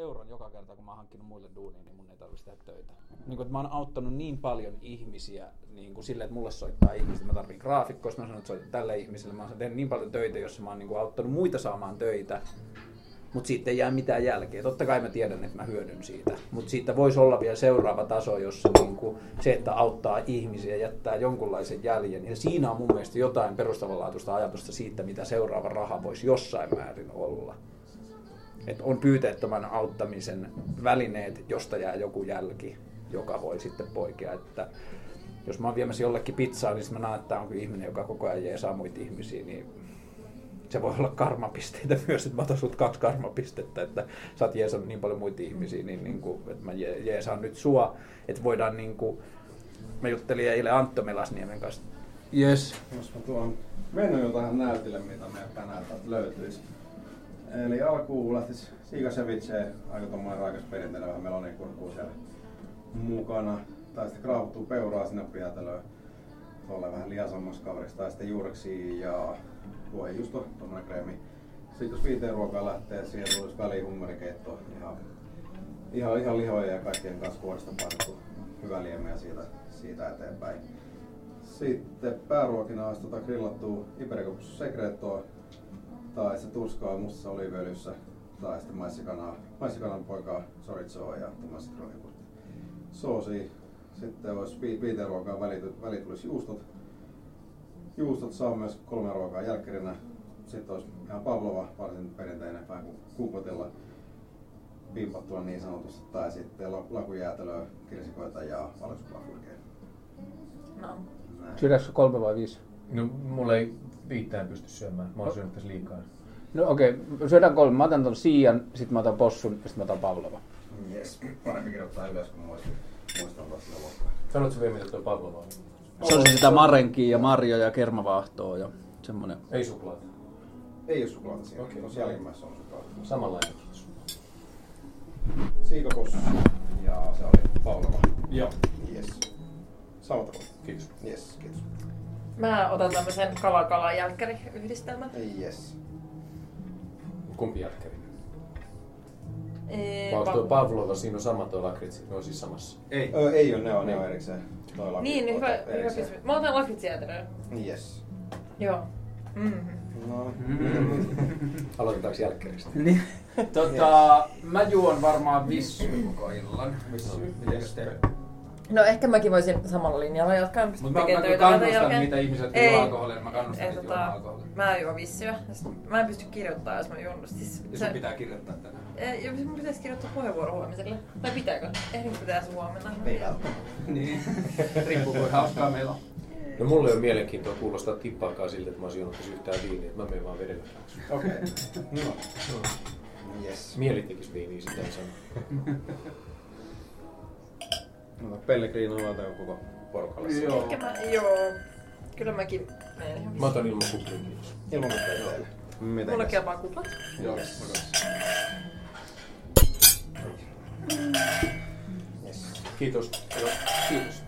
euron joka kerta, kun mä oon hankkinut muille duunia, niin mun ei tarvitse tehdä töitä. Niin kun, että mä oon auttanut niin paljon ihmisiä niin kuin sille, että mulle soittaa ihmiset, mä tarvitsen graafikkoa, mä sanon, että soitan tälle ihmiselle. Mä oon tehnyt niin paljon töitä, jossa mä oon niin kuin auttanut muita saamaan töitä, mutta siitä ei jää mitään jälkeä. Totta kai mä tiedän, että mä hyödyn siitä, mutta siitä voisi olla vielä seuraava taso, jossa niin kuin se, että auttaa ihmisiä, jättää jonkunlaisen jäljen. Ja siinä on mun mielestä jotain perustavanlaatuista ajatusta siitä, mitä seuraava raha voisi jossain määrin olla. Että on pyyteettömän auttamisen välineet, josta jää joku jälki, joka voi sitten poikea. Että jos mä oon viemässä jollekin pizzaa, niin mä näen, että onko ihminen, joka koko ajan jeesaa muita ihmisiä, niin se voi olla karmapisteitä myös, että mä otan sut kaksi karmapistettä, että sä oot jeesannut niin paljon muita ihmisiä, niin, niin kuin, että mä jeesaan nyt sua, että voidaan niin kuin, mä juttelin eilen Antto Melasniemen kanssa. Yes. Jos mä tuon mennyt jo tähän näytille, mitä meidän tänään löytyisi. Eli alkuun lähtisi Siika Ceviche, aika tuommoinen raikas perinteinen vähän melonin kurkkuu siellä mukana. Tai sitten kraavuttuu peuraa sinne piätelöön. Tuolle vähän liasammas kaverista. Tai sitten juureksi ja vuohenjuusto, tuommoinen kreemi. Sitten jos viiteen ruokaa lähtee, siihen tulisi väliin hummerikeitto. Ihan, ihan, ihan lihoja ja kaikkien kanssa kuorista painettu hyvä liemeä siitä, siitä eteenpäin. Sitten pääruokina olisi tota grillattua Ibericus Secretoa, tai se tuskaa mustassa oliiviöljyssä, tai sitten maissikanaa, maissikanan poikaa chorizoa ja tuommoista soosi. Sitten olisi viiteen ruokaa väli tulisi juustot. Juustot saa myös kolme ruokaa jälkkärinä. Sitten olisi ihan pavlova, varsin perinteinen vähän kuin kuupotilla pimpattuna niin sanotusti. Tai sitten lakujäätelöä, kirsikoita ja valkosuklaakurkeja. No. Syödäänkö kolme vai viisi? No, mulla ei viittään pysty syömään. Mä oon syönyt tässä liikaa. No okei, okay. syödään kolme. Mä otan ton Siian, sitten mä otan Possun ja sitten mä otan Pavlova. Jes, parempi kirjoittaa ylös, kun muistan, muistan luokkaa. Sanotko vielä, mitä tuo Pavlova on? Se on sitä marenkia ja marjoja ja kermavaahtoa ja semmonen. Ei suklaata. Ei ole suklaata siinä. Okei. Okay. jälkimmäisessä on suklaata. Samanlainen. Siikapossu ja se oli Pavlova. Joo. Yes. Samalta Kiitos. Yes, kiitos. Mä otan tämmösen kalakala jälkkäri yhdistelmän. Yes. Kumpi jälkkäri? Ee, Vai onko tuo Pavlova, siinä on sama tuo lakritsi, ne on siis samassa? Ei. Ö, ei ole, ne on, ne on erikseen. Toi lakritsi Niin, hyvä, hyvä kysymys. Mä otan lakritsijäätelöä. Yes. Joo. Mm-hmm. No, Aloitetaanko jälkkäristä? Niin. Tota, mä juon varmaan vissyä koko illan. Vissy. Mites te? No ehkä mäkin voisin samalla linjalla jatkaa. Mutta mä, mä kannustan niitä ihmisiä, jotka juo alkoholia, niin mä kannustan ei, niitä tota, alkoholia. Mä juon vissyä. Mä en pysty kirjoittamaan, jos mä juon. Siis, Ja sun pitää kirjoittaa tänään. Ei, ja mun pitäisi kirjoittaa puheenvuoro huomiselle. Tai pitääkö? Ehdinkö pitäisi huomenna? ei välttämättä. Niin. Riippuu kuin hauskaa meillä on. No mulle ei ole mielenkiintoa kuulostaa tippaakaan siltä, että mä olisin juonut yhtään viiniä, että mä menen vaan vedellä. Okei. No. Yes. Mieli tekisi viiniä, sitä ei sano. No, Pellegrino on joku koko porukalle. Joo. Ehkä mä, joo. Kyllä mäkin menen ihan Mä otan ilman kuplin, kiitos. Ilman mitään teille. Miten? Mulla kelpaa kuplat. Joo. Yes. Yes. Kiitos. Joo, kiitos.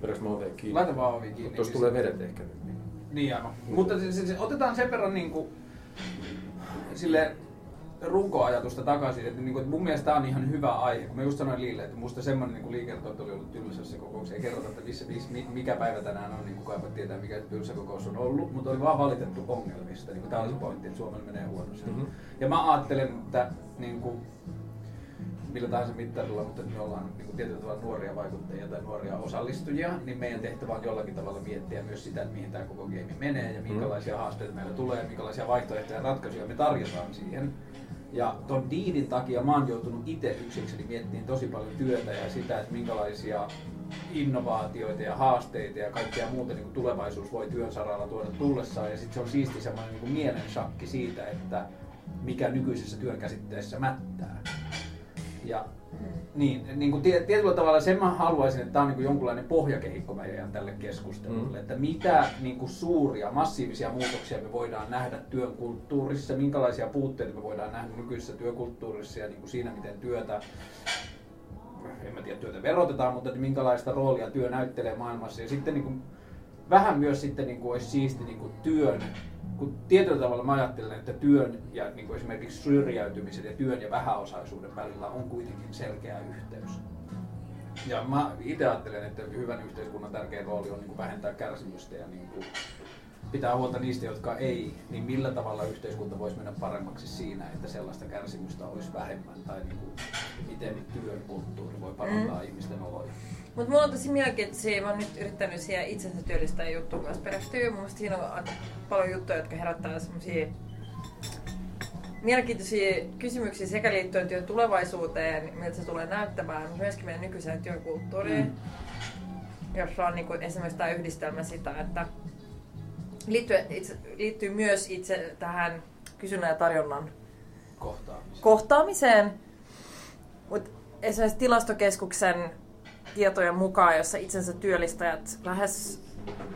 Pidäks mä otan kiinni? Laita vaan ovi kiinni. Tuossa tulee vedet ehkä nyt. Niin. Niin aivan. Mutta se, se, se, otetaan sen verran niin kuin, sille runkoajatusta takaisin, että, niin kuin, että mun mielestä tämä on ihan hyvä aihe. Kun mä just sanoin Liille, että musta semmoinen niin liikerto oli ollut tylsässä kokouksessa. Ei kerrota, että missä, missä, mikä päivä tänään on, niin kukaan voi tietää, mikä tylsä kokous on ollut. Mutta oli vaan valitettu ongelmista. Niin tämä oli se pointti, että Suomella menee huonosti. Mhm. Ja mä ajattelen, että niin kuin, millä tahansa mittarilla, mutta me ollaan niin kuin tietyllä tavalla nuoria vaikuttajia tai nuoria osallistujia, niin meidän tehtävä on jollakin tavalla miettiä myös sitä, että mihin tämä koko game menee ja minkälaisia haasteita meillä tulee ja minkälaisia vaihtoehtoja ja ratkaisuja me tarjotaan siihen. Ja ton diidin takia mä oon joutunut itse yksikseni miettimään tosi paljon työtä ja sitä, että minkälaisia innovaatioita ja haasteita ja kaikkea muuta niin kuin tulevaisuus voi työn saralla tuoda tullessaan. Ja sitten se on siisti semmoinen niin kuin mielen shakki siitä, että mikä nykyisessä työn käsitteessä mättää. Ja niin, niin kuin tie- tietyllä tavalla sen mä haluaisin, että tämä on niin kuin jonkunlainen pohjakehikko meidän tälle keskustelulle, Mm. että mitä niin kuin suuria, massiivisia muutoksia me voidaan nähdä työn kulttuurissa, minkälaisia puutteita me voidaan nähdä nykyisessä työkulttuurissa ja niin kuin siinä, miten työtä, en mä tiedä, työtä verotetaan, mutta että minkälaista roolia työ näyttelee maailmassa. Ja sitten niin kuin, vähän myös sitten niin kuin olisi siisti niin kuin työn kun tietyllä tavalla mä ajattelen, että työn ja niin kuin esimerkiksi syrjäytymisen ja työn ja vähäosaisuuden välillä on kuitenkin selkeä yhteys. Ja mä itse ajattelen, että hyvän yhteiskunnan tärkein rooli on niin kuin vähentää kärsimystä ja niin kuin pitää huolta niistä, jotka ei, niin millä tavalla yhteiskunta voisi mennä paremmaksi siinä, että sellaista kärsimystä olisi vähemmän, tai niin kuin, miten työn kulttuuri voi parantaa mm. ihmisten oloja. Mutta mulla on tosi mielenkiintoisia, mä oon nyt yrittänyt siihen itsensä työllistää juttuun kanssa perehtyä. Mun mielestä siinä on aika paljon juttuja, jotka herättää semmosia mielenkiintoisia kysymyksiä sekä liittyen työn tulevaisuuteen, miltä se tulee näyttämään, mutta myöskin meidän nykyiseen työkulttuuriin. Mm. Jossa on niin kuin esimerkiksi tämä yhdistelmä sitä, että liittyy, itse, liittyy myös itse tähän kysynnän ja tarjonnan kohtaamiseen. kohtaamiseen. Mutta esimerkiksi tilastokeskuksen tietojen mukaan, jossa itsensä työllistäjät lähes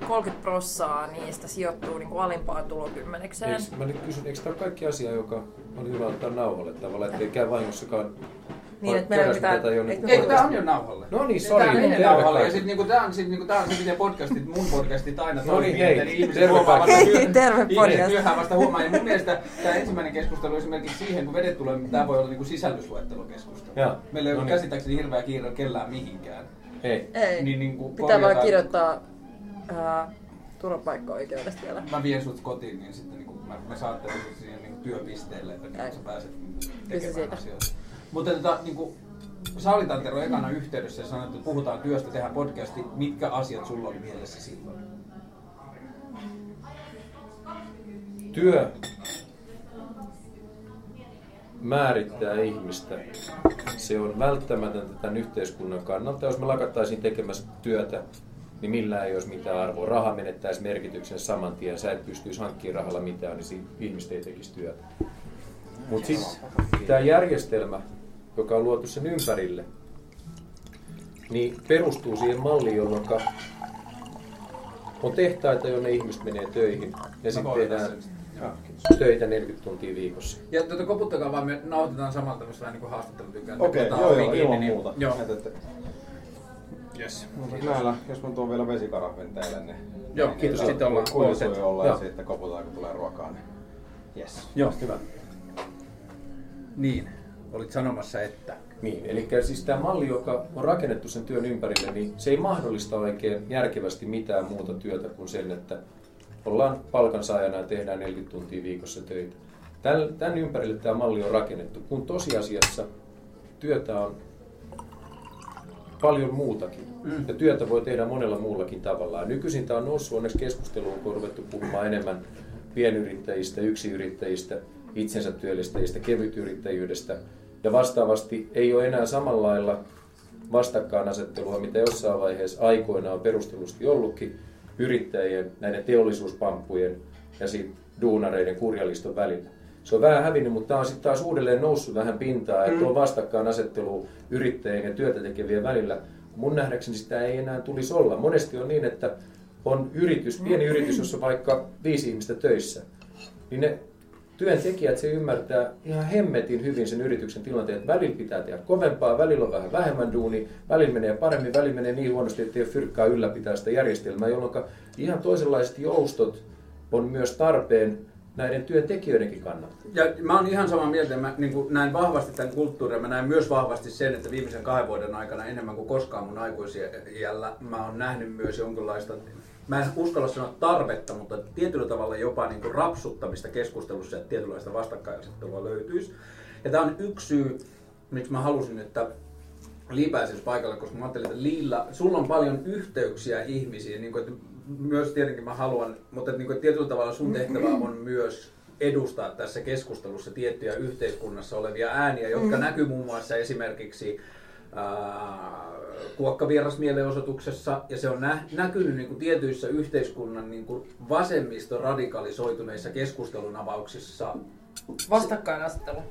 30 prossaa niistä sijoittuu niin kuin alimpaan tulokymmenekseen. Eikö, mä nyt kysyn, eikö tämä ole kaikki asia, joka on hyvä ottaa nauhalle tavallaan, ettei käy vahingossakaan Niin, että pitää... tätä jo eikö tää on jo nauhalle? No niin, sori. on ennen terve nauhalle. Ja kaikki. sit niinku tää on, sit, niinku, tää on se, miten podcastit, mun podcastit aina No niin, toimii, hei, että ihmiset terve huomaa vasta työ- Terve ihmiset podcast. myöhään vasta huomaa. Ja mun mielestä tämä ensimmäinen keskustelu esimerkiksi siihen, kun vedet tulee, tää voi olla niinku sisällysluettelokeskustelu. Meillä ei No ole niin. käsittääkseni hirveä kiire kellään mihinkään. Ei. Ei, Niin, niin kuin pitää vaan kirjoittaa ää, turvapaikka-oikeudesta vielä. Mä vien sut kotiin, niin sitten niin mä, mä saattelen siihen niin työpisteelle, että niin sä pääset Kysy tekemään asioita. Mutta tota, niin kuin, sä olit Antero ekana yhteydessä ja sanoit, että puhutaan työstä, tehdään podcasti. Mitkä asiat sulla oli mielessä silloin? Työ määrittää ihmistä. Se on välttämätöntä tämän yhteiskunnan kannalta. Jos me lakattaisiin tekemässä työtä, niin millään ei olisi mitään arvoa. Raha menettäisi merkityksen saman tien. Sä et pystyisi hankkimaan rahalla mitään, niin ihmiset ei tekisi työtä. Mutta sitten tämä järjestelmä, joka on luotu sen ympärille, niin perustuu siihen malliin, jolloin on tehtaita, jonne ihmiset menee töihin ja sitten tehdään Joo. töitä 40 tuntia viikossa. Ja tuota, koputtakaa vaan, me nauhoitetaan samalla tämmöistä vähän niin kuin haastattelutykkään. Okei, joo, ovi joo, kiinni, ilman niin- muuta. Joo. Et, et, Yes. mutta näillä, jos mä tuon vielä vesikarahvin teille, niin... Joo, niin kiitos. niin Sitten ollaan sujuu olla ja Joo. sitten koputaan, kun tulee ruokaa, niin... Yes. Joo, hyvä. Niin, olit sanomassa, että... Niin, eli siis tämä malli, joka on rakennettu sen työn ympärille, niin se ei mahdollista oikein järkevästi mitään muuta työtä kuin sen, että ollaan palkansaajana ja tehdään 40 tuntia viikossa töitä. Tän, tämän ympärille tämä malli on rakennettu, kun tosiasiassa työtä on paljon muutakin. Mm. Ja työtä voi tehdä monella muullakin tavalla. Ja Nykyisin tämä on noussut onneksi keskusteluun, kun on ruvettu puhumaan enemmän pienyrittäjistä, yksiyrittäjistä, itsensä työllistäjistä, kevytyrittäjyydestä. Ja vastaavasti ei ole enää samalla lailla vastakkainasettelua, mitä jossain vaiheessa aikoinaan on perustellusti ollutkin yrittäjien, näiden teollisuuspamppujen ja sitten duunareiden kurjaliston välillä. Se on vähän hävinnyt, mutta tämä on sitten taas uudelleen noussut vähän pintaa, että on vastakkainasettelu yrittäjien ja työtä tekevien välillä. Mun nähdäkseni sitä ei enää tulisi olla. Monesti on niin, että on yritys, pieni yritys, jossa on vaikka viisi ihmistä töissä, niin ne työntekijät se ymmärtää ihan hemmetin hyvin sen yrityksen tilanteen, että välillä pitää tehdä kovempaa, välillä on vähän vähemmän duuni, välillä menee paremmin, välillä menee niin huonosti, että ei ole fyrkkaa ylläpitää sitä järjestelmää, jolloin ihan toisenlaiset joustot on myös tarpeen näiden työntekijöidenkin kannalta. Ja mä oon ihan samaa mieltä, mä niin kuin näen vahvasti tämän kulttuurin, mä näen myös vahvasti sen, että viimeisen kahden vuoden aikana enemmän kuin koskaan mun aikuisiällä mä oon nähnyt myös jonkinlaista, mä en uskalla sanoa tarvetta, mutta tietyllä tavalla jopa niin kuin rapsuttamista keskustelussa, että tietynlaista vastakkainasettelua löytyisi. Ja tämä on yksi syy, miksi mä halusin, että Li pääsisi paikalle, koska mä ajattelin, että Liilla, sulla on paljon yhteyksiä ihmisiin, niin kuin, että myös tietenkin mä haluan, mutta että, niin kuin, että tietyllä tavalla sun tehtävä on myös edustaa tässä keskustelussa tiettyjä yhteiskunnassa olevia ääniä, jotka näkyy muun muassa esimerkiksi ää, kuokkavierasmielenosoituksessa, ja se on nä- näkynyt niin kuin tietyissä yhteiskunnan niin kuin vasemmisto radikalisoituneissa keskustelun avauksissa Vastakkainasettelu.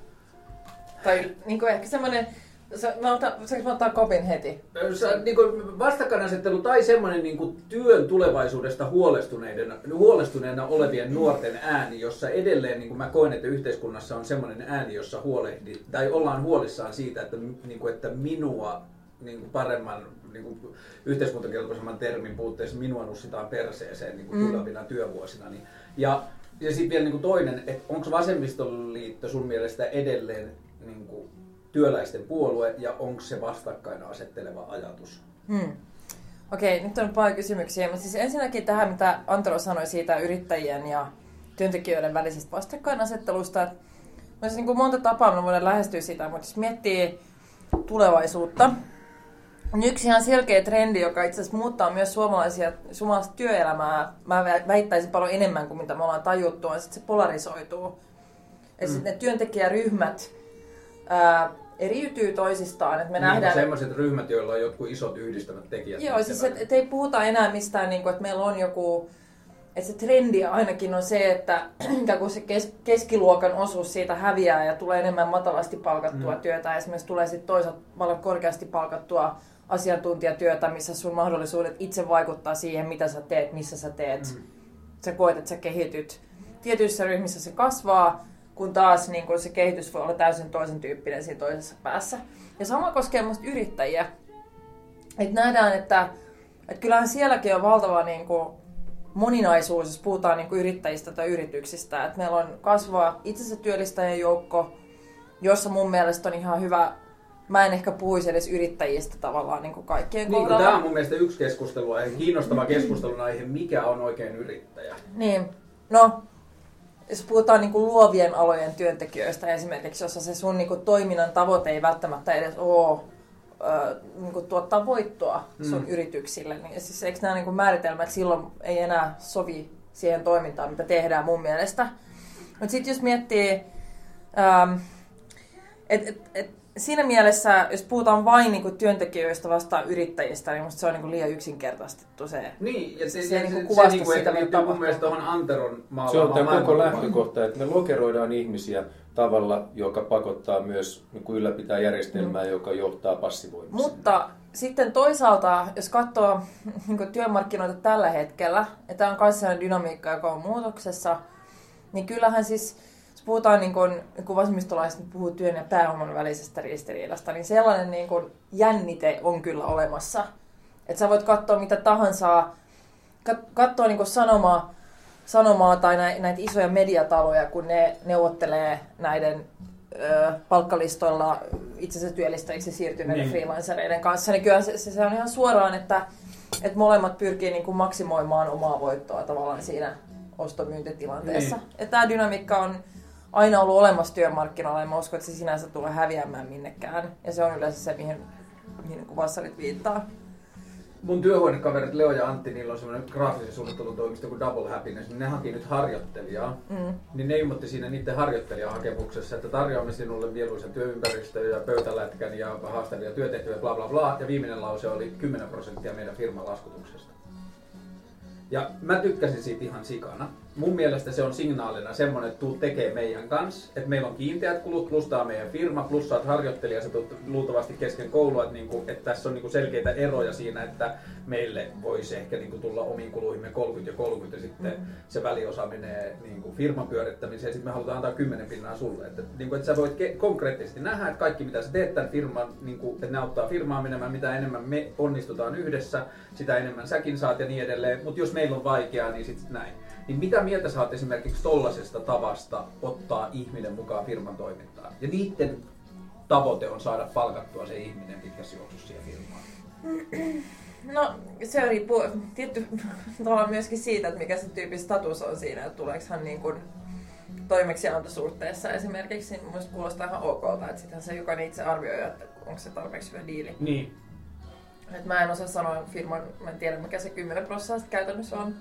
Tai niin kuin ehkä semmoinen, sa- mä otan, saanko mä ottaa kopin heti? Sä, niin kuin vastakkainasettelu tai semmoinen niin kuin työn tulevaisuudesta huolestuneiden, huolestuneena olevien nuorten ääni, jossa edelleen niin kuin mä koen, että yhteiskunnassa on semmoinen ääni, jossa huolehdi, tai ollaan huolissaan siitä, että, niin kuin, että minua niin kuin paremman niin kuin yhteiskuntakelpoisemman termin puutteessa minua nussitaan perseeseen niin kuin Mm. tulevina työvuosina. Niin, ja ja sitten vielä niin toinen, että onko vasemmistoliitto sun mielestä edelleen niin kuin työläisten puolue ja onko se vastakkain asetteleva ajatus? Hmm. Okei, nyt on paljon kysymyksiä. Mutta siis ensinnäkin tähän, mitä Antero sanoi siitä yrittäjien ja työntekijöiden välisestä vastakkainasettelusta. Olisi niin kuin monta tapaa, millä voidaan lähestyä sitä, mutta jos miettii tulevaisuutta, niin yksi ihan selkeä trendi, joka itse asiassa muuttaa myös suomalaisia, suomalaista työelämää, mä väittäisin paljon enemmän kuin mitä me ollaan tajuttu, on, että se polarisoituu. Ja mm. ne työntekijäryhmät ää, eriytyy toisistaan. Että me niin, nähdään... Sellaiset ryhmät, joilla on jotkut isot yhdistävät tekijät. Joo, siis et, et ei puhuta enää mistään, niin kuin, että meillä on joku että se trendi ainakin on se, että kun se kes, keskiluokan osuus siitä häviää ja tulee enemmän matalasti palkattua mm. työtä, esimerkiksi tulee sitten toisaalta paljon korkeasti palkattua asiantuntijatyötä, missä sun mahdollisuudet itse vaikuttaa siihen, mitä sä teet, missä sä teet. Mm. Sä koet, että sä kehityt. Tietyissä ryhmissä se kasvaa, kun taas niin kun se kehitys voi olla täysin toisen tyyppinen siinä toisessa päässä. Ja sama koskee musta yrittäjiä. Et nähdään, että, että kyllähän sielläkin on valtava niin kuin, moninaisuus, jos puhutaan niin yrittäjistä tai yrityksistä. Et meillä on kasvava itsensä työllistäjien joukko, jossa mun mielestä on ihan hyvä mä en ehkä puhuisi edes yrittäjistä tavallaan niin kuin kaikkien niin, kohdalla. Tämä on mun mielestä yksi keskustelu, kiinnostava keskustelun aihe, mikä on oikein yrittäjä. Niin, no jos puhutaan niin kuin luovien alojen työntekijöistä esimerkiksi, jossa se sun niin kuin toiminnan tavoite ei välttämättä edes ole äh, niin kuin tuottaa voittoa sun mm. yrityksille, niin siis eikö nämä niin kuin määritelmät silloin ei enää sovi siihen toimintaan, mitä tehdään mun mielestä. Mutta sitten jos miettii, ähm, että et, et, siinä mielessä, jos puhutaan vain niin kuin työntekijöistä vastaan yrittäjistä, niin musta se on niin kuin liian yksinkertaistettu se. Niin, ja se, se, se, se, niin se, niin kuin sitä, mitä mun mielestä tuohon Anteron maalaamaan. Se on tämä koko lähtökohta, että me lokeroidaan ihmisiä tavalla, joka pakottaa myös niin kuin ylläpitää järjestelmää, mm. joka johtaa passivoimiseen. Mutta sitten toisaalta, jos katsoo niin työmarkkinoita tällä hetkellä, ja tämä on myös sellainen dynamiikka, joka on muutoksessa, niin kyllähän siis puhutaan, niin kun, kun vasemmistolaiset puhuu työn ja pääoman välisestä ristiriidasta, niin sellainen niin kun jännite on kyllä olemassa. Että sä voit katsoa mitä tahansa, katsoa niin sanomaa, sanomaa tai näitä isoja mediataloja, kun ne neuvottelee näiden ö, palkkalistoilla itsensä työllistäjiksi siirtyneiden niin. freelancereiden kanssa, niin kyllä se, se on ihan suoraan, että, että molemmat pyrkii niin kuin maksimoimaan omaa voittoa tavallaan siinä ostomyyntitilanteessa. Niin. Ja tämä dynamiikka on aina ollut olemassa työmarkkinoilla ja mä uskon, että se sinänsä tulee häviämään minnekään. Ja se on yleensä se, mihin, mihin kuvassa nyt viittaa. Mun työhuonekaverit Leo ja Antti, niillä on semmoinen graafisen suunnittelun toimisto kuin Double Happiness, niin ne haki nyt harjoittelijaa. Mm. Niin ne ilmoitti siinä niiden harjoittelijahakemuksessa, että tarjoamme sinulle mieluisen työympäristön ja pöytälätkän ja haastavia työtehtäviä, bla bla bla. Ja viimeinen lause oli 10 prosenttia meidän firman laskutuksesta. Ja mä tykkäsin siitä ihan sikana mun mielestä se on signaalina semmoinen, että tuu tekee meidän kanssa, että meillä on kiinteät kulut, plus tämä meidän firma, plus sä oot harjoittelija, sä tulet luultavasti kesken koulua, että, niinku, että tässä on niinku selkeitä eroja siinä, että meille voisi ehkä niinku tulla omiin kuluihimme 30 ja 30 ja sitten mm. se väliosa menee niinku firman pyörittämiseen ja sitten me halutaan antaa 10 pinnaa sulle. Että, niinku, että sä voit ke- konkreettisesti nähdä, että kaikki mitä sä teet tämän firman, niinku, että ne auttaa firmaa menemään, mitä enemmän me onnistutaan yhdessä, sitä enemmän säkin saat ja niin edelleen. Mutta jos meillä on vaikeaa, niin sitten näin. Niin mitä mieltä saat esimerkiksi tollasesta tavasta ottaa ihminen mukaan firman toimintaan? Ja niiden tavoite on saada palkattua se ihminen pitkässä juoksussa siihen firmaan. No se riippuu tietty tavallaan myöskin siitä, että mikä se tyypin status on siinä, että tuleeko hän niin kuin toimeksiantosuhteessa esimerkiksi, niin mun kuulostaa ihan okolta, että sittenhän se jokainen itse arvioi, että onko se tarpeeksi hyvä diili. Niin. Et mä en osaa sanoa firman, mä en tiedä mikä se 10 prosenttia käytännössä on.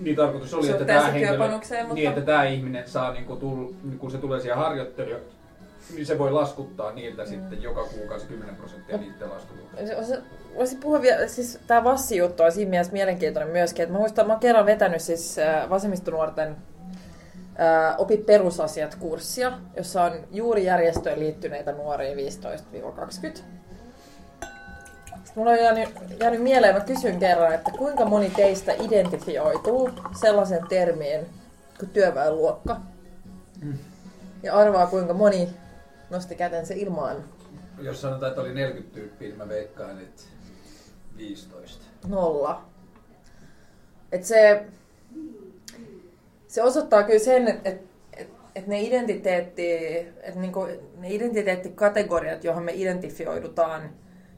Niin tarkoitus oli, että tämä, henkilö, mutta... niin, että tämä ihminen saa, niin kun, tull, niin kun se tulee siihen harjoittelijoon, niin se voi laskuttaa niiltä mm. sitten joka kuukausi 10 prosenttia niiden laskutuksesta. Voisin puhua vielä, siis tämä Vassi-juttu on siinä mielessä mielenkiintoinen myöskin, että mä muistan, että mä oon kerran vetänyt siis vasemmistonuorten opi perusasiat kurssia, jossa on juuri järjestöön liittyneitä nuoria 15-20. Mulla on jäänyt, jäänyt mieleen, mä kysyn kerran, että kuinka moni teistä identifioituu sellaisen termiin kuin työväenluokka? Mm. Ja arvaa kuinka moni nosti kätensä ilmaan. Jos sanotaan, että oli 40 tyyppiä, niin mä veikkaan, että 15. Nolla. Et se, se osoittaa kyllä sen, että et, et, et ne, identiteetti, et niinku, ne identiteettikategoriat, johon me identifioidutaan,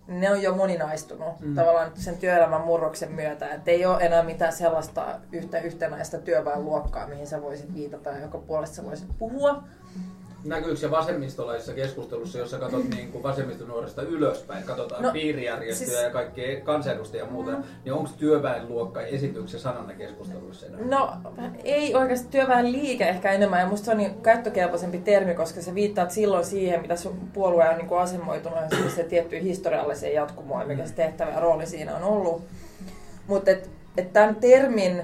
ne on jo moninaistunut mm. tavallaan sen työelämän murroksen myötä. Että ei ole enää mitään sellaista yhtä yhtenäistä työväenluokkaa, mihin sä voisit viitata ja joka puolesta sä voisit puhua, näkyykö se vasemmistolaisessa keskustelussa, jossa katsot niin kuin vasemmistonuoresta ylöspäin, katsotaan no, piirijärjestöjä siis... ja kaikkia kansanedustajia ja muuta, mm. niin onko työväenluokka esityksen sanana keskusteluissa enää? No ei oikeasti työväen liike ehkä enemmän, ja musta se on niin käyttökelpoisempi termi, koska se viittaa silloin siihen, mitä puolue on niin kuin asemoitunut ja se tiettyyn historialliseen jatkumoon, mikä se tehtävä ja rooli siinä on ollut. Mutta et, et tämän termin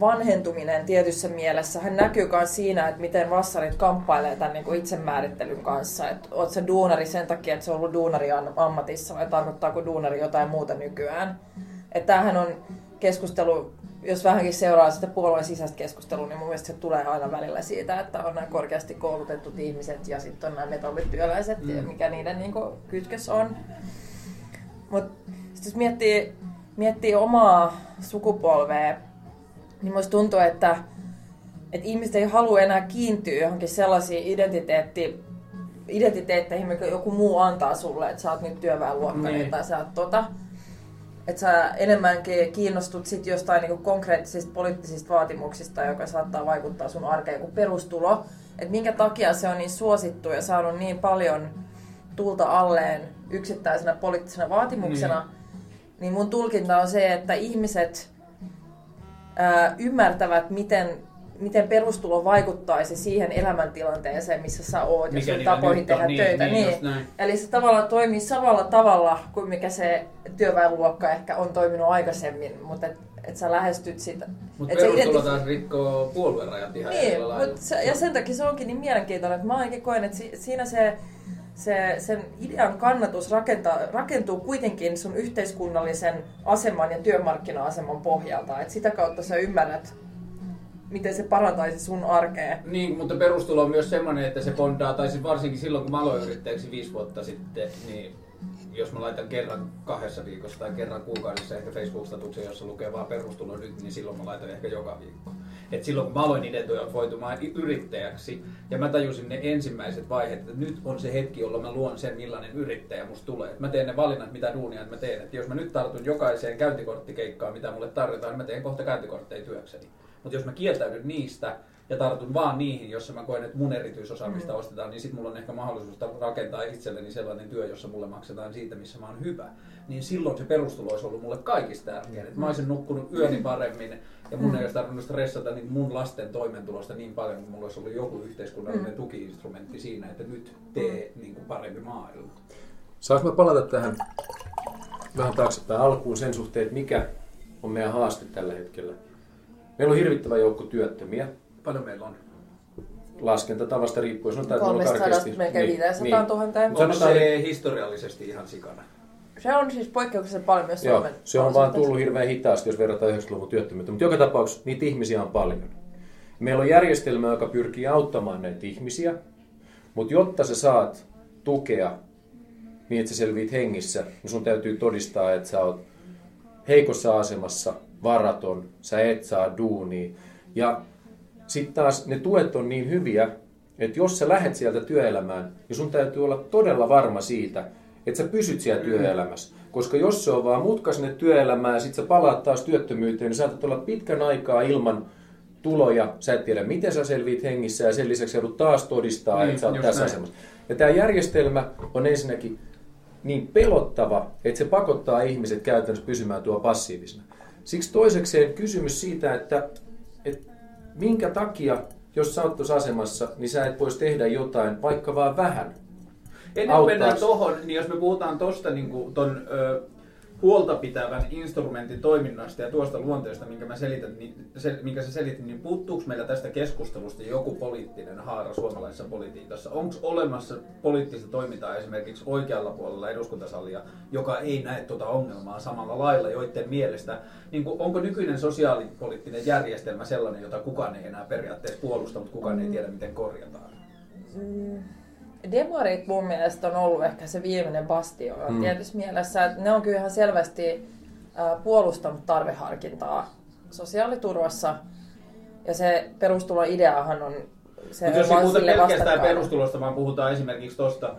vanhentuminen tietyssä mielessä hän näkyy myös siinä, että miten vassarit kamppailee tämän niin kuin itsemäärittelyn kanssa. Että oot se duunari sen takia, että se on ollut duunari ammatissa vai tarkoittaako duunari jotain muuta nykyään. Että tämähän on keskustelu, jos vähänkin seuraa sitä puolueen sisäistä keskustelua, niin mun mielestä se tulee aina välillä siitä, että on nämä korkeasti koulutetut ihmiset ja sitten on nämä metallityöläiset, mm. mikä niiden niin kuin, kytkös on. Mutta jos miettii, miettii omaa sukupolvea, niin musta tuntuu, että, että ihmiset ei halua enää kiintyä johonkin sellaisiin identiteetti, identiteetteihin, mikä joku muu antaa sulle, että sä oot nyt työväenluokkainen niin. tai sä oot tota. Että sä enemmänkin kiinnostut sit jostain niinku konkreettisista poliittisista vaatimuksista, joka saattaa vaikuttaa sun arkeen kuin perustulo. Että minkä takia se on niin suosittu ja saanut niin paljon tulta alleen yksittäisenä poliittisena vaatimuksena, niin, niin mun tulkinta on se, että ihmiset ää, ymmärtävät, miten, miten perustulo vaikuttaisi siihen elämäntilanteeseen, missä sä oot, ja sun tapoihin tehdä niin, töitä. Niin, niin. Eli se tavallaan toimii samalla tavalla kuin mikä se työväenluokka ehkä on toiminut aikaisemmin, mutta et, et sä lähestyt sitä. Mutta perustulo identif- taas rikkoo puoluerajat ihan niin, mut se, ja sen takia se onkin niin mielenkiintoinen, että mä ainakin koen, että si, siinä se se, sen idean kannatus rakentaa, rakentuu kuitenkin sun yhteiskunnallisen aseman ja työmarkkina-aseman pohjalta. Et sitä kautta sä ymmärrät, miten se parantaisi sun arkea. Niin, mutta perustulo on myös semmoinen, että se bondaa, tai siis varsinkin silloin kun mä aloin yrittäjäksi viisi vuotta sitten, niin jos mä laitan kerran kahdessa viikossa tai kerran kuukaudessa ehkä Facebook-statuksen, jossa lukee vaan perustulo nyt, niin silloin mä laitan ehkä joka viikko. Et silloin kun mä aloin identitoitumaan yrittäjäksi ja mä tajusin ne ensimmäiset vaiheet, että nyt on se hetki, jolloin mä luon sen, millainen yrittäjä musta tulee. Et mä teen ne valinnat, mitä duunia mä teen. Et jos mä nyt tartun jokaiseen käyntikorttikeikkaan, mitä mulle tarjotaan, niin mä teen kohta käyntikortteja työkseni. Mutta jos mä kieltäydyn niistä, ja tartun vaan niihin, jossa mä koen, että mun erityisosaamista mm. ostetaan, niin sitten mulla on ehkä mahdollisuus rakentaa itselleni sellainen työ, jossa mulle maksetaan siitä, missä mä oon hyvä. Niin silloin se perustulo olisi ollut mulle kaikista tärkein. Mm. Mä olisin nukkunut yöni paremmin ja mun mm. ei olisi tarvinnut stressata niin mun lasten toimeentulosta niin paljon, että mulla olisi ollut joku yhteiskunnallinen mm. tukiinstrumentti siinä, että nyt tee niin kuin parempi maailma. Saanko mä palata tähän vähän taaksepäin alkuun sen suhteen, että mikä on meidän haaste tällä hetkellä? Meillä on hirvittävä joukko työttömiä, Paljon meillä on? Laskentatavasta riippuen. Sanotaan, että 300 karkeasti, melkein niin, 500 niin. 000. Onko se historiallisesti ihan sikana? Se on siis poikkeuksellisen paljon myös Joo, Suomen. Se on vaan tullut hirveän hitaasti, jos verrataan 90-luvun työttömyyttä. Mutta joka tapauksessa niitä ihmisiä on paljon. Meillä on järjestelmä, joka pyrkii auttamaan näitä ihmisiä, mutta jotta sä saat tukea niin, että sä selviit hengissä, niin sun täytyy todistaa, että sä oot heikossa asemassa, varaton, sä et saa duunia. Ja sitten taas ne tuet on niin hyviä, että jos sä lähet sieltä työelämään, niin sun täytyy olla todella varma siitä, että sä pysyt siellä työelämässä. Koska jos se on vaan mutka sinne työelämään ja sitten sä palaat taas työttömyyteen, niin saatat olla pitkän aikaa ilman tuloja, sä et tiedä miten sä selviit hengissä ja sen lisäksi joudut taas todistaa, niin, että sä oot tässä näin. asemassa. Ja tämä järjestelmä on ensinnäkin niin pelottava, että se pakottaa ihmiset käytännössä pysymään tuo passiivisena. Siksi toisekseen kysymys siitä, että minkä takia, jos sä oot tuossa asemassa, niin sä et voisi tehdä jotain, vaikka vaan vähän. Ennen kuin mennään tohon, niin jos me puhutaan tuosta niin ton, ö, huolta pitävän instrumentin toiminnasta ja tuosta luonteesta, minkä, mä selitän, niin, se, minkä sä selitin, niin puuttuuko meillä tästä keskustelusta joku poliittinen haara suomalaisessa politiikassa? Onko olemassa poliittista toimintaa esimerkiksi oikealla puolella eduskuntasalia, joka ei näe tuota ongelmaa samalla lailla, joiden mielestä, niin kuin, onko nykyinen sosiaalipoliittinen järjestelmä sellainen, jota kukaan ei enää periaatteessa puolusta, mutta kukaan ei tiedä, miten korjataan? Mm demarit mun mielestä on ollut ehkä se viimeinen bastio mm. tietyssä mielessä. Että ne on kyllä ihan selvästi puolustanut tarveharkintaa sosiaaliturvassa. Ja se perustulon ideahan on se Mutta jos ei puhuta pelkästään vastakkainen. perustulosta, vaan puhutaan esimerkiksi tuosta,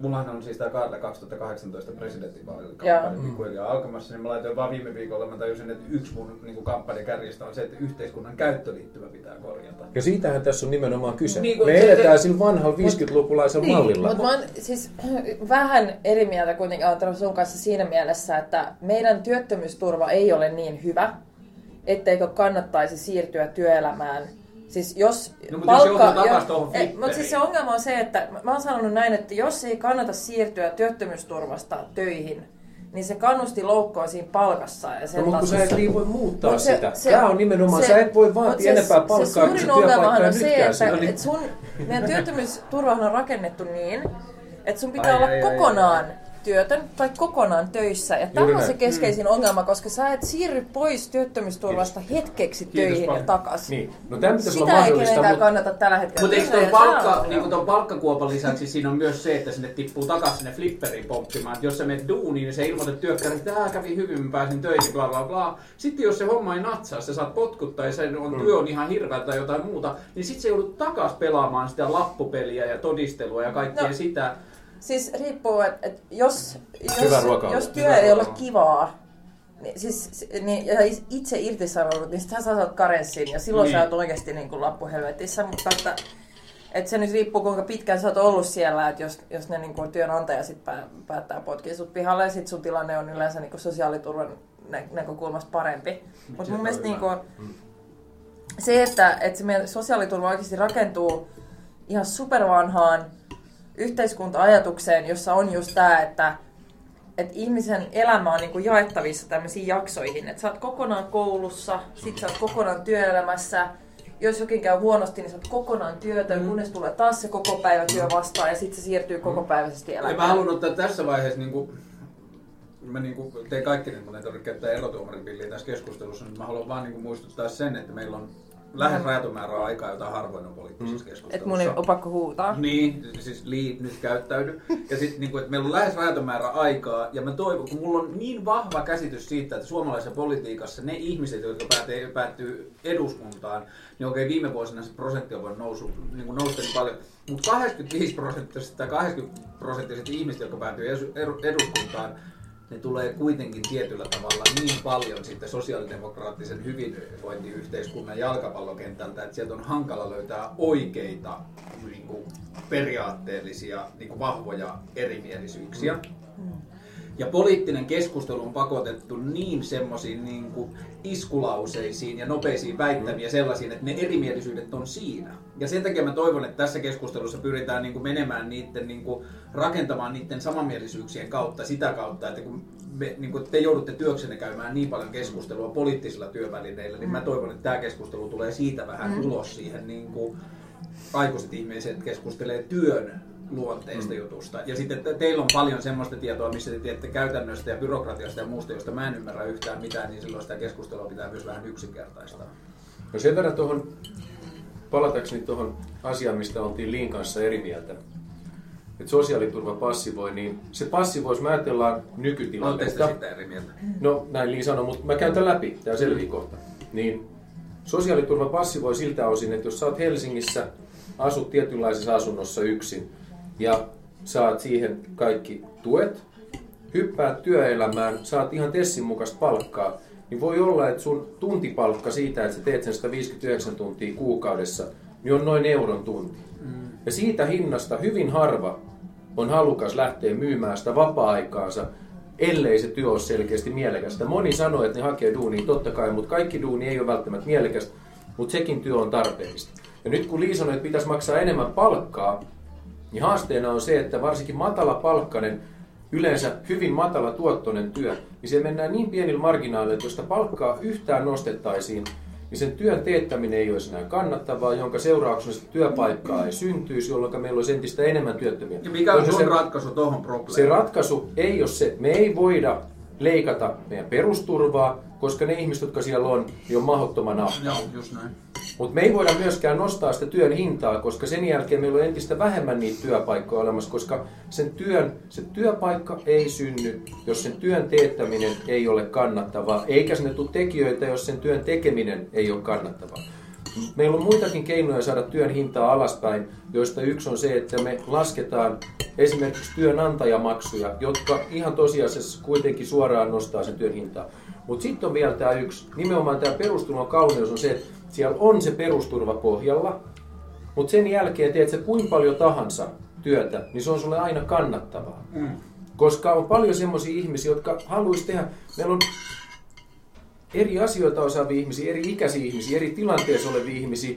mullahan on siis tämä Kaarle 2018 Joo. presidentinvaalikampanja pikkuhiljaa alkamassa, niin mä laitoin vaan viime viikolla, mä tajusin, että yksi mun niin kampanjakärjestä on se, että yhteiskunnan käyttöliittymä pitää korjata. Ja siitähän tässä on nimenomaan kyse. Niin kuin Me se- eletään se- sillä vanhalla 50-lukulaisella Niin, mallilla. Mutta mä oon siis vähän eri mieltä kuitenkin Antero sun kanssa siinä mielessä, että meidän työttömyysturva ei ole niin hyvä, etteikö kannattaisi siirtyä työelämään. Siis jos No, mutta jos joutuu takas tuohon Eh, Mutta siis se ongelma on se, että mä- oon sanonut näin, että jos ei kannata siirtyä työttömyysturvasta töihin, niin se kannustiloukko on siinä palkassa ja sen No, mutta kun sä et niin voi muuttaa Mut se- sitä. se- Tämä on nimenomaan, se- sä et voi vaatia se- enempää palkkaa, se kun se suurin ongelmahan on se, että, siinä. että sun, meidän työttömyysturvahan on rakennettu niin, että sun pitää Ai, olla ai, ai, kokonaan työtön tai kokonaan töissä. Ja tämä on se keskeisin ongelma, koska sä et siirry pois työttömyysturvasta hetkeksi Kiitos töihin ja paljon. takaisin. Niin. No tämä olla Sitä ei kenenkään mutta kannata tällä hetkellä. Mutta eikö ja se palkka, on- niin ton palkkakuopan lisäksi siinä on myös se, että sinne tippuu takaisin sinne flipperiin poppimaan. Että jos sä menet duuniin, niin se ilmoitat työkkärille, että tää kävi hyvin, mä pääsin töihin, bla bla bla. Sitten jos se homma ei natsaa, sä saat potkut tai sen on, työ on ihan hirveä tai jotain muuta, niin sitten se joudut takas pelaamaan sitä lappupeliä ja todistelua ja kaikkea No. sitä. Siis riippuu, että et jos, jos, jos työ ei ole kivaa, niin, siis, niin, ja itse irtisanoudut, niin sitten sä saat karenssin ja silloin Niin. sä oot oikeasti niin kuin lappuhelvetissä, mutta että, että se nyt riippuu kuinka pitkään sä oot ollut siellä, että jos, jos ne niin kuin työnantaja sit pää, päättää potkia sut pihalle ja sit sun tilanne on yleensä niin kuin sosiaaliturvan nä- näkökulmasta parempi. Mutta mun mielestä niin kuin, se, että, että se meidän sosiaaliturva oikeasti rakentuu ihan supervanhaan yhteiskunta-ajatukseen, jossa on just tämä, että, että ihmisen elämä on niinku jaettavissa tämmöisiin jaksoihin. Että sä oot kokonaan koulussa, sit sä oot kokonaan työelämässä, jos jokin käy huonosti, niin sä oot kokonaan työtön, Mm. kunnes tulee taas se koko päivä työ vastaan ja sitten se siirtyy kokopäiväisesti Ja elämään. mä haluan ottaa tässä vaiheessa, niin kuin, mä niin kuin, tein kaikki, niin mun ei tarvitse käyttää erotuomarin pilliä tässä keskustelussa, mutta mä haluan vaan niin kuin, muistuttaa sen, että meillä on lähes rajaton määrä aikaa, jota harvoin on poliittisessa keskustelussa. Että mun ei ole pakko huutaa. Niin, siis lii, nyt käyttäydy. Ja sitten niinku, että meillä on lähes rajaton määrä aikaa, ja mä toivon, kun mulla on niin vahva käsitys siitä, että suomalaisessa politiikassa ne ihmiset, jotka päätyy, päätyy eduskuntaan, niin okei, viime vuosina se prosentti on voinut nousu, niin kuin nousta niin paljon, mutta 85 prosenttisesti tai 80 prosenttiset ihmiset, jotka päätyy eduskuntaan, ne tulee kuitenkin tietyllä tavalla niin paljon sitten sosiaalidemokraattisen hyvinvointiyhteiskunnan jalkapallokentältä, että sieltä on hankala löytää oikeita niin kuin, periaatteellisia niin kuin, vahvoja erimielisyyksiä. Ja poliittinen keskustelu on pakotettu niin semmoisiin niin kuin iskulauseisiin ja nopeisiin väittämiin ja sellaisiin, että ne erimielisyydet on siinä. Ja sen takia mä toivon, että tässä keskustelussa pyritään niin kuin menemään niiden, niin kuin rakentamaan niiden samanmielisyyksien kautta sitä kautta, että kun me, niin kuin te joudutte työksenne käymään niin paljon keskustelua poliittisilla työvälineillä, niin mä toivon, että tämä keskustelu tulee siitä vähän ulos siihen niin kuin aikuiset ihmiset keskustelee työn luonteista mm. jutusta. Ja sitten te- teillä on paljon semmoista tietoa, missä te tiedätte käytännöstä ja byrokratiasta ja muusta, josta mä en ymmärrä yhtään mitään, niin silloin sitä keskustelua pitää myös vähän yksinkertaistaa. No sen verran tuohon, palatakseni tuohon asiaan, mistä oltiin Liin kanssa eri mieltä. Että sosiaaliturva passivoi, niin se passivoi, jos me ajatellaan nykytilannetta. sitä eri mieltä? No näin Liin sanoi, mutta mä käyn tämän läpi, tämä selvii kohta. Niin sosiaaliturva passivoi siltä osin, että jos sä oot Helsingissä, asut tietynlaisessa asunnossa yksin ja saat siihen kaikki tuet, hyppäät työelämään, saat ihan Tessin mukaista palkkaa, niin voi olla, että sun tuntipalkka siitä, että sä teet sen 159 tuntia kuukaudessa, niin on noin euron tunti. Ja siitä hinnasta hyvin harva on halukas lähteä myymään sitä vapaa-aikaansa, ellei se työ ole selkeästi mielekästä. Moni sanoo, että ne hakee duunia, totta kai, mutta kaikki duuni ei ole välttämättä mielekästä, mutta sekin työ on tarpeellista. Ja nyt kun Lii sanoi, että pitäisi maksaa enemmän palkkaa, niin haasteena on se, että varsinkin matala palkkainen, yleensä hyvin matala tuottoinen työ, niin se mennään niin pienillä marginaaleilla, että jos sitä palkkaa yhtään nostettaisiin, niin sen työn teettäminen ei olisi enää kannattavaa, jonka seurauksena sitä työpaikkaa ei syntyisi, jolloin meillä olisi entistä enemmän työttömiä. Ja mikä on sun se, ratkaisu tuohon se probleemiin? ratkaisu ei ole se, me ei voida leikata meidän perusturvaa, koska ne ihmiset, jotka siellä on, niin on mahdottoman. Joo, just näin. Mutta me ei voida myöskään nostaa sitä työn hintaa, koska sen jälkeen meillä on entistä vähemmän niitä työpaikkoja olemassa, koska sen työn, se työpaikka ei synny, jos sen työn teettäminen ei ole kannattavaa, eikä sinne tule tekijöitä, jos sen työn tekeminen ei ole kannattavaa. Meillä on muitakin keinoja saada työn hintaa alaspäin, joista yksi on se, että me lasketaan esimerkiksi työnantajamaksuja, jotka ihan tosiasiassa kuitenkin suoraan nostaa sen työn hintaa. Mutta sitten on vielä tämä yksi, nimenomaan tämä perusturvan kauneus on se, että siellä on se perusturva pohjalla, mutta sen jälkeen teet se kuinka paljon tahansa työtä, niin se on sulle aina kannattavaa. Mm. Koska on paljon semmoisia ihmisiä, jotka haluaisi tehdä, meillä on eri asioita osaavia ihmisiä, eri ikäisiä ihmisiä, eri tilanteessa olevia ihmisiä,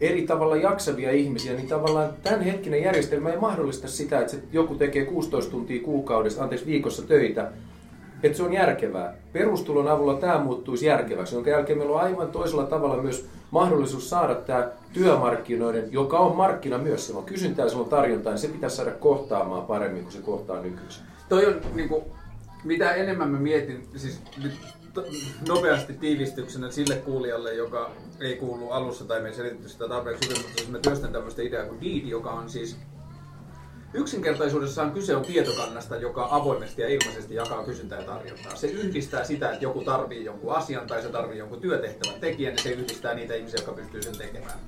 eri tavalla jaksavia ihmisiä, niin tavallaan tämänhetkinen järjestelmä ei mahdollista sitä, että joku tekee 16 tuntia kuukaudessa, anteeksi viikossa töitä, että se on järkevää. Perustulon avulla tämä muuttuisi järkeväksi, jonka jälkeen meillä on aivan toisella tavalla myös mahdollisuus saada tämä työmarkkinoiden, joka on markkina myös, silloin kysyntää ja silloin tarjontaa, niin se pitäisi saada kohtaamaan paremmin kuin se kohtaa nykyisin. Toi on niin kuin, mitä enemmän mä mietin, siis nopeasti tiivistyksenä sille kuulijalle, joka ei kuulu alussa tai me ei selitetty sitä tarpeeksi hyvin, mutta siis mä työstän tämmöistä ideaa kuin Deed, joka on siis Yksinkertaisuudessaan kyse on tietokannasta, joka avoimesti ja ilmaisesti jakaa kysyntää ja tarjontaa. Se yhdistää sitä, että joku tarvii jonkun asian tai se tarvii jonkun työtehtävän tekijän, ja se yhdistää niitä ihmisiä, jotka pystyy sen tekemään.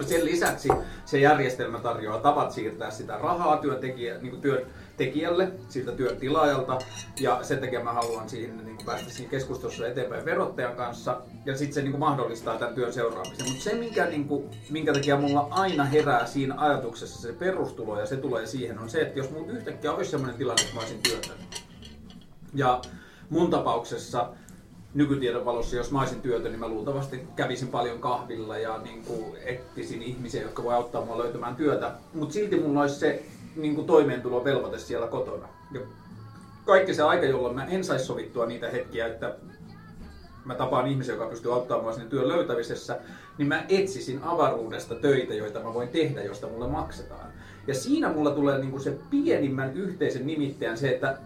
Sen lisäksi se järjestelmä tarjoaa tavat siirtää sitä rahaa työntekijä, niin kuin työn, tekijälle, siltä työn tilaajalta. Ja sen takia mä haluan siihen, niin kuin päästä siinä keskustelussa eteenpäin verottajan kanssa. Ja sitten se niin kuin mahdollistaa tämän työn seuraamisen. Mutta se, minkä, niin kuin, minkä takia mulla aina herää siinä ajatuksessa se perustulo ja se tulee siihen, on se, että jos mun yhtäkkiä olisi sellainen tilanne, että mä olisin työtön. Ja mun tapauksessa nykytiedon valossa, jos mä olisin työtön, niin mä luultavasti kävisin paljon kahvilla ja niin kuin ihmisiä, jotka voi auttaa mua löytämään työtä. Mutta silti mulla olisi se niin kuin toimeentulovelvoite siellä kotona. Ja kaikki se aika, jolloin mä en saisi sovittua niitä hetkiä, että mä tapaan ihmisiä, joka pystyy auttamaan sinne työn löytämisessä, niin mä etsisin avaruudesta töitä, joita mä voin tehdä, josta mulle maksetaan. Ja siinä mulla tulee niin kuin se pienimmän yhteisen nimittäjän se, että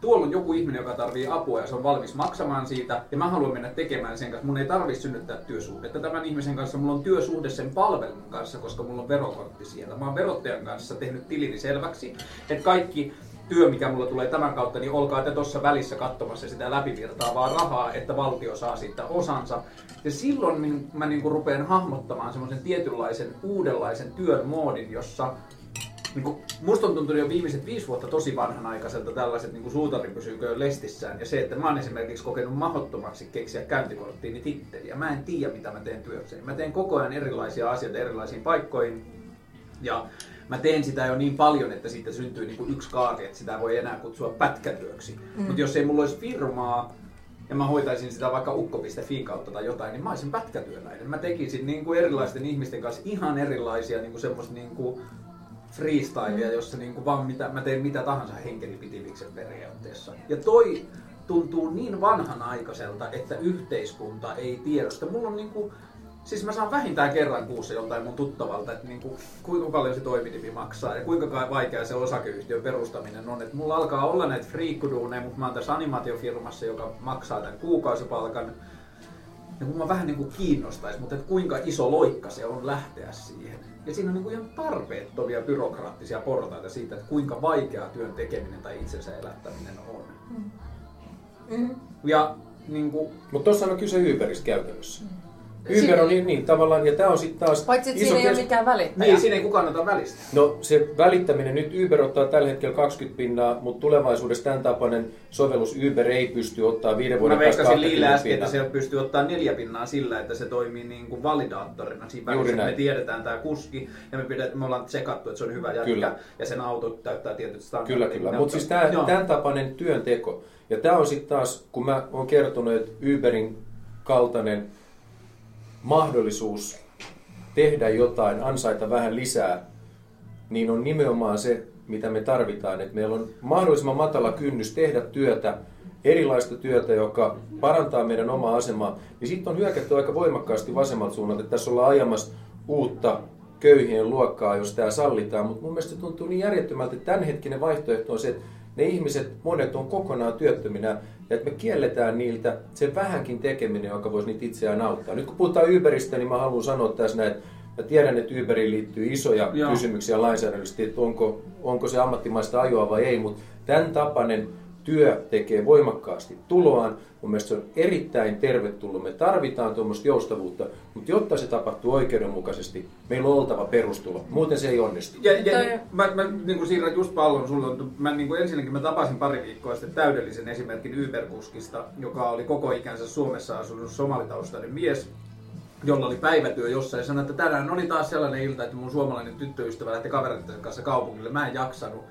tuolla on joku ihminen, joka tarvii apua ja se on valmis maksamaan siitä, ja mä haluan mennä tekemään sen kanssa. Mun ei tarvitse synnyttää työsuhdetta tämän ihmisen kanssa, mulla on työsuhde sen palvelun kanssa, koska mulla on verokortti siellä. Mä oon verottajan kanssa tehnyt tilini selväksi, että kaikki työ, mikä mulla tulee tämän kautta, niin olkaa te tuossa välissä katsomassa sitä läpivirtaavaa rahaa, että valtio saa siitä osansa. Ja silloin mä niin kuin rupean hahmottamaan semmoisen tietynlaisen uudenlaisen työn moodin, jossa niin kuin, musta on tuntunut jo viimeiset viisi vuotta tosi vanhanaikaiselta tällaiset niin suutari pysyykö lestissään. Ja se, että mä oon esimerkiksi kokenut mahdottomaksi keksiä käyntikorttiini titteliä. Mä en tiedä, mitä mä teen työkseni. Mä teen koko ajan erilaisia asioita erilaisiin paikkoihin. Ja mä teen sitä jo niin paljon, että siitä syntyy niin kuin yksi kaari, että sitä voi enää kutsua pätkätyöksi. Mm. Mutta jos ei mulla olisi firmaa, ja mä hoitaisin sitä vaikka ukko.fi kautta tai jotain, niin mä olisin pätkätyöläinen. Mä tekisin niin kuin erilaisten ihmisten kanssa ihan erilaisia niin kuin semmoista niin kuin freestylea, jossa niinku vaan mitä, mä teen mitä tahansa henkelipitiviksen periaatteessa. Ja toi tuntuu niin vanhanaikaiselta, että yhteiskunta ei tiedosta. Mulla on niinku, siis mä saan vähintään kerran kuussa joltain mun tuttavalta, että niinku, kuinka paljon se toiminimi maksaa ja kuinka vaikea se osakeyhtiön perustaminen on. Et mulla alkaa olla näitä friikkuduuneja, mutta mä oon tässä animaatiofirmassa, joka maksaa tämän kuukausipalkan. Ja kun mä vähän niinku kiinnostais, mutta et kuinka iso loikka se on lähteä siihen. Ja siinä on niin kuin ihan tarpeettomia byrokraattisia portaita siitä, että kuinka vaikeaa työn tekeminen tai itsensä elättäminen on. Mm. Mm. Ja niin kuin... Mutta tuossa on kyse Uberistä käytännössä. Mm. Uber on niin, niin tavallaan, ja tämä on sitten taas Paitsi että siinä ei ole mikään välittäjä. Niin, siinä ei kukaan ota välistä. No se välittäminen, nyt Uber ottaa tällä hetkellä 20 pinnaa, mutta tulevaisuudessa tämän tapainen sovellus Uber ei pysty ottaa viiden vuoden päästä 20 Liillä äsken, että se pystyy ottaa neljä pinnaa sillä, että se toimii niin kuin validaattorina siinä välissä. Me tiedetään tämä kuski ja me, pidet, me ollaan tsekattu, että se on hyvä jätkä kyllä. ja sen auto täyttää tietyt standardit. Kyllä, kyllä. Mutta siis tämä, tämän tapainen työnteko. Ja tämä on sitten taas, kun mä oon kertonut, että Uberin kaltainen mahdollisuus tehdä jotain, ansaita vähän lisää, niin on nimenomaan se, mitä me tarvitaan. Että meillä on mahdollisimman matala kynnys tehdä työtä, erilaista työtä, joka parantaa meidän omaa asemaa. Niin sitten on hyökätty aika voimakkaasti vasemmalta suunnalta, että tässä ollaan ajamassa uutta köyhien luokkaa, jos tämä sallitaan. Mutta mun mielestä se tuntuu niin järjettömältä, että tämänhetkinen vaihtoehto on se, että ne ihmiset, monet on kokonaan työttöminä, ja että me kielletään niiltä se vähänkin tekeminen, joka voisi niitä itseään auttaa. Nyt kun puhutaan Uberistä, niin mä haluan sanoa tässä näin, että Mä tiedän, että Uberiin liittyy isoja Joo. kysymyksiä lainsäädännöllisesti, että onko, onko se ammattimaista ajoa vai ei, mutta tämän tapainen työ tekee voimakkaasti tuloaan. Mun mielestä se on erittäin tervetullut. Me tarvitaan tuommoista joustavuutta, mutta jotta se tapahtuu oikeudenmukaisesti, meillä on oltava perustulo. Muuten se ei onnistu. Ja, ja mä, mä niin kuin siirrän just pallon sulle. Mä, niin kuin ensinnäkin mä tapasin pari viikkoa sitten täydellisen esimerkin Uber-kuskista, joka oli koko ikänsä Suomessa asunut somalitaustainen mies, jolla oli päivätyö jossain ja sanoi, että tänään oli taas sellainen ilta, että mun suomalainen tyttöystävä lähti kavereiden kanssa kaupungille. Mä en jaksanut.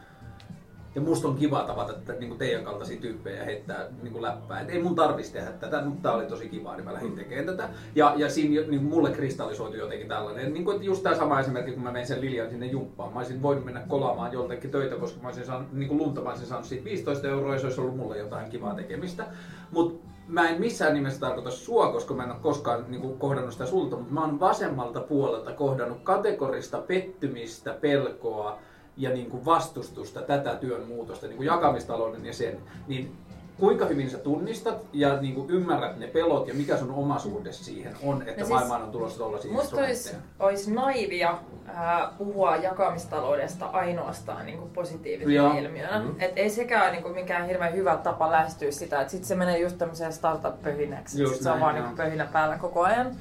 Ja musta on kiva tavata että, niin kuin teidän kaltaisia tyyppejä ja heittää niin kuin läppää. Et ei mun tarvitsisi tehdä tätä, mutta tää oli tosi kiva, niin mä lähdin tekemään tätä. Ja, ja siinä niin kuin mulle kristallisoitu jotenkin tällainen. Niin kuin, että just tämä sama esimerkki, kun mä menin sen Lilian sinne jumppaan. Mä olisin voinut mennä kolaamaan joltakin töitä, koska mä olisin saanut, niin kuin lunta mä olisin saanut siitä 15 euroa ja se olisi ollut mulle jotain kivaa tekemistä. Mutta mä en missään nimessä tarkoita sua, koska mä en ole koskaan niin kuin, kohdannut sitä sulta, mutta mä oon vasemmalta puolelta kohdannut kategorista pettymistä, pelkoa ja niin kuin vastustusta tätä työn muutosta, niin kuin jakamistalouden ja sen, niin kuinka hyvin sä tunnistat ja niin kuin ymmärrät ne pelot ja mikä sun oma suhde siihen on, että No siis maailmaan on tulossa tuollaisia Musta olisi, olisi naivia ää, puhua jakamistaloudesta ainoastaan niin kuin positiivisena Joo. ilmiönä. Mhm. Mm-hmm. Et ei sekään niin kuin mikään hirveän hyvä tapa lähestyä sitä, että sitten se menee just tämmöiseen startup-pöhinäksi. Sit se on vaan niin kuin pöhinä päällä koko ajan.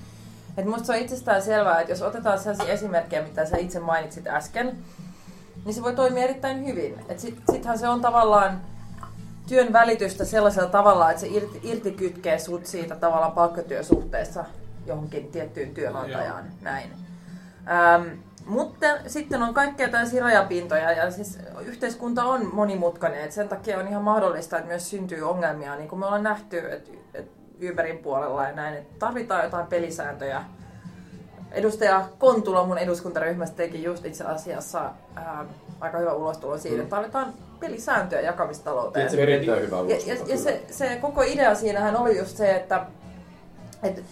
Et musta se on itsestään selvää, että jos otetaan sellaisia esimerkkejä, mitä sä itse mainitsit äsken, niin se voi toimia erittäin hyvin. Et sit, sittenhän se on tavallaan työn välitystä sellaisella tavalla, että se irti, irtikytkee sut siitä tavallaan palkkatyösuhteessa johonkin tiettyyn työnantajaan. Näin. Ähm, mutta sitten on kaikkea tällaisia rajapintoja ja siis yhteiskunta on monimutkainen, että sen takia on ihan mahdollista, että myös syntyy ongelmia, niin kuin me ollaan nähty, että, että Uberin puolella ja näin, että tarvitaan jotain pelisääntöjä. Edustaja Kontula mun eduskuntaryhmästä teki just itse asiassa ää, aika hyvä ulostulo siitä, että tarvitaan pelisääntöjä jakamistalouteen. Se on erittäin hyvä Ja, ulostulo, ja, ja kyllä. se, se koko idea siinähän oli just se, että et,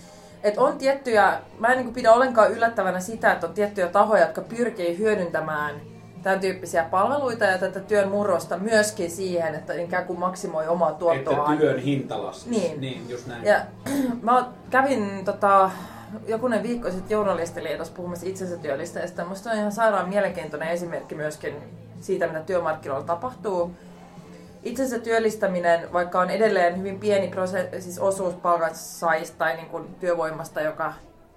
et on tiettyjä, mä en niin pidä ollenkaan yllättävänä sitä, että on tiettyjä tahoja, jotka pyrkii hyödyntämään tämän tyyppisiä palveluita ja tätä työn murrosta myöskin siihen, että ikään kuin maksimoi omaa tuottoaan. Että työn hinta laskisi. Niin. niin just näin. Ja mä kävin tota, jokunen viikko sitten journalistiliitossa puhumassa itsensä työllistäjistä. Musta on ihan sairaan mielenkiintoinen esimerkki myöskin siitä, mitä työmarkkinoilla tapahtuu. Itsensä työllistäminen, vaikka on edelleen hyvin pieni prose- siis osuus palkansaajista tai niin kuin työvoimasta, joka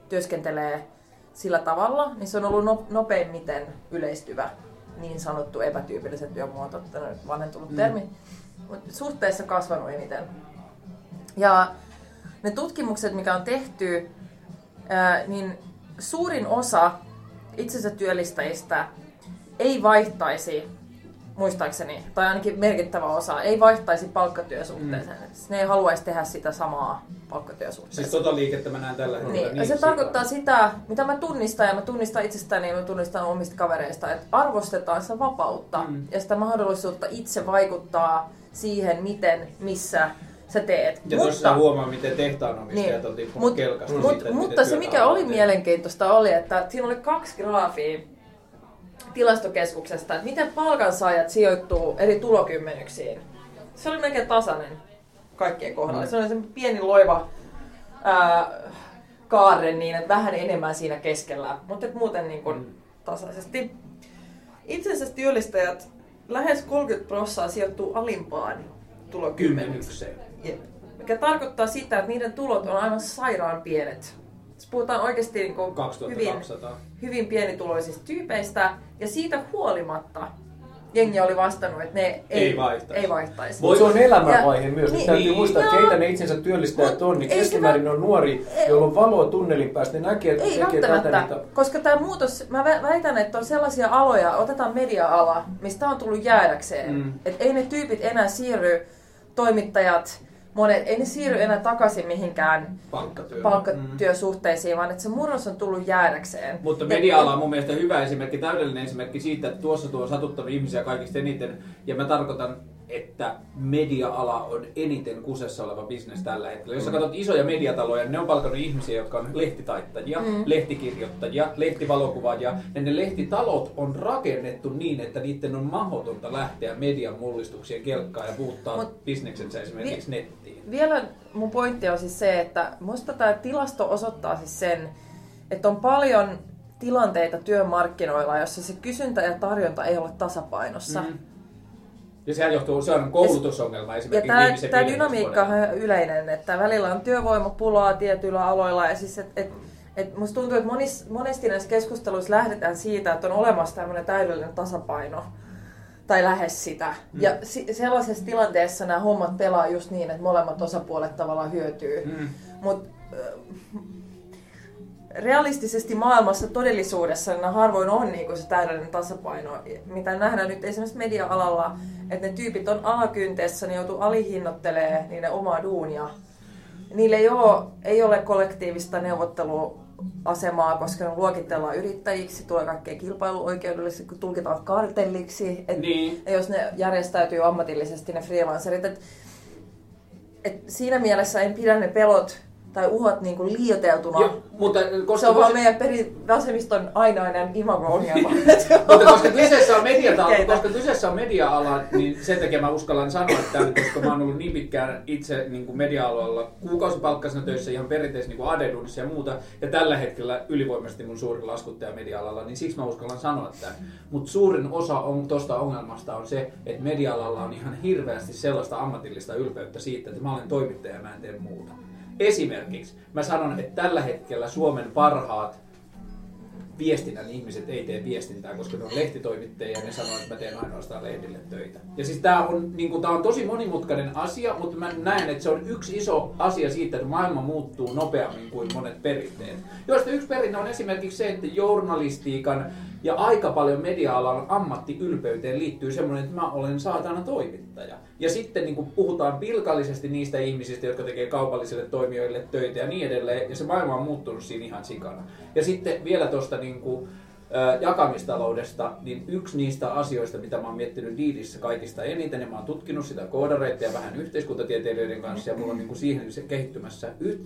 työskentelee sillä tavalla, niin se on ollut no- nopeimmiten yleistyvä niin sanottu epätyypillisen työmuoto, tämä on vanhentunut Mm. termi, mutta suhteessa kasvanut eniten. Ja ne tutkimukset, mikä on tehty, ää, niin suurin osa itsensä työllistäjistä ei vaihtaisi, muistaakseni, tai ainakin merkittävä osa, ei vaihtaisi palkkatyösuhteeseen. Mm. Ne ei haluaisi tehdä sitä samaa palkkatyösuhteeseen. Siis tota liikettä mä näen tällä hetkellä. Niin, ja se tarkoittaa sitä, mitä mä tunnistan, ja mä tunnistan itsestäni ja mä tunnistan omista kavereista, että arvostetaan sitä vapautta Mm. ja sitä mahdollisuutta itse vaikuttaa siihen, miten, missä sä teet. Ja tuossa huomaa, miten tehtaanomistajat Niin. on tippunut Mut, kelkasta. mut, siitä, mutta se mikä oli mielenkiintoista oli, että siinä oli kaksi graafia tilastokeskuksesta, että miten palkansaajat sijoittuu eri tulokymmenyksiin. Se oli melkein tasainen kaikkien kohdalla. Mm. Se oli se pieni loiva ää, kaarre niin, että vähän enemmän siinä keskellä, mutta et muuten niin kuin Mm. tasaisesti. Itsensä työllistäjät lähes 30 prosenttia sijoittuu alimpaan tulokymmenykseen. Jep. Mikä tarkoittaa sitä, että niiden tulot on aivan sairaan pienet. Siis puhutaan oikeasti niin kuin hyvin, 2200. hyvin pienituloisista tyypeistä, ja siitä huolimatta jengi oli vastannut, että ne ei, Ei vaihtaisi. Ei vaihtaisi. Mutta se on elämänvaihe Ja- myös. Niin- täytyy niin. muistaa, että keitä ne itsensä työllistäjät on, niin keskimäärin on nuori, ei- jolla on valoa tunnelin päästä. Ne näkee, että Ei tekee tätä. Niitä... koska tämä muutos, mä vä- väitän, että on sellaisia aloja, otetaan media-ala, mistä on tullut jäädäkseen. Mm. Että ei ne tyypit enää siirry, toimittajat, monet, ei ne siirry enää takaisin mihinkään Palkkatyö. Palkkatyösuhteisiin, vaan että se murros on tullut jäädäkseen. Mutta media-ala on mun mielestä hyvä esimerkki, täydellinen esimerkki siitä, että tuossa tuo satuttavia ihmisiä kaikista eniten. Ja mä tarkoitan, että media-ala on eniten kusessa oleva bisnes tällä hetkellä. Jos sä katsot isoja mediataloja, ne on palkannut ihmisiä, jotka on lehtitaittajia, mm. lehtikirjoittajia, lehtivalokuvaajia. Ja ne lehtitalot on rakennettu niin, että niiden on mahdotonta lähteä median mullistuksien kelkkaan ja muuttaa Mut- bisneksensä esimerkiksi nettiin. Vielä mun pointti on siis se, että musta tämä tilasto osoittaa siis sen, että on paljon tilanteita työmarkkinoilla, jossa se kysyntä ja tarjonta ei ole tasapainossa. Mm. Ja sehän johtuu, se on koulutusongelma Ja esimerkiksi tämä, viimeisen tämä 15 dynamiikka on yleinen, että välillä on työvoimapulaa tietyillä aloilla ja siis et, et, et musta tuntuu, että monis, monesti näissä keskusteluissa lähdetään siitä, että on olemassa tämmöinen täydellinen tasapaino tai lähes sitä. Mm. Ja si- sellaisessa tilanteessa nämä hommat pelaa just niin, että molemmat osapuolet tavallaan hyötyy. Mm. Mutta realistisesti maailmassa, todellisuudessa, niin harvoin on niin se täydellinen tasapaino. Mitä nähdään nyt esimerkiksi media-alalla, että ne tyypit on alakynteessä, ne joutuu alihinnoittelee niiden omaa duunia. Niillä ei ole, ei ole kollektiivista neuvotteluasemaa, koska ne luokitellaan yrittäjiksi, tulee kaikkea kilpailuoikeudellisesti, kun tulkitaan kartelliksi. Et, Niin. jos ne järjestäytyy ammatillisesti, ne freelancerit. Et, et siinä mielessä en pidä ne pelot tai uhat niin kuin liioiteltuna. Jo, mutta koska se on vaan meidän peri, vasemmiston ainainen imago-ongelma. Mutta koska kyseessä on media Keitä? koska kyseessä on media-ala, niin sen takia mä uskallan sanoa tämän, koska mä oon ollut niin pitkään itse niin kuin media-alalla kuukausipalkkaisena töissä ihan perinteisesti niin kuin ja muuta, ja tällä hetkellä ylivoimaisesti mun suurin laskuttaja media-alalla, niin siksi mä uskallan sanoa tämän. Mutta suurin osa on, tuosta ongelmasta on se, että media-alalla on ihan hirveästi sellaista ammatillista ylpeyttä siitä, että mä olen toimittaja ja mä en tee muuta. Esimerkiksi mä sanon, että tällä hetkellä Suomen parhaat viestinnän ihmiset ei tee viestintää, koska ne on lehtitoimittajia ja ne sanoo, että mä teen ainoastaan lehdille töitä. Ja siis tää on, niin kuin, tää on tosi monimutkainen asia, mutta mä näen, että se on yksi iso asia siitä, että maailma muuttuu nopeammin kuin monet perinteet. Joista yksi perinne on esimerkiksi se, että journalistiikan ja aika paljon media-alan ammattiylpeyteen liittyy semmoinen, että mä olen saatana toimittaja. Ja sitten niin kuin puhutaan pilkallisesti niistä ihmisistä, jotka tekee kaupallisille toimijoille töitä ja niin edelleen. Ja se maailma on muuttunut siinä ihan sikana. Ja sitten vielä tuosta niin jakamistaloudesta, niin yksi niistä asioista, mitä mä oon miettinyt Diilissä kaikista eniten, ja mä oon tutkinut sitä koodareita ja vähän yhteiskuntatieteilijöiden kanssa, ja mulla on niin kuin siihen kehittymässä yht,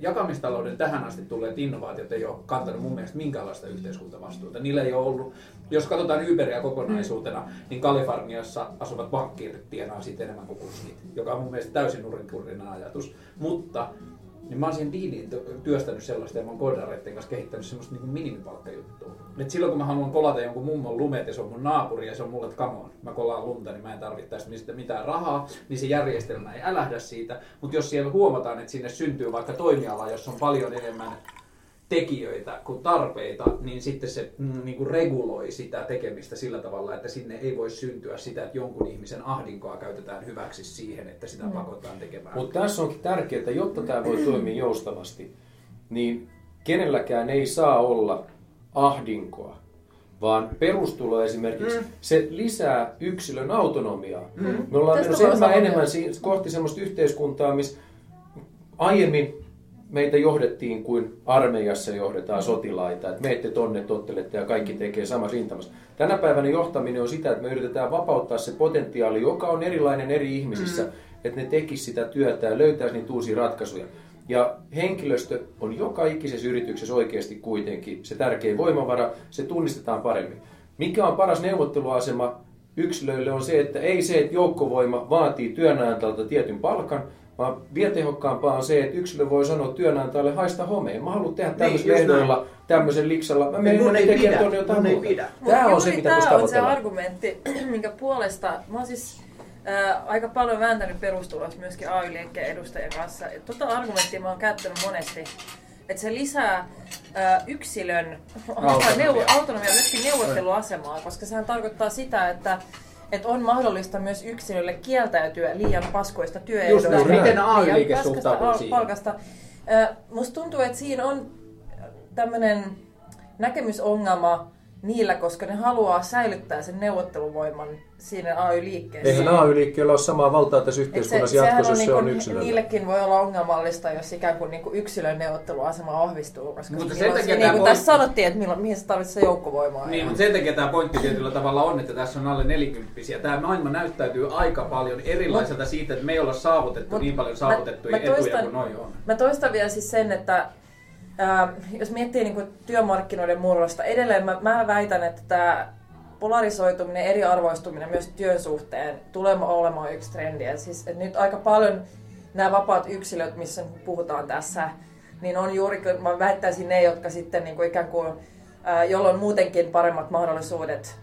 jakamistalouden tähän asti tulleet innovaatiot ei ole kantanut mun mielestä minkäänlaista yhteiskuntavastuuta. Niillä ei ole ollut, jos katsotaan Uberia kokonaisuutena, niin Kaliforniassa asuvat pankkiirit tienaa siitä enemmän kuin kuskit, joka on mun mielestä täysin nurinkurinen ajatus. Mutta niin mä oon siihen diiliin ty- työstänyt sellaista ja mä oon koodareiden kanssa kehittänyt semmoista niin minimipalkkajuttua. Et silloin kun mä haluan kolata jonkun mummon lumet ja se on mun naapuri ja se on mulle, että come on, mä kolaan lunta, niin mä en tarvitse tästä mitään rahaa, niin se järjestelmä ei älähdä siitä. Mutta jos siellä huomataan, että sinne syntyy vaikka toimiala, jossa on paljon enemmän tekijöitä kuin tarpeita, niin sitten se mm, niin kuin reguloi sitä tekemistä sillä tavalla, että sinne ei voi syntyä sitä, että jonkun ihmisen ahdinkoa käytetään hyväksi siihen, että sitä pakotetaan tekemään. Mutta tässä onkin tärkeää, että jotta tämä voi toimia joustavasti, niin kenelläkään ei saa olla ahdinkoa, vaan perustulo esimerkiksi, mm. se lisää yksilön autonomiaa. Mm. Me ollaan Tästä menossa mä enemmän, enemmän kohti sellaista yhteiskuntaa, missä aiemmin meitä johdettiin kuin armeijassa johdetaan sotilaita, että menette tonne, tottelette ja kaikki tekee samassa rintamassa. Tänä päivänä johtaminen on sitä, että me yritetään vapauttaa se potentiaali, joka on erilainen eri ihmisissä, mm. että ne tekisivät sitä työtä ja löytäisi niitä uusia ratkaisuja. Ja henkilöstö on joka ikisessä yrityksessä oikeasti kuitenkin se tärkein voimavara, se tunnistetaan paremmin. Mikä on paras neuvotteluasema yksilöille on se, että ei se, että joukkovoima vaatii työnantajalta tietyn palkan, vaan vielä tehokkaampaa on se, että yksilö voi sanoa työnantajalle haista homeen. Mä haluan tehdä tämmöisellä just näin. ehdoilla, tämmöisellä liksalla. Mä Mun menen ei tekemään pidä, tuonne jotain mun ei muuta. pidä. Tämä on se, mitä tää tuossa on se argumentti, minkä puolesta mä oon siis ää, aika paljon vääntänyt perustulossa myöskin AY-liikkeen edustajien kanssa. Ja Tota argumenttia mä oon käyttänyt monesti. Että se lisää ää, yksilön Autonomia. neuvo, autonomia myöskin neuvotteluasemaa, koska sehän tarkoittaa sitä, että että on mahdollista myös yksilölle kieltäytyä liian paskoista työehdoista. Just näin. Miten AY-liike suhtautuu siihen? Palkasta. Musta tuntuu, että siinä on tämmöinen näkemysongelma niillä, koska ne haluaa säilyttää sen neuvotteluvoiman siinä AY-liikkeessä. Eihän AY-liikkeellä ole samaa valtaa tässä yhteiskunnassa sehän jatkossa, on jos se on yksilöllä. Niillekin voi olla ongelmallista, jos ikään kuin niinku yksilön neuvotteluasema vahvistuu. Koska Mutta sen takia se, niin kuin tässä sanottiin, että milloin, mihin sä tarvitset joukkovoimaa. Niin, mutta sen takia tämä pointti tietyllä tavalla on, että tässä on alle nelikymppisiä. Tämä maailma näyttäytyy aika paljon erilaiselta siitä, että me ei olla saavutettu Mut niin paljon mä- saavutettuja mä etuja toistan- kuin noi on. Mä toistan vielä siis sen, että ää, jos miettii niin työmarkkinoiden murrosta, edelleen mä, mä väitän, että tämä polarisoituminen, eriarvoistuminen myös työn suhteen tulee olemaan yksi trendi. Et siis, et nyt aika paljon nämä vapaat yksilöt, missä puhutaan tässä, niin on juuri, mä väittäisin ne, jotka sitten niin kuin ikään kuin, ää, jolla on muutenkin paremmat mahdollisuudet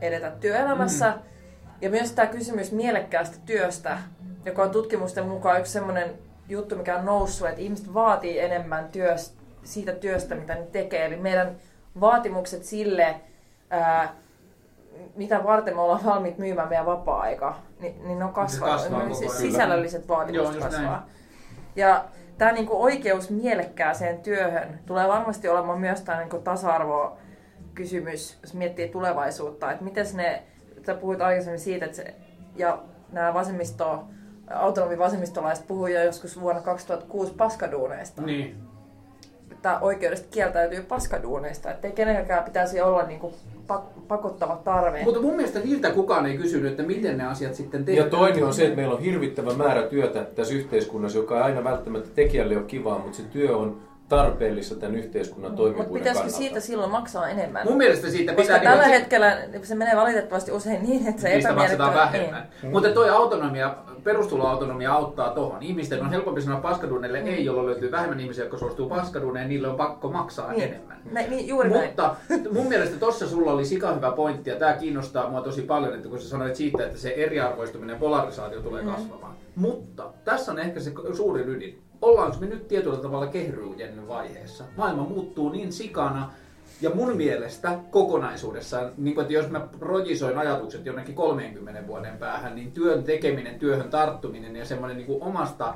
edetä työelämässä, mm. Ja myös tämä kysymys mielekkäästä työstä, joka on tutkimusten mukaan yksi semmoinen juttu, mikä on noussut, että ihmiset vaatii enemmän työstä, siitä työstä, mitä ne tekee. Eli meidän vaatimukset sille, ää, mitä varten me ollaan valmiit myymään meidän vapaa-aika, niin, niin ne on kasvanut. kasvaa Ne ajan. sisällölliset Joo, vaatimukset näin. kasvaa. Ja tämä niinku oikeus mielekkääseen työhön tulee varmasti olemaan myös tämä niinku tasa-arvo kysymys, jos miettii tulevaisuutta, että miten ne, sä puhuit aikaisemmin siitä, että se, ja nämä vasemmisto, autonomi vasemmistolaiset puhui jo joskus vuonna 2006 paskaduuneista. Niin. Että oikeudesta kieltäytyy paskaduuneista, että ei kenenkään pitäisi olla niinku pak- pakottava tarve. Mutta mun mielestä niiltä kukaan ei kysynyt, että miten ne asiat sitten tehdään. Ja toinen on se, että meillä on hirvittävä määrä työtä tässä yhteiskunnassa, joka ei aina välttämättä tekijälle ole kivaa, mutta se työ on tarpeellista tämän yhteiskunnan Mutta toimivuuden pitäisikö kannalta. siitä silloin maksaa enemmän? Mun mielestä siitä Koska pitää... tällä niinku- hetkellä se menee valitettavasti usein niin, että se Niistä maksetaan vähemmän. Niin. Mutta toi autonomia, perustuloautonomia auttaa tohon. Ihmisten on helpompi sanoa paskaduuneille ei, jolloin löytyy vähemmän ihmisiä, jotka suostuu paskaduuneen, niille on pakko maksaa Niin. enemmän. Nä, niin, juuri näin. Mutta mun mielestä tossa sulla oli sika hyvä pointti ja tämä kiinnostaa mua tosi paljon, että kun sä sanoit siitä, että se eriarvoistuminen ja polarisaatio tulee Mm. kasvamaan. Mutta tässä on ehkä se suurin ydin. Ollaanko me nyt tietyllä tavalla kehryjen vaiheessa? Maailma muuttuu niin sikana ja mun mielestä kokonaisuudessaan, niin kuin, että jos mä projisoin ajatukset jonnekin 30 vuoden päähän, niin työn tekeminen, työhön tarttuminen ja semmoinen niin kuin omasta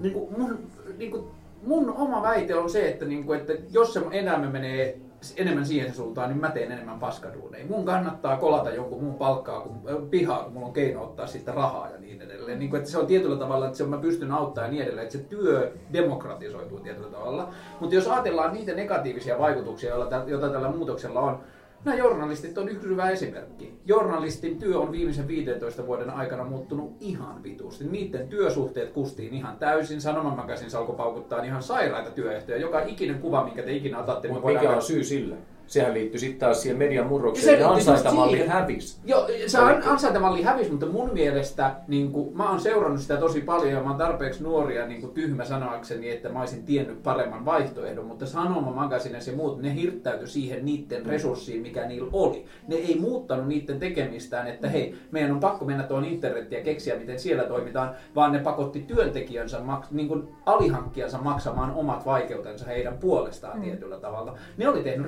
niin kuin mun, niin kuin mun oma väite on se, että, niin kuin, että jos se elämä menee enemmän siihen suuntaan, niin mä teen enemmän paskaduuneja. Mun kannattaa kolata jonkun muun palkkaa kun, pihaa, kun mulla on keino ottaa siitä rahaa ja niin edelleen. Niin kuin, että se on tietyllä tavalla, että se, mä pystyn auttamaan ja niin edelleen, että se työ demokratisoituu tietyllä tavalla. Mutta jos ajatellaan niitä negatiivisia vaikutuksia, joita tällä muutoksella on, Nämä journalistit on yksi hyvä esimerkki. Journalistin työ on viimeisen 15 vuoden aikana muuttunut ihan vitusti. Niiden työsuhteet kustiin ihan täysin. Sanoman Magasin alkoi paukuttaa ihan sairaita työehtoja. Joka ikinen kuva, minkä te ikinä otatte, niin mikä on syy sille? Sehän liittyy sitten taas siihen median Se murrokseen ja ansaintamalli hävisi. Joo, se an- ansaintamalli hävisi, mutta mun mielestä niin kuin, mä oon seurannut sitä tosi paljon ja mä oon tarpeeksi nuoria niin kuin, tyhmä sanoakseni, että mä olisin tiennyt paremman vaihtoehdon, mutta Sanoma Magazines ja muut, ne hirttäytyi siihen niiden resurssiin, mikä niillä oli. Ne ei muuttanut niiden tekemistään, että hei, meidän on pakko mennä tuon internettiin ja keksiä, miten siellä toimitaan, vaan ne pakotti työntekijänsä, maks- niin kuin alihankkijansa maksamaan omat vaikeutensa heidän puolestaan mm. tietyllä tavalla. Ne oli tehnyt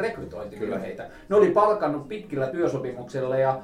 rekrytointivirheitä. Ne oli palkannut pitkillä työsopimuksilla ja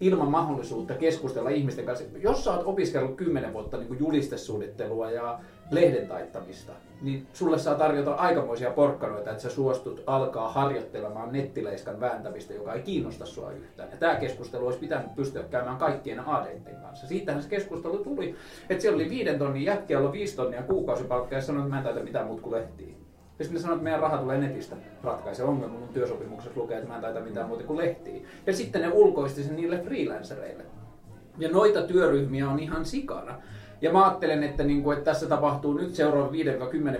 ilman mahdollisuutta keskustella ihmisten kanssa. Jos sä oot opiskellut 10 vuotta niin julistesuunnittelua ja lehden taittamista, niin sulle saa tarjota aikamoisia porkkanoita, että sä suostut alkaa harjoittelemaan nettileiskan vääntämistä, joka ei kiinnosta sua yhtään. Ja tämä keskustelu olisi pitänyt pystyä käymään kaikkien ADTin kanssa. Siitähän se keskustelu tuli, että siellä oli viiden tonnin jätkiä, jolla viisi tonnia kuukausipalkkaa ja sanoi, että mä en täytä mitään muuta kuin lehtiä. Ja sitten ne sanoo, että meidän raha tulee netistä ratkaise ongelma. Mun työsopimuksessa lukee, että mä en taita mitään muuta kuin lehtiä. Ja sitten ne ulkoisti sen niille freelancereille. Ja noita työryhmiä on ihan sikana. Ja mä ajattelen, että, niin kuin, että tässä tapahtuu nyt seuraavan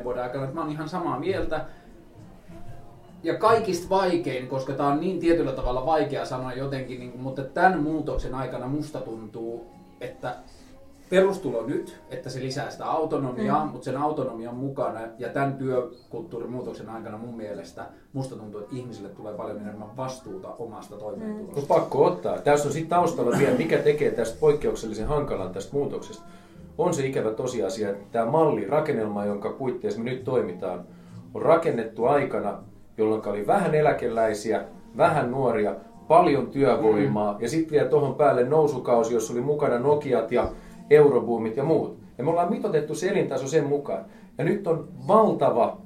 5-10 vuoden aikana, että mä oon ihan samaa mieltä. Ja kaikista vaikein, koska tämä on niin tietyllä tavalla vaikea sanoa jotenkin, niin, kuin, mutta tämän muutoksen aikana musta tuntuu, että perustulo nyt, että se lisää sitä autonomiaa, mm. mutta sen autonomian mukana ja tämän työkulttuurin muutoksen aikana mun mielestä musta tuntuu, että ihmisille tulee paljon enemmän vastuuta omasta toimeentulosta. No pakko ottaa. Tässä on sitten taustalla vielä, mikä tekee tästä poikkeuksellisen hankalan tästä muutoksesta. On se ikävä tosiasia, että tämä malli, rakennelma, jonka puitteissa me nyt toimitaan, on rakennettu aikana, jolloin oli vähän eläkeläisiä, vähän nuoria, paljon työvoimaa ja sitten vielä tuohon päälle nousukausi, jossa oli mukana Nokiat ja Euroboomit ja muut. Ja me ollaan mitotettu se elintaso sen mukaan. Ja nyt on valtava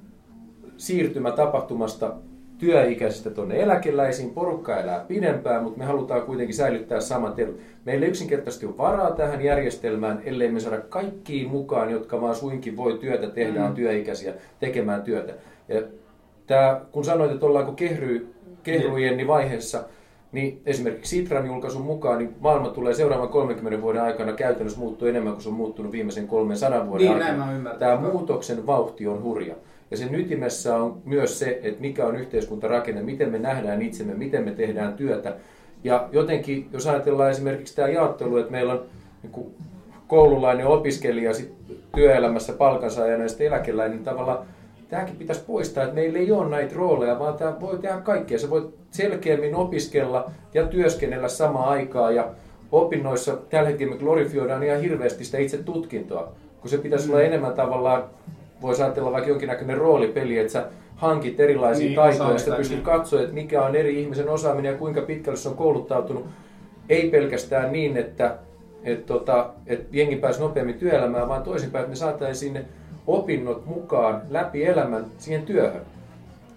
siirtymä tapahtumasta työikäisistä tuonne eläkeläisiin. Porukka elää pidempään, mutta me halutaan kuitenkin säilyttää samat edut. Meillä ei yksinkertaisesti ole varaa tähän järjestelmään, ellei me saada kaikkiin mukaan, jotka vaan suinkin voi työtä tehdä, on työikäisiä tekemään työtä. Ja tämä, kun sanoit, että ollaanko kehry, kehrujen niin vaiheessa, niin esimerkiksi Sitran julkaisun mukaan niin maailma tulee seuraavan 30 vuoden aikana käytännössä muuttuu enemmän kuin se on muuttunut viimeisen 300 vuoden Niin, näin aikana. Tämä muutoksen vauhti on hurja. Ja sen ytimessä on myös se, että mikä on yhteiskuntarakenne, miten me nähdään itsemme, miten me tehdään työtä. Ja jotenkin, jos ajatellaan esimerkiksi tämä jaottelu, että meillä on niin koululainen opiskelija sit työelämässä palkansaajana ja sitten eläkeläinen, niin tavallaan tämäkin pitäisi poistaa, että meillä ei ole näitä rooleja, vaan tämä voi tehdä kaikkea. Sä voit selkeämmin opiskella ja työskennellä samaan aikaan ja opinnoissa tällä hetkellä me glorifioidaan ihan hirveästi sitä itse tutkintoa, kun se pitäisi olla enemmän tavallaan, voisi ajatella vaikka jonkinnäköinen roolipeli, että sä hankit erilaisia Niin, taitoja, ja sitä pystyt niin. katsoa, että mikä on eri ihmisen osaaminen ja kuinka pitkälle se on kouluttautunut. Ei pelkästään niin, että et tota, et jengi pääsi nopeammin työelämään, vaan toisinpäin, että me saataisiin ne opinnot mukaan läpi elämän siihen työhön.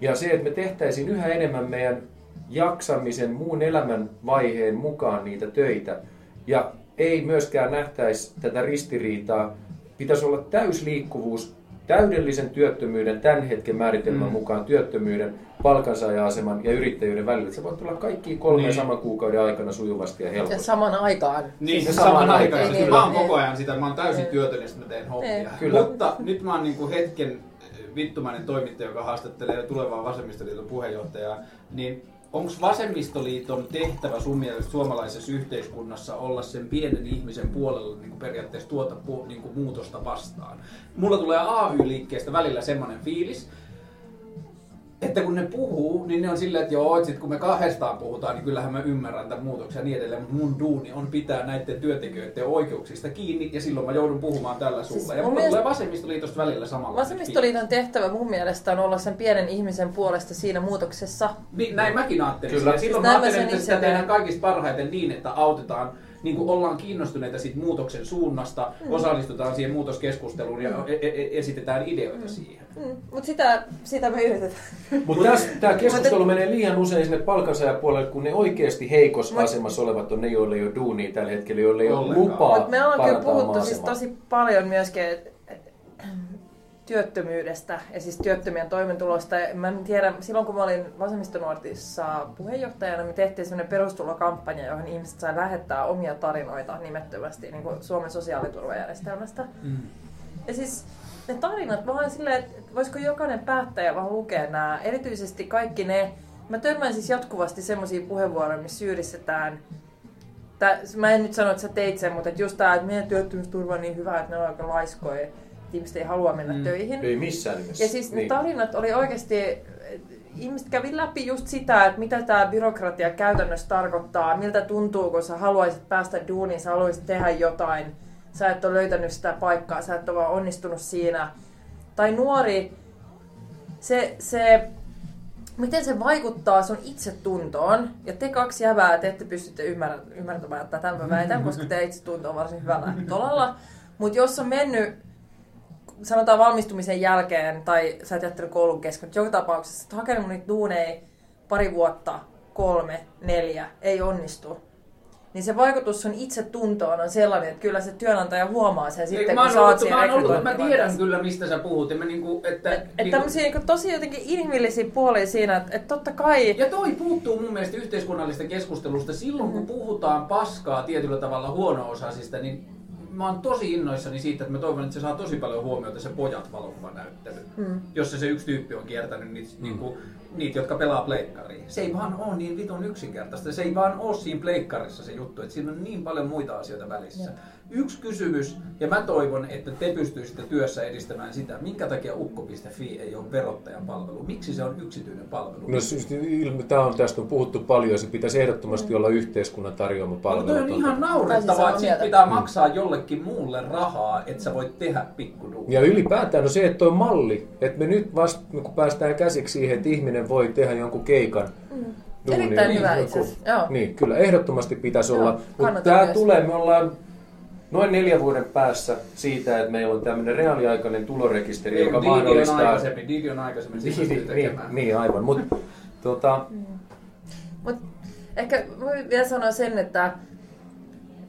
Ja se, että me tehtäisiin yhä enemmän meidän jaksamisen, muun elämän vaiheen mukaan niitä töitä. Ja ei myöskään nähtäisi tätä ristiriitaa. Pitäisi olla täysliikkuvuus täydellisen työttömyyden, tämän hetken määritelmän mm. mukaan työttömyyden, palkansaaja-aseman ja yrittäjyyden välillä. Se voi tulla kaikki kolme Niin. saman kuukauden aikana sujuvasti ja helposti. Ja saman aikaan. Niin, Siis saman saman aikaan. aikaan, Siis kyllä. mä oon Niin. koko ajan sitä, mä oon täysin Niin. työtön ja sitten mä teen hommia. Niin. Kyllä. Mutta nyt mä oon niinku hetken äh, vittumainen toimittaja, joka haastattelee tulevaa vasemmistoliiton puheenjohtajaa, niin onko vasemmistoliiton tehtävä sun mielestä suomalaisessa yhteiskunnassa olla sen pienen ihmisen puolella niin kuin periaatteessa tuota niin kuin muutosta vastaan? Mulla tulee AY-liikkeestä välillä semmoinen fiilis, että kun ne puhuu, niin ne on silleen, että joo, että sit kun me kahdestaan puhutaan, niin kyllähän mä ymmärrän tämän muutoksen ja niin edelleen, mutta mun duuni on pitää näiden työntekijöiden oikeuksista kiinni, ja silloin mä joudun puhumaan tällä suulla. Siis ja mun mulla mielestä- tulee vasemmistoliitosta välillä samalla. Vasemmistoliiton tehtävä mun mielestä on olla sen pienen ihmisen puolesta siinä muutoksessa. Niin, näin mäkin ajattelin. Kyllä. Silloin Siis mä ajattelin, että sitä tehdään kaikista parhaiten niin, että autetaan, niin kuin ollaan kiinnostuneita siitä muutoksen suunnasta, Mm. osallistutaan siihen muutoskeskusteluun ja e- e- esitetään ideoita siihen. Mm, Mutta sitä, sitä me yritetään. Mutta tämä keskustelu menee liian usein sinne palkansaajapuolelle, kun ne oikeasti heikossa asemassa olevat on ne, joille ei ole duunia tällä hetkellä, joille ei ole lupaa Mutta me ollaan kyllä puhuttu siis tosi paljon myöskin et- et- työttömyydestä ja siis työttömien toimentulosta. Ja Mä en tiedä, silloin kun mä olin vasemmistonuortissa puheenjohtajana, me tehtiin sellainen perustulokampanja, johon ihmiset sai lähettää omia tarinoita nimettömästi niin kuin Suomen sosiaaliturvajärjestelmästä. Mm. Ja siis ne tarinat vaan silleen, että voisiko jokainen päättäjä vaan lukea nämä, erityisesti kaikki ne, mä törmään siis jatkuvasti semmoisia puheenvuoroja, missä syyllistetään Tää, mä en nyt sano, että sä teit sen, mutta just tää, että meidän työttömyysturva on niin hyvä, että ne on aika laiskoja, ihmiset ei halua mennä Mm. töihin. Ei missään nimessä. Ja siis ne niin. tarinat oli oikeasti, ihmiset kävi läpi just sitä, että mitä tämä byrokratia käytännössä tarkoittaa, miltä tuntuu, kun sä haluaisit päästä duuniin, sä haluaisit tehdä jotain, sä et ole löytänyt sitä paikkaa, sä et ole vaan onnistunut siinä. Tai nuori, se, se miten se vaikuttaa sun itsetuntoon, ja te kaksi jävää, te ette pystytte ymmärtämään tätä mä väitän, koska te itsetunto on varsin hyvällä tolalla. Mutta jos on mennyt, sanotaan valmistumisen jälkeen, tai sä et jättänyt koulun kesken, mutta joka tapauksessa, että hakenut niitä duuneja pari vuotta, kolme, neljä, ei onnistu. Niin se vaikutus sun itsetuntoon on sellainen, että kyllä se työnantaja huomaa sen sitten, Eikö mä kun sä oot mä, ollut, mä tiedän kyllä mistä sä puhut. Mä niinku, että, Että et tämmöisiä niin tosi jotenkin inhimillisiä puolia siinä, että et totta kai... Ja toi puuttuu mun mielestä yhteiskunnallista keskustelusta. Silloin kun puhutaan paskaa tietyllä tavalla huono-osaisista, niin mä oon tosi innoissani siitä, että mä toivon, että se saa tosi paljon huomiota se pojat valokuvanäyttely. Mm. Jossa se yksi tyyppi on kiertänyt niitä, mm. niinku, niitä jotka pelaa pleikkaria. Se ei vaan ole niin vitun yksinkertaista. Se ei vaan ole siinä pleikkarissa se juttu, että siinä on niin paljon muita asioita välissä. Yksi kysymys, ja mä toivon, että te pystyisitte työssä edistämään sitä, minkä takia ukko.fi ei ole verottajan palvelu. Miksi se on yksityinen palvelu? No, siis ilmi, tämä on, tästä on puhuttu paljon ja se pitäisi ehdottomasti olla yhteiskunnan tarjoama Mutta palvelu. toi on ihan naurettavaa, että sit mieltä. pitää maksaa jollekin muulle rahaa, että sä voit tehdä pikkuduunia. Ja ylipäätään on se, että toi malli, että me nyt vasta kun päästään käsiksi siihen, että ihminen voi tehdä jonkun keikan, Mm. Erittäin niin, hyvä itse asiassa, joo. Niin, kyllä ehdottomasti pitäisi Joo, olla. Mutta tämä tulee, me ollaan noin neljän vuoden päässä siitä, että meillä on tämmöinen reaaliaikainen tulorekisteri, joka Digi on mahdollistaa... aikaisemmin, Digi on aikaisemmin sitä pystyy Niin, niin, tekemään. niin, aivan. Mutta tota, Mut ehkä voin vielä sanoa sen, että,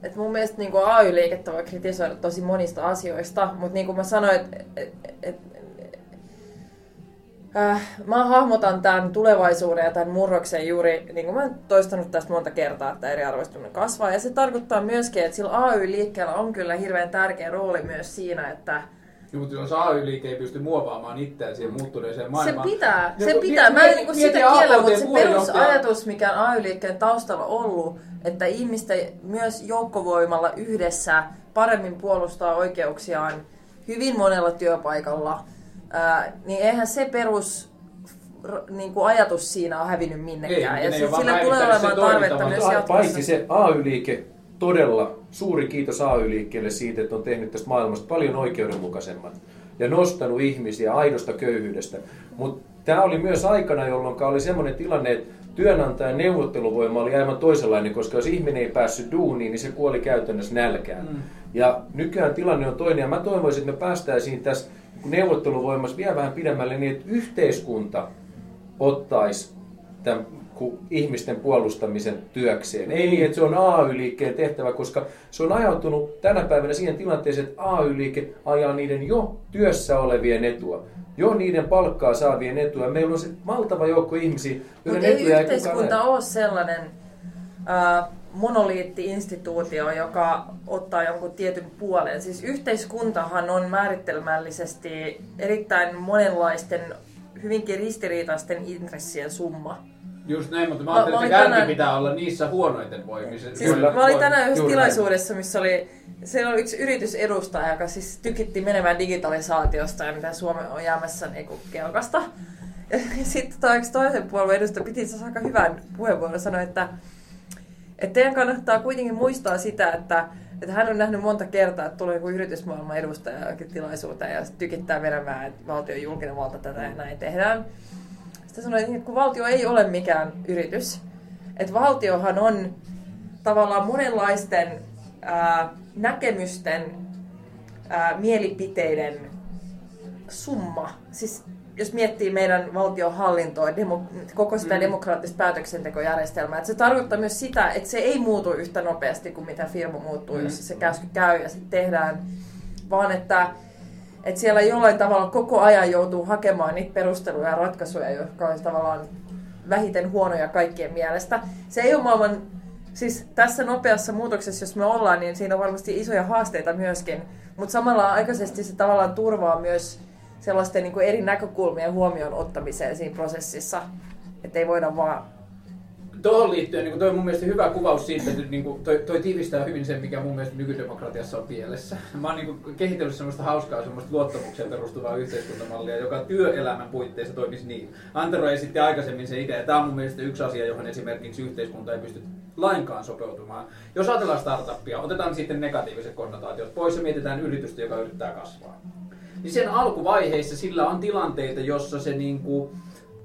että mun mielestä niin AY-liikettä voi kritisoida tosi monista asioista, mutta niin kuin mä sanoin, että et, et, äh, mä hahmotan tämän tulevaisuuden ja tämän murroksen juuri, niin kuin mä oon toistanut tästä monta kertaa, että eriarvoistuminen kasvaa. Ja se tarkoittaa myöskin, että sillä AY-liikkeellä on kyllä hirveän tärkeä rooli myös siinä, että Joo, mutta jos AY-liike ei pysty muovaamaan itseään siihen muuttuneeseen Se maailmaan. pitää, Ja se pitää. Mä en niinku sitä kiellä, mutta se perusajatus, mikä on AY-liikkeen taustalla ollut, että ihmisten myös joukkovoimalla yhdessä paremmin puolustaa oikeuksiaan hyvin monella työpaikalla, ää, niin eihän se perus r- niin kuin ajatus siinä on hävinnyt minnekään. Ei, ja sit sillä tulee olemaan tarvetta myös jatkossa. paitsi se AY-liike todella suuri kiitos AY-liikkeelle siitä, että on tehnyt tästä maailmasta paljon oikeudenmukaisemmat ja nostanut ihmisiä aidosta köyhyydestä. Mutta tämä oli myös aikana, jolloin oli sellainen tilanne, että työnantajan neuvotteluvoima oli aivan toisenlainen, koska jos ihminen ei päässyt duuniin, niin se kuoli käytännössä nälkään. Mm. Ja nykyään tilanne on toinen, ja mä toivoisin, että me päästäisiin tässä neuvotteluvoimassa vielä vähän pidemmälle niin, että yhteiskunta ottaisi tämän ihmisten puolustamisen työkseen. Ei niin, että se on AY-liikkeen tehtävä, koska se on ajautunut tänä päivänä siihen tilanteeseen, että AY-liike ajaa niiden jo työssä olevien etua jo niiden palkkaa saavien etua. Meillä on se valtava joukko ihmisiä, joiden Mut etuja ei yhteiskunta ole sellainen äh, monoliitti-instituutio, joka ottaa jonkun tietyn puolen. Siis yhteiskuntahan on määritelmällisesti erittäin monenlaisten, hyvinkin ristiriitaisten intressien summa. Just näin, mutta mä ajattelin, että kärki tänään... pitää olla niissä huonoiten voimissa. Siis Kyllä. Mä olin tänään yhdessä tilaisuudessa, missä oli, siellä oli yksi yritysedustaja, joka siis tykitti menemään digitalisaatiosta ja mitä Suomi on jäämässä niinku kelkasta. Ja sitten tota, toisen puolueen edustaja piti aika hyvän puheenvuoron sanoa, että, että teidän kannattaa kuitenkin muistaa sitä, että, että hän on nähnyt monta kertaa, että tulee joku yritysmaailman edustaja tilaisuuteen ja tykittää menemään, että valtion julkinen valta tätä ja näin tehdään. Sitten sanoin, että kun valtio ei ole mikään yritys, että valtiohan on tavallaan monenlaisten ää, näkemysten, ää, mielipiteiden summa. Siis jos miettii meidän valtionhallintoa, demo, koko sitä mm. demokraattista päätöksentekojärjestelmää, että se tarkoittaa myös sitä, että se ei muutu yhtä nopeasti kuin mitä firma muuttuu, mm. jos se käsky käy ja sitten tehdään, vaan että että siellä jollain tavalla koko ajan joutuu hakemaan niitä perusteluja ja ratkaisuja, jotka on tavallaan vähiten huonoja kaikkien mielestä. Se ei ole maailman, siis tässä nopeassa muutoksessa, jos me ollaan, niin siinä on varmasti isoja haasteita myöskin, mutta samalla aikaisesti se tavallaan turvaa myös sellaisten niin kuin eri näkökulmien huomioon ottamiseen siinä prosessissa, että ei voida vaan Tuohon liittyen niin toi on mun mielestä hyvä kuvaus siitä, että niin kuin, toi, toi tiivistää hyvin sen, mikä mun mielestä nykydemokratiassa on pielessä. Mä oon niin kuin, kehitellyt semmoista hauskaa, semmoista luottamukseen perustuvaa yhteiskuntamallia, joka työelämän puitteissa toimisi niin. Antero esitti aikaisemmin se idea, ja tämä on mun mielestä yksi asia, johon esimerkiksi yhteiskunta ei pysty lainkaan sopeutumaan. Jos ajatellaan startuppia, otetaan sitten negatiiviset konnotaatiot pois ja mietitään yritystä, joka yrittää kasvaa. Niin sen alkuvaiheissa sillä on tilanteita, jossa se niin kuin,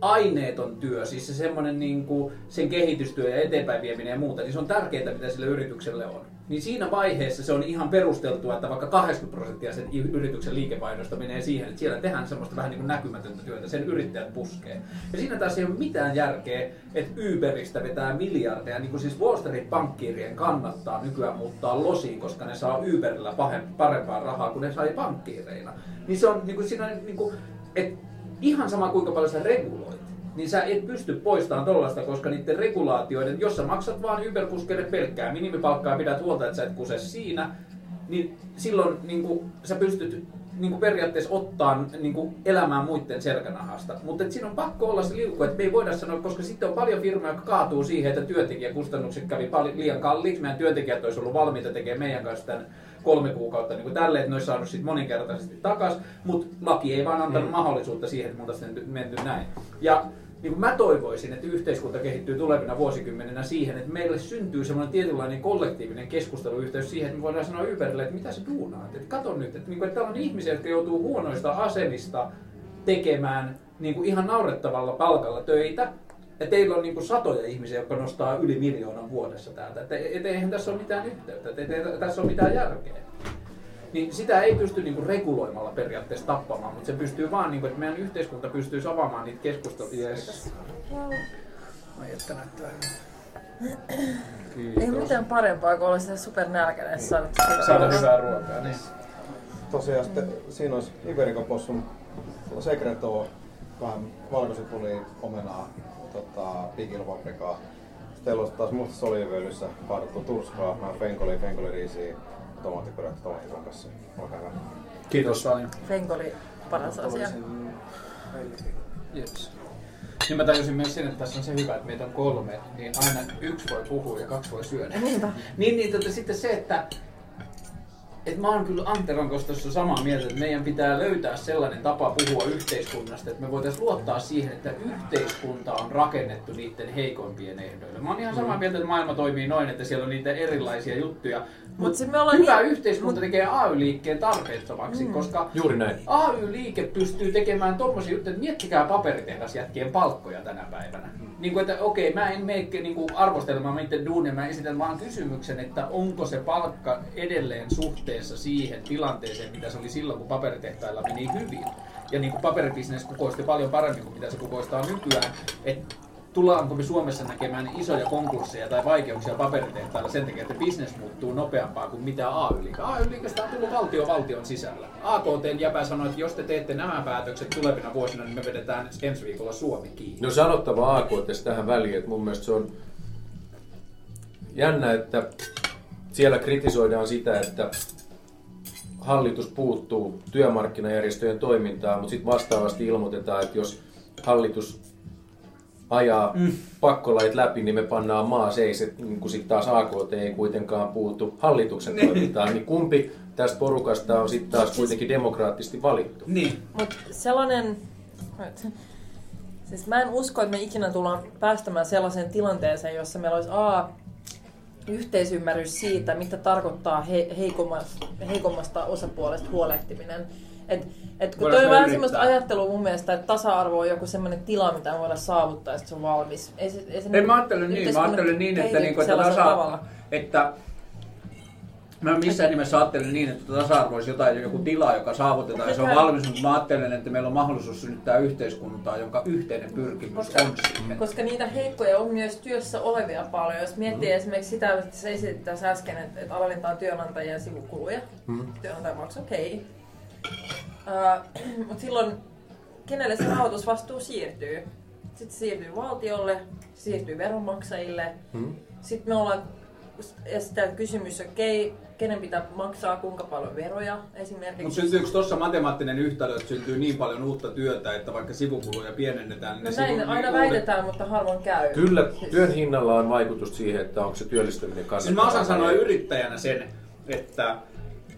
aineeton työ, siis se semmoinen niin kuin sen kehitystyö ja eteenpäin vieminen ja muuta, niin se on tärkeää, mitä sille yritykselle on. Niin siinä vaiheessa se on ihan perusteltua, että vaikka 80 prosenttia sen yrityksen liikevaihdosta menee siihen, että siellä tehdään semmoista vähän niin kuin näkymätöntä työtä, sen yrittäjät puskee. Ja siinä taas ei ole mitään järkeä, että Uberistä vetää miljardeja, niin kuin siis Wall Street pankkiirien kannattaa nykyään muuttaa losiin, koska ne saa Uberillä parempaa rahaa kuin ne sai pankkiireina. Niin se on niin kuin siinä, niin kuin, että ihan sama kuinka paljon sä reguloit, niin sä et pysty poistamaan tollasta, koska niiden regulaatioiden, jos sä maksat vaan yberkuskeille pelkkää minimipalkkaa pidät huolta, että sä et kuse siinä, niin silloin niin kuin, sä pystyt niin kuin periaatteessa ottaa niin kuin elämään muiden selkänahasta. Mutta siinä on pakko olla se liukku, että me ei voida sanoa, koska sitten on paljon firmoja, jotka kaatuu siihen, että työntekijäkustannukset kävi paljon, liian kalliiksi. Meidän työntekijät olisi ollut valmiita tekemään meidän kanssa tämän kolme kuukautta niin kuin tälleen, että ne olisi saanut sitten moninkertaisesti takaisin, mutta laki ei vaan antanut mm. mahdollisuutta siihen, että muuta menty näin. Ja niin kuin mä toivoisin, että yhteiskunta kehittyy tulevina vuosikymmeninä siihen, että meille syntyy semmoinen tietynlainen kollektiivinen keskusteluyhteys siihen, että me voidaan sanoa Uberille, että mitä se duunaat. Että kato nyt, että, niin kuin, että täällä on ihmisiä, jotka joutuu huonoista asemista tekemään niin kuin ihan naurettavalla palkalla töitä, ja teillä on niin kuin satoja ihmisiä, jotka nostaa yli miljoonan vuodessa täältä. Että et, eihän tässä ole mitään yhteyttä, että ei tässä ole mitään järkeä. Niin sitä ei pysty niin kuin reguloimalla periaatteessa tappamaan, mutta se pystyy vaan, niin kuin, että meidän yhteiskunta pystyy avaamaan niitä keskusteluja. Yes. Ai että näyttää Ei mitään parempaa kuin olla sitä supernälkäinen saada saada hyvää ruokaa. Niin. Tosiaan sitten, siinä olisi Iberikon possun Secreto, vähän valkosipulia, omenaa, tota, pikilpaprikaa. Sitten olisi taas mustassa oliiviöljyssä kaadettu turskaa, vähän fenkoli, fenkoliriisiä, tomaattipyrättä tomaattikon kanssa. Olkaa hyvä. Kiitos paljon. Fenkoli paras asia. Yes. Niin mä tajusin myös sen, että tässä on se hyvä, että meitä on kolme, niin aina yksi voi puhua ja kaksi voi syödä. Niinpä. niin, niin tota, sitten se, että että mä oon kyllä Anteron kanssa tuossa samaa mieltä, että meidän pitää löytää sellainen tapa puhua yhteiskunnasta, että me voitaisiin luottaa siihen, että yhteiskunta on rakennettu niiden heikoimpien ehdoille. Mä oon ihan samaa mieltä, että maailma toimii noin, että siellä on niitä erilaisia juttuja. Mutta sit me ollaan hyvä niin- yhteiskunta tekee AY-liikkeen tarpeettomaksi, koska Juuri näin. AY-liike pystyy tekemään tommosia juttuja, että miettikää paperitehdasjätkien palkkoja tänä päivänä. Niin kuin, että okei, mä en mene niin kuin arvostelemaan niiden duunia, mä esitän vaan kysymyksen, että onko se palkka edelleen suhteessa siihen tilanteeseen, mitä se oli silloin, kun paperitehtailla meni hyvin. Ja niin kuin paperibisnes kukoisti paljon paremmin kuin mitä se kukoistaa nykyään. Et tullaanko me Suomessa näkemään isoja konkursseja tai vaikeuksia paperitehtailla sen takia, että bisnes muuttuu nopeampaa kuin mitä AY-liike. AY-liikestä on tullut valtio valtion sisällä. AKTn jäpä sanoi, että jos te teette nämä päätökset tulevina vuosina, niin me vedetään ensi viikolla Suomi kiinni. No sanottava AKT tähän väliin, että mun mielestä se on jännä, että siellä kritisoidaan sitä, että hallitus puuttuu työmarkkinajärjestöjen toimintaan, mutta sitten vastaavasti ilmoitetaan, että jos hallitus ajaa mm. pakkolait läpi, niin me pannaan maa seis, niin kun sitten taas AKT ei kuitenkaan puutu hallituksen toimintaan, niin kumpi tästä porukasta on sitten taas kuitenkin demokraattisesti valittu? Niin. Mutta sellainen... Siis mä en usko, että me ikinä tullaan päästämään sellaiseen tilanteeseen, jossa meillä olisi A, yhteisymmärrys siitä, mitä tarkoittaa he, heikommasta, heikommasta osapuolesta huolehtiminen. Et, et kun Voidaan toi on vähän semmoista ajattelua mun mielestä, että tasa-arvo on joku semmoinen tila, mitä me voidaan saavuttaa ja se on valmis. Ei, se, ei se En mä ajattele niin, mä ajattelen niin, että, niinku, että, tasa, tavalla. että Mä missään nimessä ajattelen niin, että tasa-arvo olisi jotain, joku tila, joka saavutetaan ja se on valmis, mutta mä ajattelen, että meillä on mahdollisuus synnyttää yhteiskuntaa, jonka yhteinen pyrkimys Koska- on siihen. Koska niitä heikkoja on myös työssä olevia paljon. Jos miettii Mm. esimerkiksi sitä, että sä esitit tässä äsken, että, että alennetaan työnantajien sivukuluja. Mm. Työnantaja maksaa, okei. Uh, Mutta silloin kenelle se rahoitusvastuu siirtyy? Sitten se siirtyy valtiolle, se siirtyy veronmaksajille. Mm. Sitten me ollaan ja sitä kysymys, okei, kenen pitää maksaa kuinka paljon veroja esimerkiksi. Mutta syntyykö tuossa matemaattinen yhtälö, että syntyy niin paljon uutta työtä, että vaikka sivukuluja pienennetään, niin No ne näin sivu- aina uudet- väitetään, mutta harvoin käy. Kyllä, Siis- työn hinnalla on vaikutus siihen, että onko se työllistäminen Siis kannattavaa. mä osaan sanoa yrittäjänä sen, että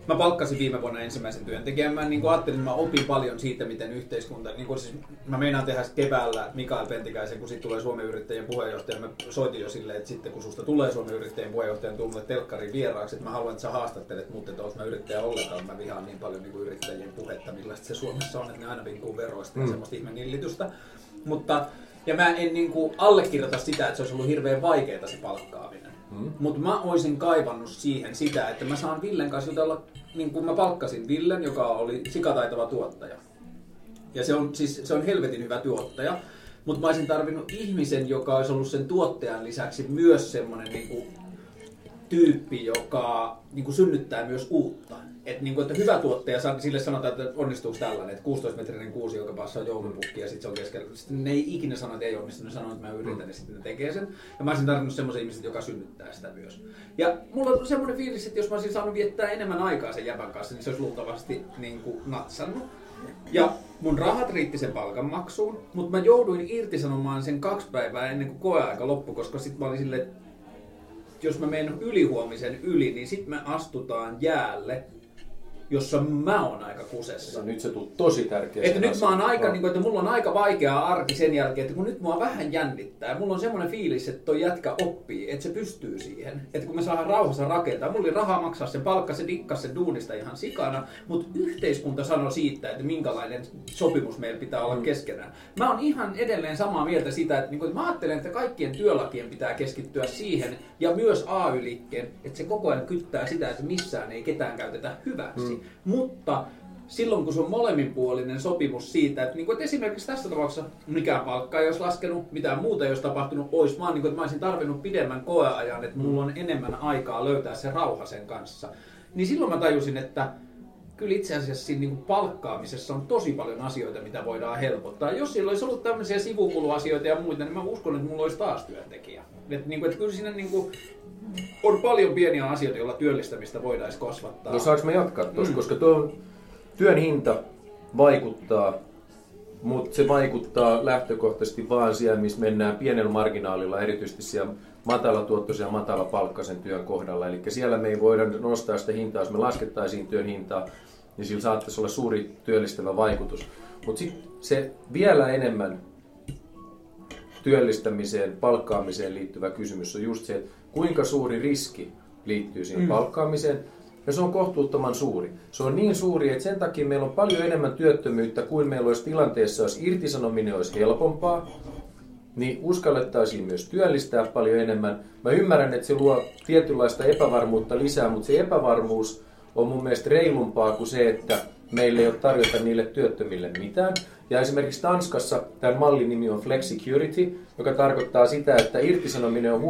mä palkkasin viime vuonna ensimmäisen työntekijän. Mä niin ajattelin, että mä opin paljon siitä, miten yhteiskunta... Niin kuin siis, mä meinaan tehdä keväällä Mikael Pentikäisen, kun sitten tulee Suomen yrittäjien puheenjohtaja. Mä soitin jo silleen, että sitten kun susta tulee Suomen yrittäjien puheenjohtaja, niin tuu mulle telkkariin vieraaksi. Että mä haluan, että sä haastattelet mut, että mä yrittäjä ollenkaan. Mä vihaan niin paljon niin kuin yrittäjien puhetta, millaista se Suomessa on, että ne aina vinkuu veroista ja Mm. semmoista ihme nillitystä. Mutta, ja mä en niin kuin allekirjoita sitä, että se olisi ollut hirveän vaikeaa se palkkaaminen. Mm. Mutta mä olisin kaivannut siihen sitä, että mä saan Villen kanssa jutella, niin kuin mä palkkasin Villen, joka oli sikataitava tuottaja. Ja se on, siis, se on helvetin hyvä tuottaja. Mutta mä olisin tarvinnut ihmisen, joka olisi ollut sen tuottajan lisäksi myös semmoinen niin kuin, tyyppi, joka niin kuin synnyttää myös uutta. Et, niin kuin, että hyvä tuottaja, sille sanotaan, että onnistuuko tällainen, että 16-metrinen kuusi, joka passaa joulupukki ja sitten se on keskellä. Sitten ne ei ikinä sano, että ei onnistu, ne sanoo, että mä yritän ja sitten ne tekee sen. Ja mä olisin tarvinnut semmoisen ihmisen, joka synnyttää sitä myös. Ja mulla on semmoinen fiilis, että jos mä olisin saanut viettää enemmän aikaa sen jäbän kanssa, niin se olisi luultavasti niin kuin, natsannut. Ja mun rahat riitti sen palkanmaksuun, mutta mä jouduin irtisanomaan sen kaksi päivää ennen kuin koeaika loppui, koska sitten mä olin silleen, jos mä menen ylihuomisen yli, niin sitten me astutaan jäälle, jossa mä oon aika kusessa. No, nyt se tuli tosi tärkeä. Että nyt mä oon aika, niin kuin, että mulla on aika vaikea arki sen jälkeen, että kun nyt mua vähän jännittää, mulla on semmoinen fiilis, että toi jätkä oppii, että se pystyy siihen. Että kun me saadaan rauhassa rakentaa, mulla oli rahaa maksaa sen palkka, se dikkas sen duunista ihan sikana, mutta yhteiskunta sanoi siitä, että minkälainen sopimus meillä pitää olla keskenään. Mä oon ihan edelleen samaa mieltä sitä, että, niin kuin, että mä ajattelen, että kaikkien työlakien pitää keskittyä siihen, ja myös AY-liikkeen, että se koko ajan kyttää sitä, että missään ei ketään käytetä hyväksi. Mm. Mutta silloin kun se on molemminpuolinen sopimus siitä, että, niin kuin, että esimerkiksi tässä tapauksessa mikään palkka ei olisi laskenut, mitään muuta ei olisi tapahtunut, olisi vaan niin kuin, että mä olisin tarvinnut pidemmän koeajan, että mulla on enemmän aikaa löytää se rauha sen kanssa. Niin silloin mä tajusin, että kyllä itse asiassa siinä niin kuin palkkaamisessa on tosi paljon asioita, mitä voidaan helpottaa. Jos siellä olisi ollut tämmöisiä sivukuluasioita ja muita, niin mä uskon, että mulla olisi taas työntekijä. Että, niin kuin, että kyllä siinä niin kuin, on paljon pieniä asioita, joilla työllistämistä voitaisiin kasvattaa. No saanko mä jatkaa tuossa, Mm. koska tuo työn hinta vaikuttaa, mutta se vaikuttaa lähtökohtaisesti vaan siellä, missä mennään pienellä marginaalilla, erityisesti siellä matalatuottoisen ja matalapalkkaisen työn kohdalla. Eli siellä me ei voida nostaa sitä hintaa, jos me laskettaisiin työn hintaa, niin sillä saattaisi olla suuri työllistävä vaikutus. Mutta sitten se vielä enemmän työllistämiseen, palkkaamiseen liittyvä kysymys on just se, että kuinka suuri riski liittyy siihen mm. palkkaamiseen. Ja se on kohtuuttoman suuri. Se on niin suuri, että sen takia meillä on paljon enemmän työttömyyttä kuin meillä olisi tilanteessa, jos irtisanominen olisi helpompaa, niin uskallettaisiin myös työllistää paljon enemmän. Mä ymmärrän, että se luo tietynlaista epävarmuutta lisää, mutta se epävarmuus on mun mielestä reilumpaa kuin se, että meillä ei ole tarjota niille työttömille mitään. Ja esimerkiksi Tanskassa tämän mallin nimi on Flexicurity, joka tarkoittaa sitä, että irtisanominen on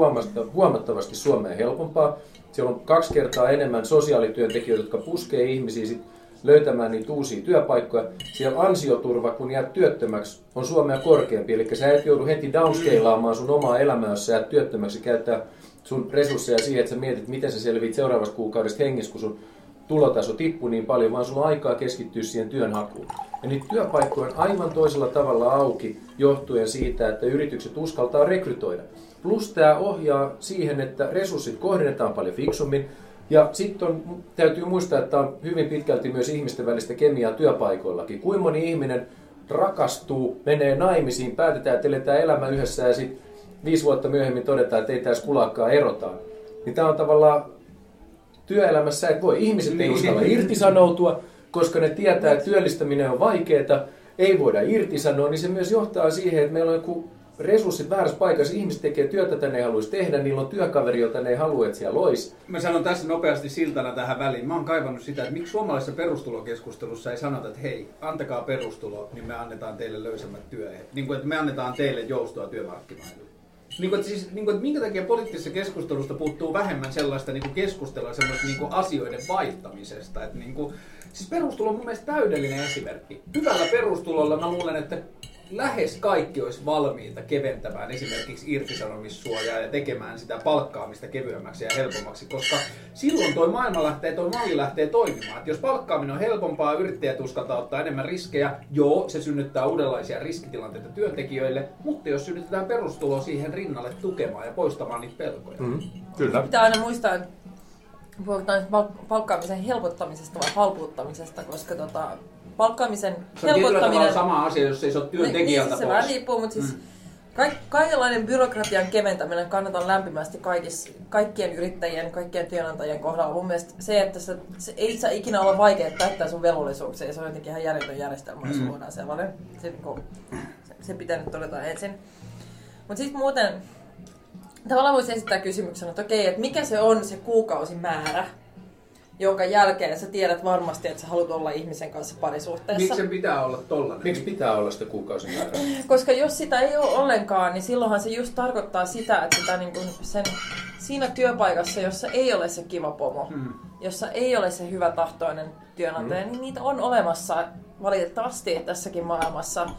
huomattavasti Suomeen helpompaa. Siellä on kaksi kertaa enemmän sosiaalityöntekijöitä, jotka puskee ihmisiä sit löytämään niitä uusia työpaikkoja. Siellä ansioturva, kun jäät työttömäksi, on Suomea korkeampi. Eli sä et joudu heti downscaleaamaan sun omaa elämää, jos sä jäät työttömäksi käyttää sun resursseja siihen, että sä mietit, miten sä selviit seuraavasta kuukaudesta hengissä, kun sun tulotaso tippuu niin paljon, vaan sulla on aikaa keskittyä siihen työnhakuun. Ja niitä työpaikkoja on aivan toisella tavalla auki johtuen siitä, että yritykset uskaltaa rekrytoida. Plus tämä ohjaa siihen, että resurssit kohdennetaan paljon fiksummin. Ja sitten täytyy muistaa, että on hyvin pitkälti myös ihmisten välistä kemiaa työpaikoillakin. Kuinka moni ihminen rakastuu, menee naimisiin, päätetään, että eletään elämä yhdessä ja sitten viisi vuotta myöhemmin todetaan, että ei tässä kulakkaa erotaan. Niin tämä on tavallaan työelämässä, että voi ihmiset ei niin. uskalla irtisanoutua, koska ne tietää, että työllistäminen on vaikeaa, ei voida irtisanoa, niin se myös johtaa siihen, että meillä on joku resurssit väärässä paikassa. Ihmiset tekee työtä, tätä ne haluaisi tehdä, niillä on työkaveri, jota ne ei halua, että siellä lois. Mä sanon tässä nopeasti siltana tähän väliin. Mä oon kaivannut sitä, että miksi suomalaisessa perustulokeskustelussa ei sanota, että hei, antakaa perustulo, niin me annetaan teille löysemmät työehdot. Niin kuin, että me annetaan teille joustoa työmarkkinoille. Niin kuin, siis, niin kuin, että minkä takia poliittisessa keskustelusta puuttuu vähemmän sellaista niin kuin keskustelua sellaista niin kuin asioiden vaihtamisesta. Että, niin kuin, siis perustulo on mun mielestä täydellinen esimerkki. Hyvällä perustulolla mä luulen, että lähes kaikki olisi valmiita keventämään esimerkiksi irtisanomissuojaa ja tekemään sitä palkkaamista kevyemmäksi ja helpommaksi, koska silloin toi maailma lähtee, toi malli lähtee toimimaan. Et jos palkkaaminen on helpompaa, yrittäjät uskaltaa ottaa enemmän riskejä, joo, se synnyttää uudenlaisia riskitilanteita työntekijöille, mutta jos synnytetään perustulo siihen rinnalle tukemaan ja poistamaan niitä pelkoja. Mm, kyllä. Pitää aina muistaa, että puhutaan palkkaamisen helpottamisesta vai halpuuttamisesta, koska tota, palkkaamisen se on helpottaminen... sama asia, jos ei se ole työntekijältä niin, niin, se vähän riippuu, mutta siis mm. Kaik, kaikenlainen byrokratian keventäminen kannatan lämpimästi kaikis, kaikkien yrittäjien, kaikkien työnantajien kohdalla. Mun mielestä se, että se, se ei saa ikinä olla vaikea täyttää sun velvollisuuksia, se on jotenkin ihan järjetön järjestelmä, jos mm. luodaan sellainen. Se, kun, se, se pitää nyt todeta ensin. Mutta sitten muuten, tavallaan voisi esittää kysymyksen, että okei, että mikä se on se kuukausimäärä, jonka jälkeen sä tiedät varmasti, että sä haluat olla ihmisen kanssa parisuhteessa. Miksi se pitää olla tollanen? Miksi pitää olla sitä kuukausimäärää? Koska jos sitä ei ole ollenkaan, niin silloinhan se just tarkoittaa sitä, että sitä niin kuin sen, siinä työpaikassa, jossa ei ole se kiva pomo, hmm. jossa ei ole se hyvä tahtoinen työnantaja, hmm. niin niitä on olemassa valitettavasti tässäkin maailmassa.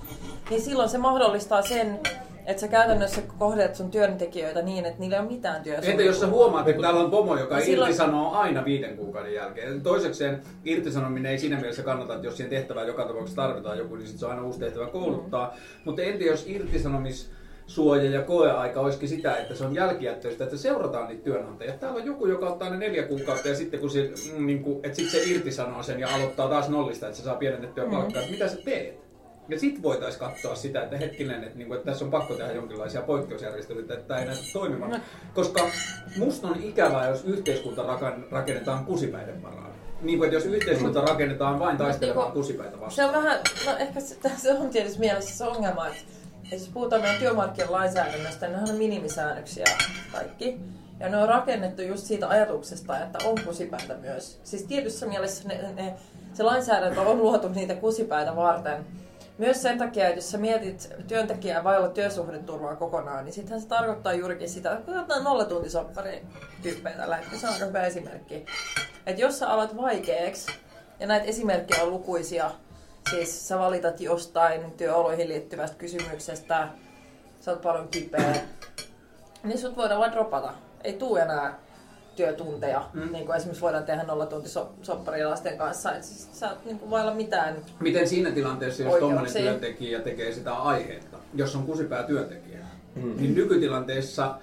Niin silloin se mahdollistaa sen, että sä käytännössä kohdeet sun työntekijöitä niin, että niillä ei ole mitään työsuhteita. Entä jos sä huomaat, että täällä on pomo, joka silloin... irtisanoo aina viiden kuukauden jälkeen. Toisekseen irtisanominen ei siinä mielessä kannata, että jos siihen tehtävään joka tapauksessa tarvitaan joku, niin sit se on aina uusi tehtävä kouluttaa. Mm. Mutta entä jos irtisanomis suoja ja koeaika olisikin sitä, että se on jälkijättöistä, että seurataan niitä työnantajia. Täällä on joku, joka ottaa ne neljä kuukautta ja sitten kun se, mm, niin kuin, että sit se irtisanoo sen ja aloittaa taas nollista, että se saa pienennettyä mm. palkkaa, että mitä sä teet? Ja sitten voitaisiin katsoa sitä, että hetkinen, että, niin kuin, että tässä on pakko tehdä jonkinlaisia poikkeusjärjestelyitä, että tämä ei näytä toimimaan. No. Koska musta on ikävää, jos yhteiskunta rakennetaan kusipäiden varaan. Niin kuin, että jos yhteiskunta rakennetaan vain taistelemaan niin kusipäitä vastaan. Se on vähän, no ehkä se, se on tietysti mielessä se ongelma, että jos puhutaan meidän työmarkkinoiden lainsäädännöstä, niin nehän on minimisäännöksiä kaikki. Ja ne on rakennettu just siitä ajatuksesta, että on kusipäitä myös. Siis tietyssä mielessä ne, ne, se lainsäädäntö on luotu niitä kusipäitä varten, myös sen takia, että jos sä mietit työntekijää vai olla työsuhdeturvaa kokonaan, niin sittenhän se tarkoittaa juurikin sitä, että katsotaan nollatuntisoppari tyyppejä tällä hetkellä. Se on aika hyvä esimerkki. Että jos sä alat vaikeaksi, ja näitä esimerkkejä on lukuisia, siis sä valitat jostain työoloihin liittyvästä kysymyksestä, sä oot paljon kipeä, niin sut voidaan vaan dropata. Ei tuu enää työtunteja, mm. niin kuin esimerkiksi voidaan tehdä nollatuntisopparia lasten kanssa. Et siis, sä et niin kuin vailla mitään Miten siinä tilanteessa, jos tuommoinen työntekijä tekee sitä aiheetta, jos on kusipää työntekijä, mm. niin nykytilanteessa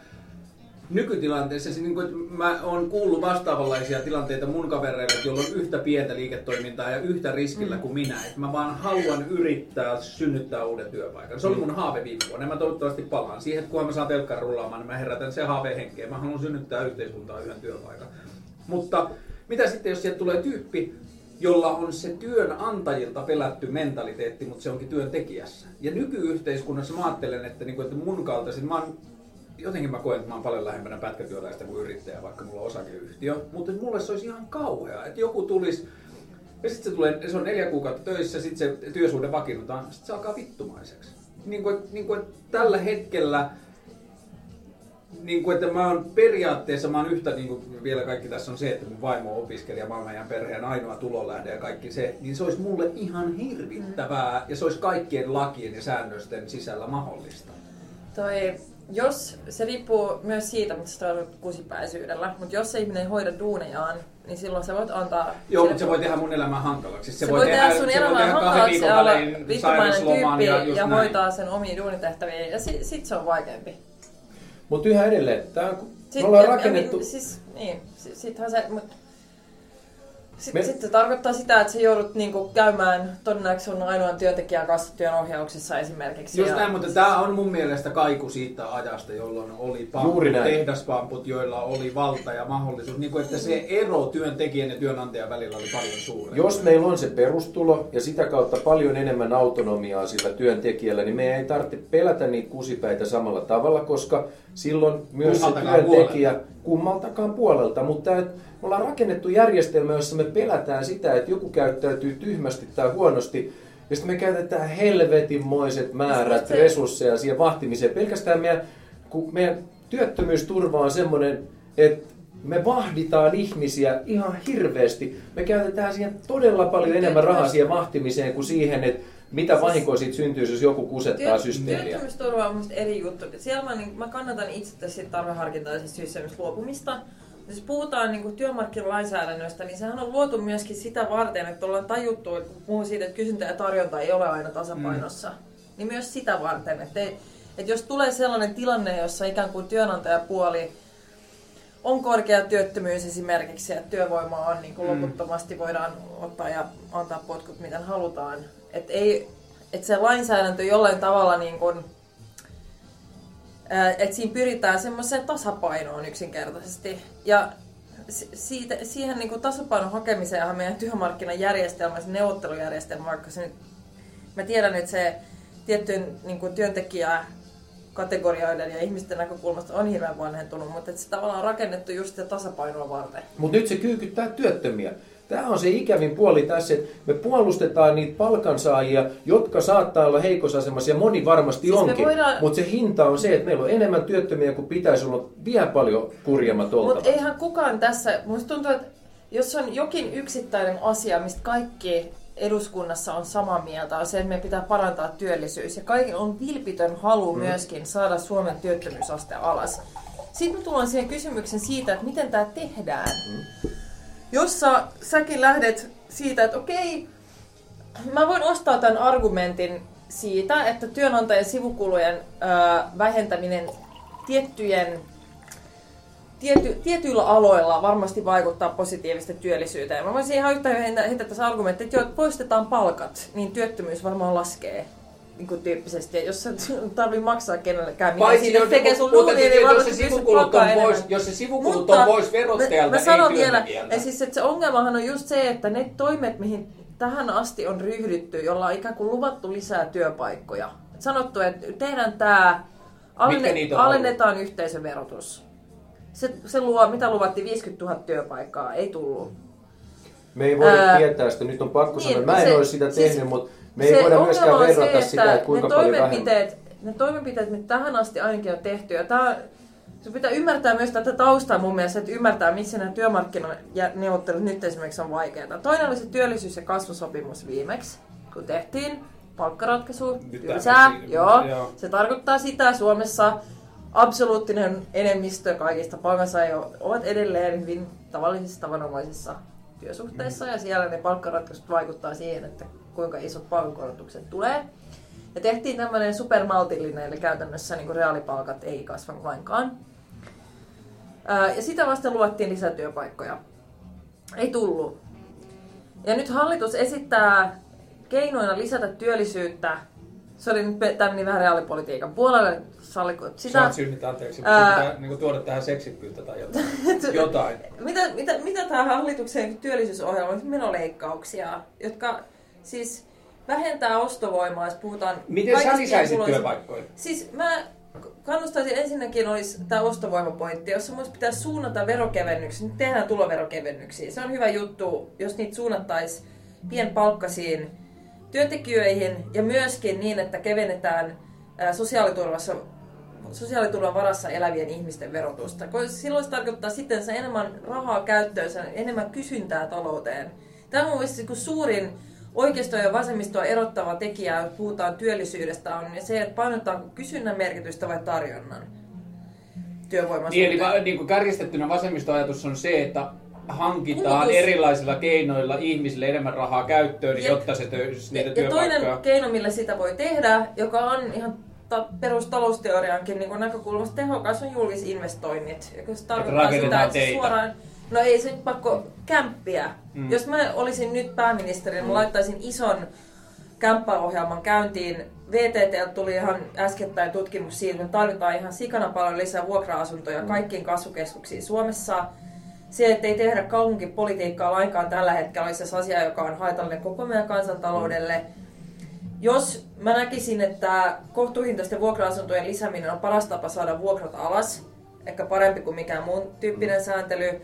nykytilanteessa, siis niin kuin, että mä oon kuullut vastaavanlaisia tilanteita mun kavereille, joilla on yhtä pientä liiketoimintaa ja yhtä riskillä kuin minä. Että mä vaan haluan yrittää synnyttää uuden työpaikan. Se oli mun haave viime vuonna. Mä toivottavasti palaan siihen, että kun mä saan telkkaan rullaamaan, niin mä herätän se haave henkeä. Mä haluan synnyttää yhteiskuntaa yhden työpaikan. Mutta mitä sitten, jos sieltä tulee tyyppi, jolla on se työnantajilta pelätty mentaliteetti, mutta se onkin työntekijässä. Ja nykyyhteiskunnassa mä ajattelen, että, niin kuin, että mun kaltaiset, mä oon, jotenkin mä koen, että mä oon paljon lähempänä pätkätyöläistä kuin yrittäjä, vaikka mulla on osakeyhtiö. Mutta mulle se olisi ihan kauhea, että joku tulisi ja sitten se, tulee, se on neljä kuukautta töissä, sitten se työsuhde vakiinnutaan, sitten se alkaa vittumaiseksi. Niin kuin, niin kuin, tällä hetkellä niin kuin, että mä oon periaatteessa, mä oon yhtä, niin kuin vielä kaikki tässä on se, että mun vaimo on opiskelija, mä oon meidän perheen ainoa tulonlähde ja kaikki se, niin se olisi mulle ihan hirvittävää mm. ja se olisi kaikkien lakien ja säännösten sisällä mahdollista. Toi, jos, se riippuu myös siitä, mitä sä toivot kusipäisyydellä, mutta jos se ihminen ei hoida duunejaan, niin silloin sä voit antaa... Joo, mutta se voi tehdä mun elämää hankalaksi. Se, se voi tehdä, sun elämää hankalaksi ja olla vittumainen tyyppi ja, ja näin. hoitaa sen omia duunitehtäviä ja sit, sit se on vaikeampi. Mutta yhä edelleen, tää on, Sit, me ollaan ja- rakennettu... Ja, siis, niin, sit, sittenhän se... Mut, sit, Me- sit se tarkoittaa sitä, että sä joudut niinku käymään todennäköisesti sun ainoan työntekijän kanssa työnohjauksessa esimerkiksi. Just näin, mutta tämä on mun mielestä kaiku siitä ajasta, jolloin oli pamput, tehdaspamput, joilla oli valta ja mahdollisuus. Niin kuin, että se ero työntekijän ja työnantajan välillä oli paljon suurempi. Jos meillä on se perustulo ja sitä kautta paljon enemmän autonomiaa sillä työntekijällä, niin meidän ei tarvitse pelätä niitä kusipäitä samalla tavalla, koska silloin myös se työntekijä kummaltakaan puolelta, mutta et, ollaan rakennettu järjestelmä, jossa me pelätään sitä, että joku käyttäytyy tyhmästi tai huonosti, ja sitten me käytetään helvetinmoiset määrät se- resursseja siihen vahtimiseen. Pelkästään meidän, kun meidän työttömyysturva on semmoinen, että me vahditaan ihmisiä ihan hirveästi. Me käytetään siihen todella paljon enemmän rahaa siihen vahtimiseen kuin siihen, että mitä vahinkoa siitä syntyisi, jos joku kusettaa systeemiä. Työttömyysturva on eri juttu. Siellä mä, niin, mä kannatan itse tässä tarveharkintaisesta systeemistä luopumista. Jos puhutaan niin työmarkkinalainsäädännöstä, niin sehän on luotu myöskin sitä varten, että ollaan tajuttu, kun puhun siitä, että kysyntä ja tarjonta ei ole aina tasapainossa, mm. niin myös sitä varten, että, ei, että jos tulee sellainen tilanne, jossa ikään kuin työnantajapuoli on korkea työttömyys esimerkiksi, että työvoimaa on niin kuin loputtomasti, voidaan ottaa ja antaa potkut miten halutaan. Että ei, että se lainsäädäntö jollain tavalla niin kuin, että siinä pyritään semmoiseen tasapainoon yksinkertaisesti. Ja si- siitä, siihen niin kuin tasapainon hakemiseenhan meidän työmarkkinajärjestelmä, se neuvottelujärjestelmä, vaikka se mä tiedän, että se tiettyjen niin kuin työntekijä kategorioiden ja ihmisten näkökulmasta on hirveän vanhentunut, mutta se tavallaan on rakennettu just sitä tasapainoa varten. Mutta nyt se kyykyttää työttömiä. Tämä on se ikävin puoli tässä, että me puolustetaan niitä palkansaajia, jotka saattaa olla heikossa asemassa ja moni varmasti Siis onkin. voidaan- Mutta se hinta on se, että meillä on enemmän työttömiä kuin pitäisi olla vielä paljon kurjemmat oltavat. Mutta eihän kukaan tässä, musta tuntuu, että jos on jokin yksittäinen asia, mistä kaikki eduskunnassa on samaa mieltä, on se, että meidän pitää parantaa työllisyys. Ja kaikilla on vilpitön halu mm. myöskin saada Suomen työttömyysaste alas. Sitten me tullaan siihen kysymyksen siitä, että miten tämä tehdään. Mm. Jossa säkin lähdet siitä, että okei, mä voin ostaa tämän argumentin siitä, että työnantajan sivukulujen ö, vähentäminen tiettyjen tiety, tietyillä aloilla varmasti vaikuttaa positiivisesti työllisyyteen. Mä voisin ihan yhtä hyvin heittää tässä argumentti, että joo, poistetaan palkat, niin työttömyys varmaan laskee niin kuin tyyppisesti. Ja jos sä tarvii maksaa kenellekään, mitä Paitsi siitä jos, tekee sun siis, niin jos varmasti se pystyt sivukulut on pois, jos se sivukulut Mutta on pois verottajalta, mä, mä sanon ei vielä, ja siis, että se ongelmahan on just se, että ne toimet, mihin tähän asti on ryhdytty, jolla on ikään kuin luvattu lisää työpaikkoja. Sanottu, että tehdään tämä, on alennetaan yhteisöverotus. Se, se luo, mitä luvattiin, 50 000 työpaikkaa, ei tullut. Me ei voida Ää, tietää sitä, nyt on pakko niin, sanoa, mä en se- olisi sitä siis tehnyt, mutta me ei se voida myöskään verrata sitä, että kuinka ne paljon vähemmän. toimenpiteet, ne toimenpiteet, mitä tähän asti ainakin on tehty, ja tämä, se pitää ymmärtää myös tätä taustaa mun mielestä, että ymmärtää, miksi nämä työmarkkinaneuvottelut nyt esimerkiksi on vaikeita. Toinen oli se työllisyys- ja kasvusopimus viimeksi, kun tehtiin palkkaratkaisu, tylsää, joo. joo. Se tarkoittaa sitä, että Suomessa absoluuttinen enemmistö kaikista palkansaajia ovat edelleen hyvin tavallisissa tavanomaisissa työsuhteissa ja siellä ne palkkaratkaisut vaikuttaa siihen, että kuinka isot palkankorotukset tulee. Ja tehtiin tämmöinen supermaltillinen, eli käytännössä niin kuin reaalipalkat ei kasva lainkaan. Ja sitä vasta luvattiin lisätyöpaikkoja. Ei tullut. Ja nyt hallitus esittää keinoina lisätä työllisyyttä. Se oli nyt meni vähän reaalipolitiikan puolelle. Salliko sitä? Saat synnit, anteeksi. Ää- Ää... Pitää niin tuoda tähän seksikkyyttä tai jotain. jotain. mitä, mitä, mitä tämä hallituksen työllisyysohjelma on? Menoleikkauksia, jotka siis vähentää ostovoimaa, jos puhutaan Miten sä lisäisit pienituloisista- työpaikkoja? Siis mä kannustaisin ensinnäkin olisi tämä ostovoimapointti, jossa myös pitäisi suunnata verokevennyksiä. Nyt tehdään tuloverokevennyksiä. Se on hyvä juttu, jos niitä suunnattaisiin pienpalkkaisiin työntekijöihin ja myöskin niin, että kevennetään ää, sosiaaliturvassa sosiaaliturvan varassa elävien ihmisten verotusta. Silloin se tarkoittaa sitten se enemmän rahaa käyttöön, se enemmän kysyntää talouteen. Tämä on mun mielestä se, kun suurin oikeistoa ja vasemmistoa erottava tekijä, jos puhutaan työllisyydestä, on se, että painotetaan kysynnän merkitystä vai tarjonnan työvoiman Niin, eli va, niin kuin kärjistettynä vasemmistoajatus on se, että hankitaan Kulutus. erilaisilla keinoilla ihmisille enemmän rahaa käyttöön, Jep. jotta se tö- niitä Ja työpaikkoja... toinen keino, millä sitä voi tehdä, joka on ihan ta- perustalousteoriankin niin näkökulmasta tehokas, on julkisinvestoinnit. Joka se tarkoittaa sitä, että teitä. suoraan... No ei se nyt pakko kämppiä. Mm. Mm. Jos mä olisin nyt pääministeri, niin mä laittaisin ison kämppäohjelman käyntiin. VTT tuli ihan äskettäin tutkimus siitä, että tarvitaan ihan sikana paljon lisää vuokra-asuntoja kaikkiin kasvukeskuksiin Suomessa. Se, että ei tehdä kaupunkipolitiikkaa lainkaan tällä hetkellä, olisi se asia, joka on haitallinen koko meidän kansantaloudelle. Jos mä näkisin, että kohtuuhintaisten vuokra-asuntojen lisääminen on paras tapa saada vuokrat alas, ehkä parempi kuin mikään muun tyyppinen sääntely,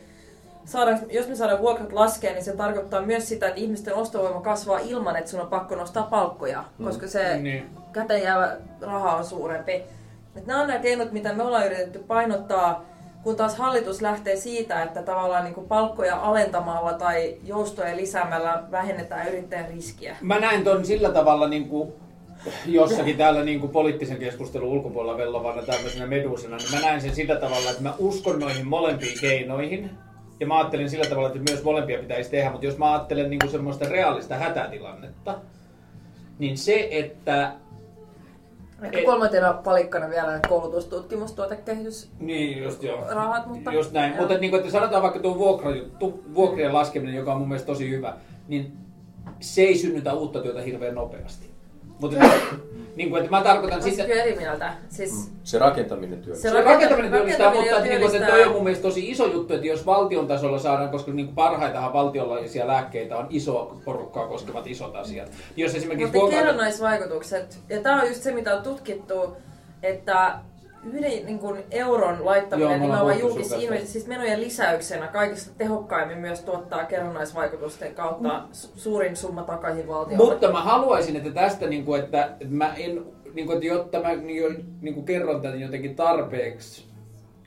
saadaan, jos me saadaan vuokrat laskea, niin se tarkoittaa myös sitä, että ihmisten ostovoima kasvaa ilman, että sun on pakko nostaa palkkoja, koska se Niin. käteen jäävä raha on suurempi. Et nämä on nämä keinot, mitä me ollaan yritetty painottaa, kun taas hallitus lähtee siitä, että tavallaan niin palkkoja alentamalla tai joustoja lisäämällä vähennetään yrittäjän riskiä. Mä näen ton sillä tavalla niin kuin jossakin täällä niin kuin poliittisen keskustelun ulkopuolella vellovana tämmöisenä medusena, niin mä näen sen sillä tavalla, että mä uskon noihin molempiin keinoihin. Ja mä ajattelen sillä tavalla, että myös molempia pitäisi tehdä, mutta jos mä ajattelen niin kuin semmoista reaalista hätätilannetta, niin se, että Ehkä kolmantena palikkana vielä koulutus, tutkimus, tuotekehitys. Niin, just joo. Rahat, mutta- Just näin. joo. Mutta niin kuin, että sanotaan vaikka tuo vuokrajuttu, vuokrien laskeminen, joka on mun mielestä tosi hyvä, niin se ei synnytä uutta työtä hirveän nopeasti. Mutta niin kuin, että mä tarkoitan sitä, kyllä eri mieltä. Siis, Se rakentaminen työllistää. Se rakentaminen rakentaminen työllistää, mutta niin kuin, että toi on mun mielestä tosi iso juttu, että jos valtion tasolla saadaan, koska niin kuin parhaitahan valtionlaisia lääkkeitä on iso porukkaa koskevat isot asiat. Jos esimerkiksi mutta vuokra... kerrannaisvaikutukset, ja tämä on just se, mitä on tutkittu, että yhden niin kuin euron laittaminen nimenomaan julkisiin siis menojen lisäyksenä kaikista tehokkaimmin myös tuottaa kerrannaisvaikutusten kautta su- suurin summa takaisin valtiolle. Mutta mä haluaisin, että tästä, niin kuin, että että mä en, niin kuin, että jotta mä niin, niin kuin kerron tämän jotenkin tarpeeksi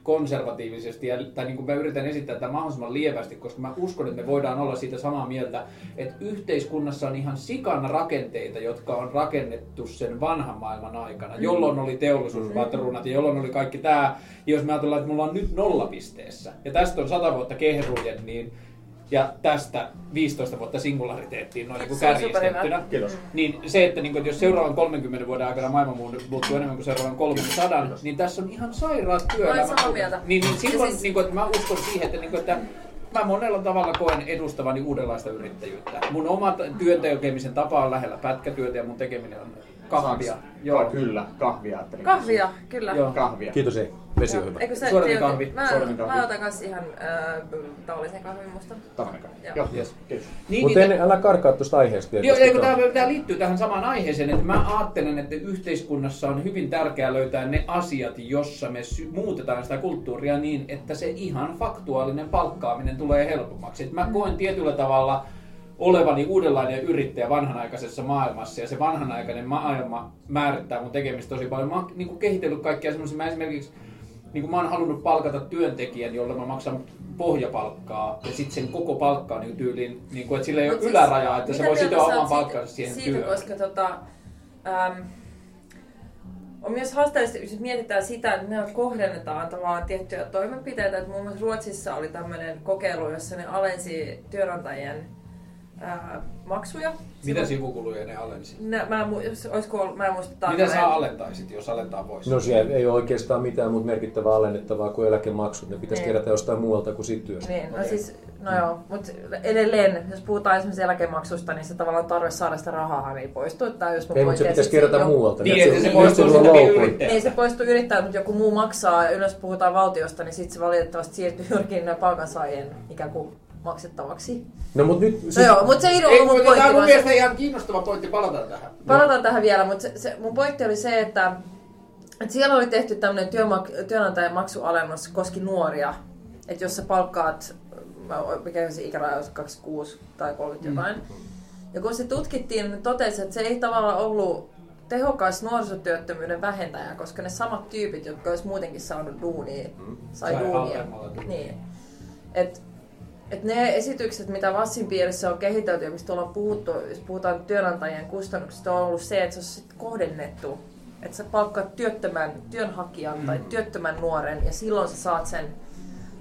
konservatiivisesti, ja, tai niin kuin mä yritän esittää tätä mahdollisimman lievästi, koska mä uskon, että me voidaan olla siitä samaa mieltä, että yhteiskunnassa on ihan sikana rakenteita, jotka on rakennettu sen vanhan maailman aikana, jolloin oli teollisuuspatruunat ja jolloin oli kaikki tämä. Ja jos me ajatellaan, että mulla on nyt nollapisteessä, ja tästä on sata vuotta kehrujen, niin ja tästä 15 vuotta singulariteettiin noin niin kärjistettynä. Niin se, että, niin kuin, että jos seuraavan 30 vuoden aikana maailma muuttuu enemmän kuin seuraavan 300, niin tässä on ihan sairaat työelämä. Niin, niin silloin, siis- niin kuin, että mä uskon siihen, että, niin kuin, että mä monella tavalla koen edustavani uudenlaista yrittäjyyttä. Mun oma työn tekemisen tapa on lähellä pätkätyötä ja mun tekeminen on kahvia. Saks. Joo. Kyllä, kahvia ajattelin. Kahvia, kyllä. Joo. Kahvia. Kiitos ei. Vesi on hyvä. Eikö sä, Suodatin kahvi. Mä, Suodatin kahvi. mä otan kans ihan äh, tavallisen kahvin musta. Tavallinen kahvi. Joo. Joo, Yes. kiitos. Niin, Mutta niin, en, älä karkaa tuosta aiheesta. Joo, eikö tämä- tämä, tämä liittyy tähän samaan aiheeseen, että mä ajattelen, että yhteiskunnassa on hyvin tärkeää löytää ne asiat, jossa me sy- muutetaan sitä kulttuuria niin, että se ihan faktuaalinen palkkaaminen tulee helpommaksi. Että mä koen tietyllä tavalla olevani uudenlainen yrittäjä vanhanaikaisessa maailmassa ja se vanhanaikainen maailma määrittää mun tekemistä tosi paljon. Mä oon niin kehitellyt kaikkia semmoisia, mä esimerkiksi niin kuin mä oon halunnut palkata työntekijän, jolle mä maksan pohjapalkkaa ja sitten sen koko palkkaa niin tyyliin, niin kuin, että sillä ei ole siis, ylärajaa, että se voi sitoa oman palkkansa siihen siitä, työhön. koska tota, äm, on myös haasteellista, jos mietitään sitä, että ne kohdennetaan tavallaan tiettyjä toimenpiteitä. Että muun muassa Ruotsissa oli tämmöinen kokeilu, jossa ne alensi työnantajien ää, maksuja. Mitä Sivu- sivukuluja ne alensi? Nä, mä en, mu- olisiko mä en muista Mitä tarkalleen. sä alentaisit, jos alentaa voisi? No siellä ei ole oikeastaan mitään muuta merkittävää alennettavaa kuin eläkemaksut. Ne pitäisi Niin. kerätä jostain muualta kuin siitä työstä. Niin, no Okei. siis, no joo, mutta edelleen, jos puhutaan esimerkiksi eläkemaksusta, niin se tavallaan tarve saada sitä rahaa ei poistu. Tai jos mun Ei, mutta se pitäisi siis kerätä jo- muualta. Niin, että että se just poistuu sitä yrittäjältä. Ei se poistu yrittäjältä, mutta joku muu maksaa. Ja yleensä puhutaan valtiosta, niin sitten se valitettavasti siirtyy juurikin palkansaajien ikään kuin maksettavaksi. No mutta nyt... No joo, mutta se ei Ei, ollut mun mutta pointti. tämä on mun vaan se- mielestä ihan kiinnostava pointti, palataan tähän. Palataan tähän vielä, mutta se, se, mun pointti oli se, että, että siellä oli tehty tämmöinen työmak- työnantajan maksualennus koski nuoria. Että jos sä palkkaat, mä- mikä se ikäraja olisi 26 tai 30 jotain. Ja kun se tutkittiin, niin totesi, että se ei tavallaan ollut tehokas nuorisotyöttömyyden vähentäjä, koska ne samat tyypit, jotka olisi muutenkin saanut duunia, sai, Sai duunia. halvemmalla duunia. Niin. Et, et ne esitykset, mitä Vassin piirissä on kehitelty ja mistä ollaan puhuttu, jos puhutaan työnantajien kustannuksista, on ollut se, että se on sit kohdennettu. Että sä palkkaat työttömän työnhakijan mm. tai työttömän nuoren ja silloin sä saat sen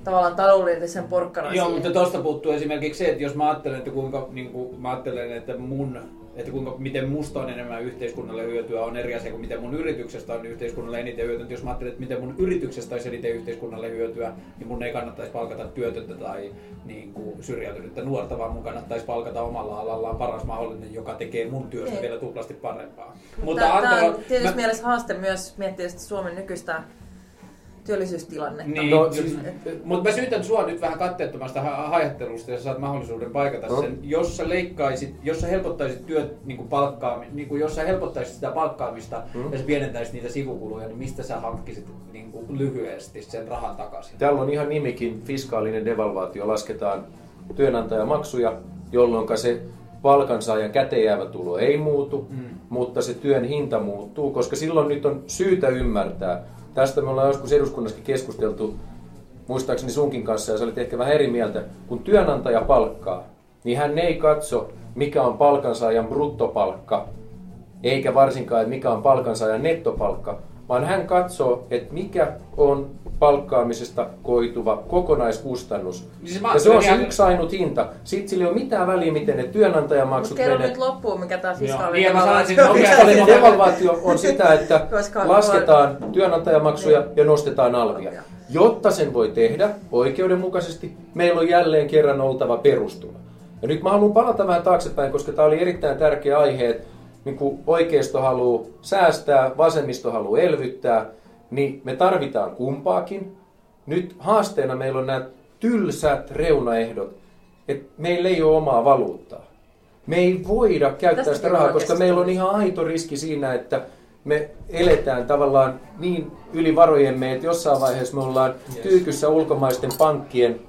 tavallaan taloudellisen porkkanan Joo, siihen. mutta tuosta puuttuu esimerkiksi se, että jos mä ajattelen, että kuinka, niin kuin, mä ajattelen, että mun että kuinka, miten musta on enemmän yhteiskunnalle hyötyä on eri asia kuin miten mun yrityksestä on yhteiskunnalle eniten hyötyä. Jos mä ajattelen, että miten mun yrityksestä olisi eniten yhteiskunnalle hyötyä, niin mun ei kannattaisi palkata työtöntä tai niin kuin, syrjäytynyttä nuorta, vaan mun kannattaisi palkata omalla alallaan paras mahdollinen, joka tekee mun työstä Niin. vielä tuplasti parempaa. Mutta tämä Antero- on tietysti mä- mielessä haaste myös miettiä Suomen nykyistä työllisyystilannetta. Niin, No, siis- mutta mä syytän sua nyt vähän katteettomasta ha- hajattelusta ja saat mahdollisuuden paikata No. sen. Jos sä leikkaisit, jos sä helpottaisit työt niin kuin palkkaami, niin kuin jos sä helpottaisit sitä palkkaamista Mm. ja sä pienentäisit niitä sivukuluja, niin mistä sä hankkisit niin kuin lyhyesti sen rahan takaisin? Täällä on ihan nimikin, fiskaalinen devalvaatio. Lasketaan työnantajamaksuja, jolloin se palkansaajan käteenjäävä tulo ei muutu, Mm. mutta se työn hinta muuttuu, koska silloin nyt on syytä ymmärtää. Tästä me ollaan joskus eduskunnassakin keskusteltu, muistaakseni sunkin kanssa, ja sä olit ehkä vähän eri mieltä. Kun työnantaja palkkaa, niin hän ei katso, mikä on palkansaajan bruttopalkka, eikä varsinkaan, että mikä on palkansaajan nettopalkka, vaan hän katsoo, että mikä on palkkaamisesta koituva kokonaiskustannus. Niin se mä ja se on se yksi ainut hinta. Sitten sillä ei ole mitään väliä, miten ne työnantajamaksut kerro menee. nyt loppuun, mikä tämä niin, fiskaalinen devalvaatio on. Fiskaalinen devalvaatio on sitä, että lasketaan työnantajamaksuja Niin. ja nostetaan alvia. Jotta sen voi tehdä oikeudenmukaisesti, meillä on jälleen kerran oltava perustulo. Ja nyt mä haluan palata vähän taaksepäin, koska tämä oli erittäin tärkeä aihe, että niin kun oikeisto haluaa säästää, vasemmisto haluaa elvyttää, niin me tarvitaan kumpaakin. Nyt haasteena meillä on nämä tylsät reunaehdot, että meillä ei ole omaa valuuttaa. Me ei voida käyttää Tästäkin sitä rahaa, koska meillä on ihan aito riski siinä, että me eletään tavallaan niin yli varojemme, että jossain vaiheessa me ollaan Yes. kyykyssä ulkomaisten pankkien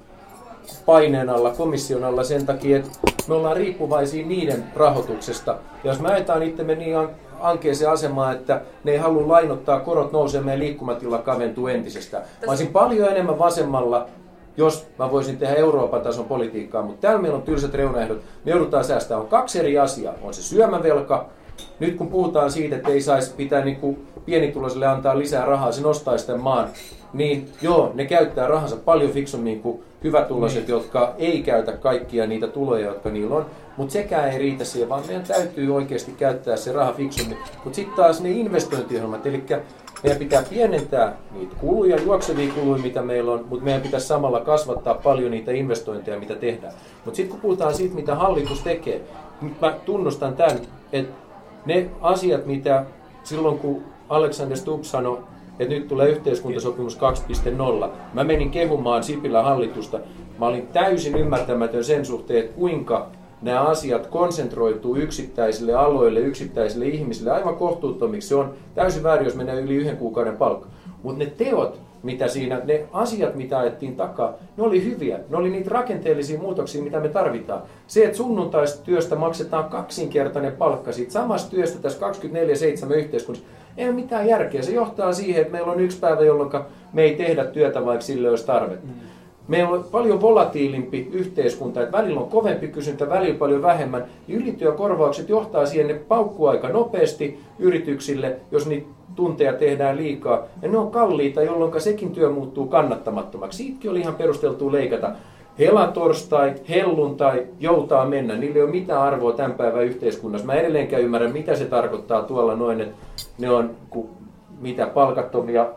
paineen alla, komission alla sen takia, että me ollaan riippuvaisia niiden rahoituksesta. Ja jos me ajetaan itsemme niin an- ankeeseen asemaan, että ne ei halua lainottaa, korot nousee, meidän liikkumatila kaventuu entisestään. Mä olisin paljon enemmän vasemmalla, jos mä voisin tehdä Euroopan tason politiikkaa, mutta täällä meillä on tylsät reunaehdot. Me joudutaan säästämään. On kaksi eri asiaa. On se syömävelka. Nyt kun puhutaan siitä, että ei saisi pitää niin kuin pienituloisille antaa lisää rahaa, se nostaa sitä maan, niin joo, ne käyttää rahansa paljon fiksummin kuin hyvätuloiset, niin. jotka ei käytä kaikkia niitä tuloja, jotka niillä on. Mutta sekään ei riitä siihen, vaan meidän täytyy oikeasti käyttää se raha fiksummin. Mutta sitten taas ne investointiohjelmat, eli meidän pitää pienentää niitä kuluja, juoksevia kuluja, mitä meillä on, mutta meidän pitäisi samalla kasvattaa paljon niitä investointeja, mitä tehdään. Mutta sitten kun puhutaan siitä, mitä hallitus tekee, nyt mä tunnustan tämän, että ne asiat, mitä silloin kun Alexander Stubb sanoi, että nyt tulee yhteiskuntasopimus 2.0, mä menin kehumaan Sipilän hallitusta. Mä olin täysin ymmärtämätön sen suhteen, että kuinka nämä asiat konsentroituu yksittäisille aloille, yksittäisille ihmisille aivan kohtuuttomiksi. Se on täysin väärin, jos menee yli yhden kuukauden palkka. Mutta ne teot, mitä siinä, ne asiat, mitä ajettiin takaa, ne oli hyviä. Ne oli niitä rakenteellisia muutoksia, mitä me tarvitaan. Se, että sunnuntaista työstä maksetaan kaksinkertainen palkka siitä samasta työstä tässä 24-7 yhteiskunnassa, ei ole mitään järkeä. Se johtaa siihen, että meillä on yksi päivä, jolloin me ei tehdä työtä, vaikka sille olisi tarvetta. Meillä on paljon volatiilimpi yhteiskunta, että välillä on kovempi kysyntä, välillä paljon vähemmän. Ylityökorvaukset johtaa siihen, ne paukkuu aika nopeasti yrityksille, jos niitä tunteja tehdään liikaa. Ja ne on kalliita, jolloin sekin työ muuttuu kannattamattomaksi. Siitäkin oli ihan perusteltua leikata. Helatorstai, helluntai, joutaa mennä. Niillä ei ole mitään arvoa tämän päivän yhteiskunnassa. Mä edelleenkään ymmärrän, mitä se tarkoittaa tuolla noin, että ne on ku, mitä palkattomia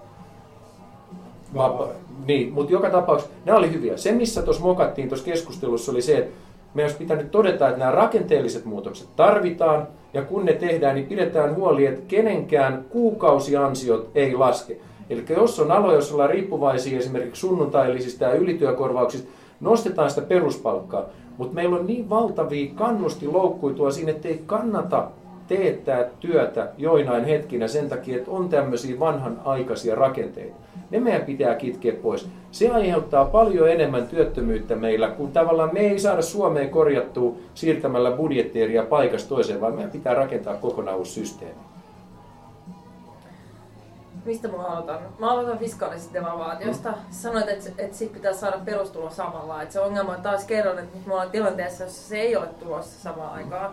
Vapaa. Niin, mutta joka tapauksessa nämä oli hyviä. Se, missä tuossa mokattiin tuossa keskustelussa, oli se, että me olisi pitänyt todeta, että nämä rakenteelliset muutokset tarvitaan, ja kun ne tehdään, niin pidetään huoli, että kenenkään kuukausiansiot ei laske. Eli jos on aloja, jos ollaan riippuvaisia esimerkiksi sunnuntaillisista ja ylityökorvauksista, nostetaan sitä peruspalkkaa. Mutta meillä on niin valtavia kannustiloukkuitua siinä, että ei kannata teettää työtä joinain hetkinä sen takia, että on tämmöisiä vanhanaikaisia rakenteita. Ne meidän pitää kitkeä pois. Se aiheuttaa paljon enemmän työttömyyttä meillä, kun tavallaan me ei saada Suomeen korjattua siirtämällä budjetteeria paikasta toiseen, vaan meidän pitää rakentaa kokonaan uusi systeemi. Mistä mä aloitan? Mä aloitan fiskaalisesta devalvaatiosta. Mm. Sanoit, että, että siitä pitää saada perustulo samalla. Että se ongelma on taas kerran, että nyt me ollaan tilanteessa, jossa se ei ole tulossa samaan aikaan.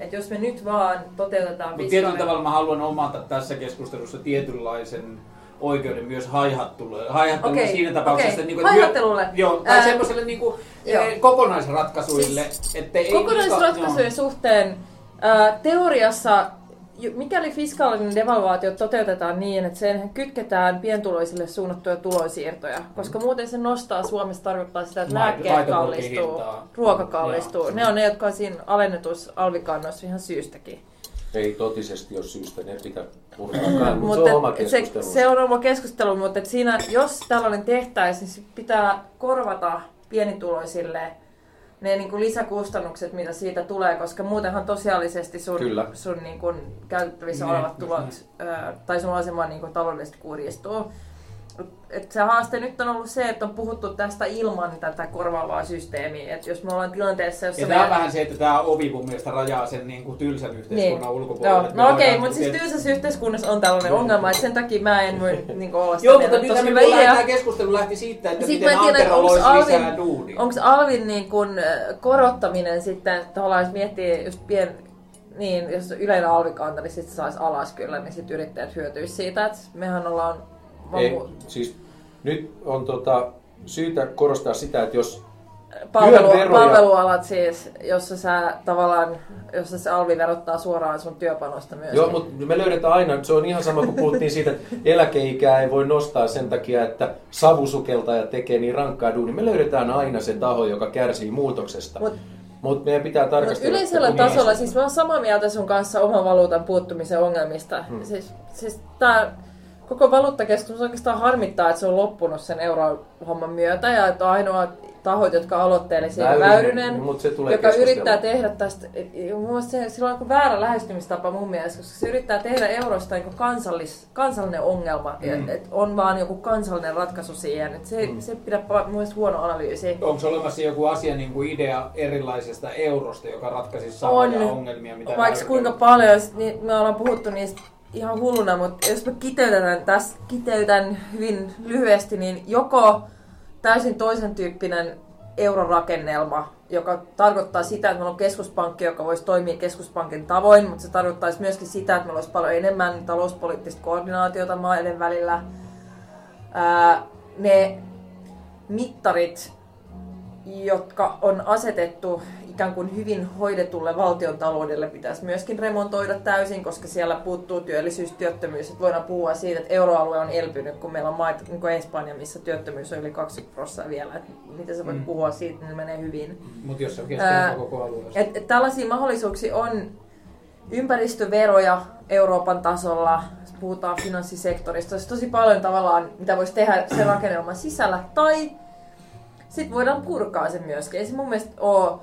Että jos me nyt vaan toteutetaan Mutta tietyllä tavalla mä haluan omata tässä keskustelussa tietynlaisen oikeuden myös haihattelulle, haihattelulle Okei, siinä tapauksessa. okei. Että niinku, Haihattelulle. Joo, tai Ää, semmoiselle niinku, joo. eh, kokonaisratkaisuille. Siis että ei Kokonaisratkaisujen suhteen ää, teoriassa, mikäli fiskaalinen devalvaatio toteutetaan niin, että sen kytketään pientuloisille suunnattuja tulonsiirtoja, koska muuten se nostaa Suomessa tarkoittaa sitä, että lääkkeet kallistuu, ruoka kallistuu. Joo. Ne on ne, jotka on siinä alennetussa alvikannoissa ihan syystäkin. Ei totisesti ole syystä, ne pitää purkaa, mutta se on oma se, keskustelu. se on oma keskustelu, mutta siinä, jos tällainen tehtäisiin, niin pitää korvata pienituloisille ne niin kuin lisäkustannukset, mitä siitä tulee, koska muutenhan tosiaalisesti sun, Kyllä. sun niin kuin käytettävissä Niin, olevat tulot ö, tai sun asema niin kuin taloudellisesti kurjistuu. Et se haaste nyt on ollut se, että on puhuttu tästä ilman tätä korvaavaa systeemiä. Et jos me ollaan tilanteessa, jossa Ja me... tämä on vähän se, että tämä ovi mun mielestä rajaa sen niin kuin tylsän yhteiskunnan Niin. ulkopuolelle. Joo. me No okei, voidaan mutta siis tylsässä yhteiskunnassa on tällainen ongelma, että sen takia mä en voi niin olla sitä Joo, mutta tosi hyvä idea. tämä keskustelu lähti siitä, että Sitten miten Antero loisi Alvin, lisää duunia. onko Alvin niin äh, korottaminen sitten, tavallaan jos miettii just pien, niin jos yleinen alvikanta, niin sitten saisi alas kyllä, niin sitten yrittäjät hyötyisi siitä, että mehän ollaan Ei, siis nyt on tota, syytä korostaa sitä, että jos palvelu, palvelualat siis, jossa sä tavallaan, jossa se alvi verottaa suoraan sun työpanosta myös. Joo, mutta me löydetään aina, se on ihan sama kuin puhuttiin siitä, että eläkeikää ei voi nostaa sen takia, että savusukeltaja tekee niin rankkaa duunia. Me löydetään aina se taho, joka kärsii muutoksesta. Mut- Mutta meidän pitää Mut tarkastella... yleisellä että kun tasolla, siis mä oon samaa mieltä sun kanssa oman valuutan puuttumisen ongelmista. Hmm. Siis, siis tää koko valuuttakeskus oikeastaan harmittaa, että se on loppunut sen eurohomman myötä ja että ainoa tahot, jotka aloitteli siinä Väyrynen, Väyrynen, joka yrittää tehdä tästä, mun mielestä se, sillä on aika väärä lähestymistapa mun mielestä, koska se yrittää tehdä eurosta niin kansallis, kansallinen ongelma, mm. että et on vaan joku kansallinen ratkaisu siihen, että se, mm. se pidä pa- mun mielestä huono analyysi. Onko olemassa joku asia, niin kuin idea erilaisesta eurosta, joka ratkaisisi samoja On. ongelmia, mitä Vaikka Väyrynen- kuinka paljon, niin me ollaan puhuttu niistä ihan hulluna, mutta jos mä kiteytän tässä, kiteytän hyvin lyhyesti, niin joko täysin toisen tyyppinen eurorakennelma, joka tarkoittaa sitä, että meillä on keskuspankki, joka voisi toimia keskuspankin tavoin, mutta se tarkoittaisi myöskin sitä, että meillä olisi paljon enemmän talouspoliittista koordinaatiota maiden välillä. Ää, ne mittarit, jotka on asetettu ikään kuin hyvin hoidetulle valtion taloudelle pitäisi myöskin remontoida täysin, koska siellä puuttuu työllisyys, työttömyys. Et voidaan puhua siitä, että euroalue on elpynyt, kun meillä on maita, niin kuin Espanja, missä työttömyys on yli 20 prosenttia vielä. Et miten sä voit Mm. puhua siitä, niin menee hyvin. Mutta jos se keskeinen koko alueesta. Et, et tällaisia mahdollisuuksia on ympäristöveroja Euroopan tasolla, puhutaan finanssisektorista, olisi tosi paljon tavallaan, mitä voisi tehdä sen rakennelman sisällä, tai sitten voidaan purkaa se myöskin. Ei se mun mielestä ole,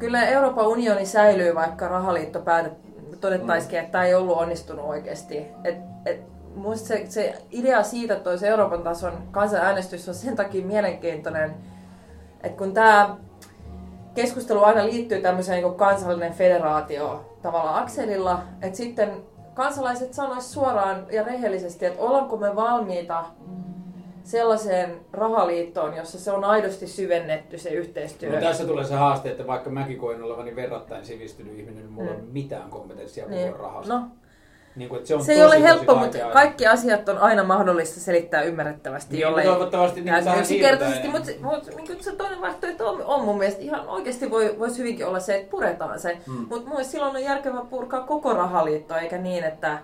kyllä Euroopan unioni säilyy, vaikka rahaliitto päätet, todettaisikin, että tämä ei ollut onnistunut oikeasti. Et, et, musta se, se idea siitä, että olisi Euroopan tason kansanäänestys on sen takia mielenkiintoinen, että kun tämä keskustelu aina liittyy tämmöiseen niin kansallinen federaatio tavallaan akselilla, että sitten kansalaiset sanois suoraan ja rehellisesti, että ollaanko me valmiita sellaiseen rahaliittoon, jossa se on aidosti syvennetty se yhteistyö. No tässä tulee se haaste, että vaikka mäkin koen olevani verrattain sivistynyt ihminen, niin mulla ei Mm. ole mitään kompetenssia puhua niin. rahasta. No, Niin kuin, että se on Se ei tosi, ole helppo, mutta vaikea. kaikki asiat on aina mahdollista selittää ymmärrettävästi, Niin, jollei toivottavasti niin yksinkertaisesti. Mutta mut, niin se toinen vaihtoehto on, on mun mielestä ihan oikeasti voi, voisi hyvinkin olla se, että puretaan se. Mm. Mutta mun silloin on järkevää purkaa koko rahaliitto, eikä niin, että,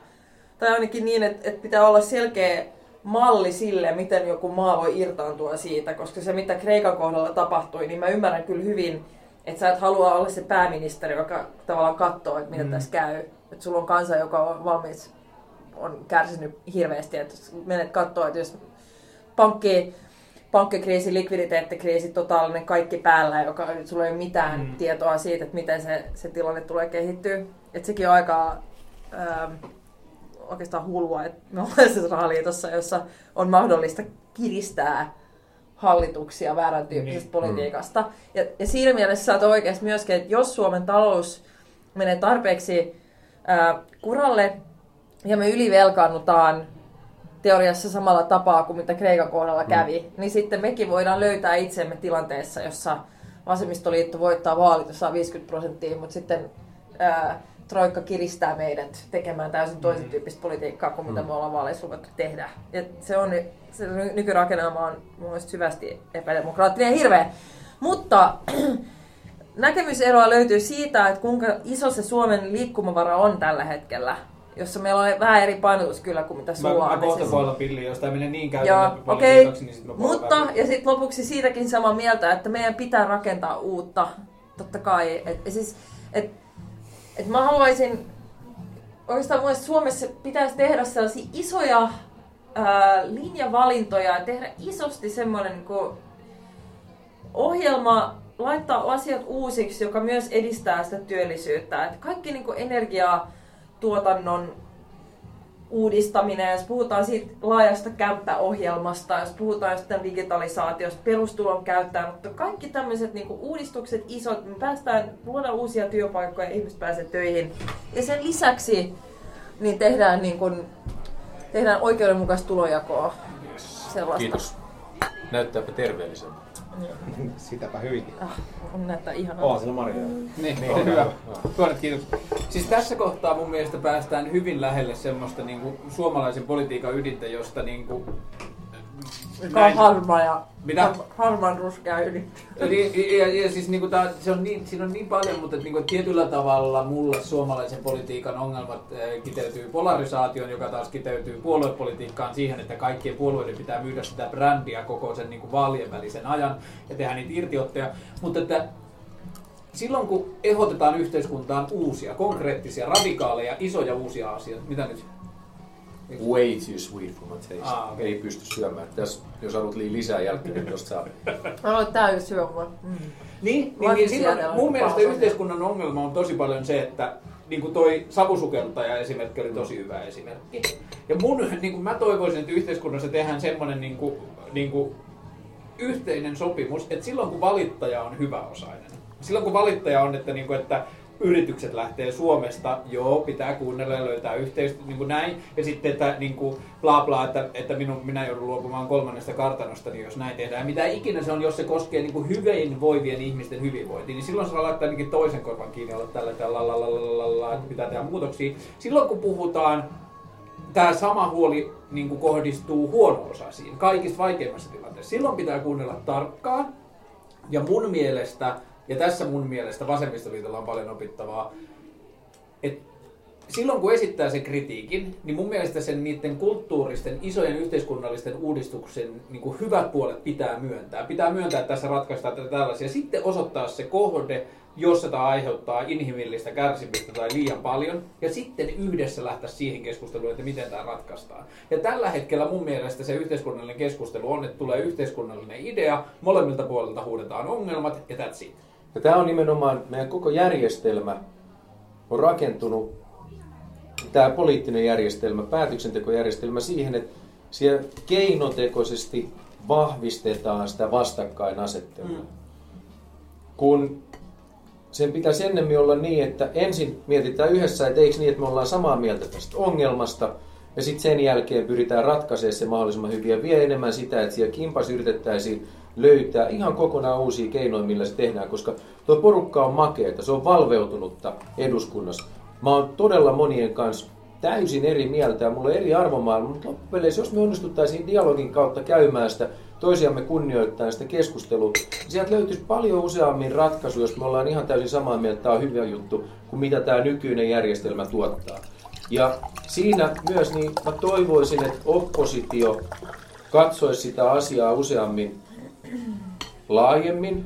tai ainakin niin, että, että pitää olla selkeä malli sille, miten joku maa voi irtaantua siitä, koska se mitä Kreikan kohdalla tapahtui, niin mä ymmärrän kyllä hyvin, että sä et halua olla se pääministeri, joka tavallaan katsoo, että mitä mm. tässä käy. Että sulla on kansa, joka on valmis, on kärsinyt hirveästi, että menet katsoa, että jos pankki, pankkikriisi, likviditeettikriisi, totaalinen kaikki päällä, joka sulla ei ole mitään mm. tietoa siitä, että miten se, se tilanne tulee kehittyä. Että sekin on aika ähm, oikeastaan hullua, että me ollaan tässä rahaliitossa, jossa on mahdollista kiristää hallituksia väärän tyyppisestä Niin. politiikasta. Ja, ja siinä mielessä sä oot oikeasti myöskin, että jos Suomen talous menee tarpeeksi ää, kuralle ja me ylivelkaannutaan teoriassa samalla tapaa kuin mitä Kreikan kohdalla kävi, mm. niin sitten mekin voidaan löytää itsemme tilanteessa, jossa vasemmistoliitto voittaa vaalit ja saa 50 prosenttia, mutta sitten ää, Troikka kiristää meidät tekemään täysin toisen tyyppistä politiikkaa kuin mitä me ollaan vaaleissa luvattu tehdä. Ja se on se ny- nykyrakennelma on mun mielestä syvästi epädemokraattinen ja hirveä. Mutta näkemyseroa löytyy siitä, että kuinka iso se Suomen liikkumavara on tällä hetkellä, jossa meillä on vähän eri painotus kyllä kuin mitä Mä, sulla mä on. kohta boilan pilliin, jos tää menee niin käytännön politiikaksi, niin sit mä boilan Mutta, vähän. ja sitten lopuksi siitäkin samaa mieltä, että meidän pitää rakentaa uutta, totta kai. Et, siis, et, et mä haluaisin, oikeastaan mun Suomessa pitäisi tehdä sellaisia isoja ää, linjavalintoja ja tehdä isosti semmoinen niin ohjelma, laittaa asiat uusiksi, joka myös edistää sitä työllisyyttä. Et kaikki niin energiatuotannon uudistaminen, jos puhutaan siitä laajasta kämppäohjelmasta, jos puhutaan jostain digitalisaatiosta, perustulon käyttäjänotto, kaikki tämmöiset niinku uudistukset isot, me päästään luoda uusia työpaikkoja, ihmiset pääsee töihin. Ja sen lisäksi niin tehdään, niinku, tehdään oikeudenmukaista tulojakoa. Sellaista. Kiitos. Näyttääpä terveelliseltä. Sitäpä hyvinkin. Ah, on näyttää ihanaa. Oo, sillä Maria. Niin, niin hyvä. Tuonet kiitos. Siis tässä kohtaa mun mielestä päästään hyvin lähelle semmoista niin kuin, suomalaisen politiikan ydintä, josta niin kuin, Joka on harmaa ja Mitä? har- harmaan ruskea yli. Eli, ja, ja siis niinku tää, se on niin, siinä on niin paljon, mutta niinku, tietyllä tavalla mulle suomalaisen politiikan ongelmat äh, kiteytyy polarisaation, joka taas kiteytyy puoluepolitiikkaan siihen, että kaikkien puolueiden pitää myydä sitä brändiä koko sen niinku vaalien välisen ajan ja tehdä niitä irtiottoja. Mutta että silloin kun ehdotetaan yhteiskuntaan uusia, konkreettisia, radikaaleja, isoja uusia asioita, mitä nyt? Way too sweet for my taste. Ah, okei. Ei pysty syömään. Tässä, jos haluat liian lisää jälkeen, niin tosta saa. Mä oon täysin syö mua. Mm. Niin, niin, niin silloin mun mielestä yhteiskunnan ongelma on tosi paljon se, että niin kuin toi savusukeltaja esimerkki oli tosi hyvä esimerkki. Ja mun, niin kuin mä toivoisin, että yhteiskunnassa tehdään semmoinen niin kuin, niin kuin yhteinen sopimus, että silloin kun valittaja on hyväosainen, silloin kun valittaja on, että, niin kuin, että yritykset lähtee Suomesta, joo, pitää kuunnella ja löytää yhteistyötä, niin kuin näin. Ja sitten, että niin kuin, bla bla, että, että minun, minä joudun luopumaan kolmannesta kartanosta, niin jos näin tehdään. Mitä ikinä se on, jos se koskee niin kuin hyvinvoivien ihmisten hyvinvointia, niin silloin se saa laittaa ainakin toisen korvan kiinni olla tällä tällä la, la, la, että pitää tehdä muutoksia. Silloin kun puhutaan tämä sama huoli niin kuin kohdistuu huono-osaisiin, kaikista vaikeimmassa tilanteessa. Silloin pitää kuunnella tarkkaan. Ja mun mielestä, ja tässä mun mielestä vasemmistoliitolla on paljon opittavaa, että silloin kun esittää sen kritiikin, niin mun mielestä sen niiden kulttuuristen, isojen yhteiskunnallisten uudistuksen niin kuin hyvät puolet pitää myöntää. Pitää myöntää, että tässä ratkaistaan tätä tällaisia. Sitten osoittaa se kohde, jossa tämä aiheuttaa inhimillistä kärsimystä tai liian paljon, ja sitten yhdessä lähteä siihen keskusteluun, että miten tämä ratkaistaan. Ja tällä hetkellä mun mielestä se yhteiskunnallinen keskustelu on, että tulee yhteiskunnallinen idea, molemmilta puolilta huudetaan ongelmat, ja that's it. Ja tämä on nimenomaan, meidän koko järjestelmä on rakentunut, tämä poliittinen järjestelmä, päätöksentekojärjestelmä siihen, että siellä keinotekoisesti vahvistetaan sitä vastakkainasettelua. Mm. Kun sen pitäisi ennemmin olla niin, että ensin mietitään yhdessä, että eikö niin, että me ollaan samaa mieltä tästä ongelmasta, ja sitten sen jälkeen pyritään ratkaisemaan se mahdollisimman hyvin ja vielä enemmän sitä, että siellä kimpas yritettäisiin löytää ihan kokonaan uusia keinoja, millä se tehdään, koska tuo porukka on makeeta, se on valveutunutta eduskunnassa. Mä oon todella monien kanssa täysin eri mieltä ja mulla on eri arvomaailma, mutta loppupeleissä, jos me onnistuttaisiin dialogin kautta käymään sitä toisiamme kunnioittaa sitä keskustelua, niin sieltä löytyisi paljon useammin ratkaisu, jos me ollaan ihan täysin samaa mieltä, tämä on hyvä juttu, kuin mitä tämä nykyinen järjestelmä tuottaa. Ja siinä myös niin mä toivoisin, että oppositio katsoisi sitä asiaa useammin laajemmin,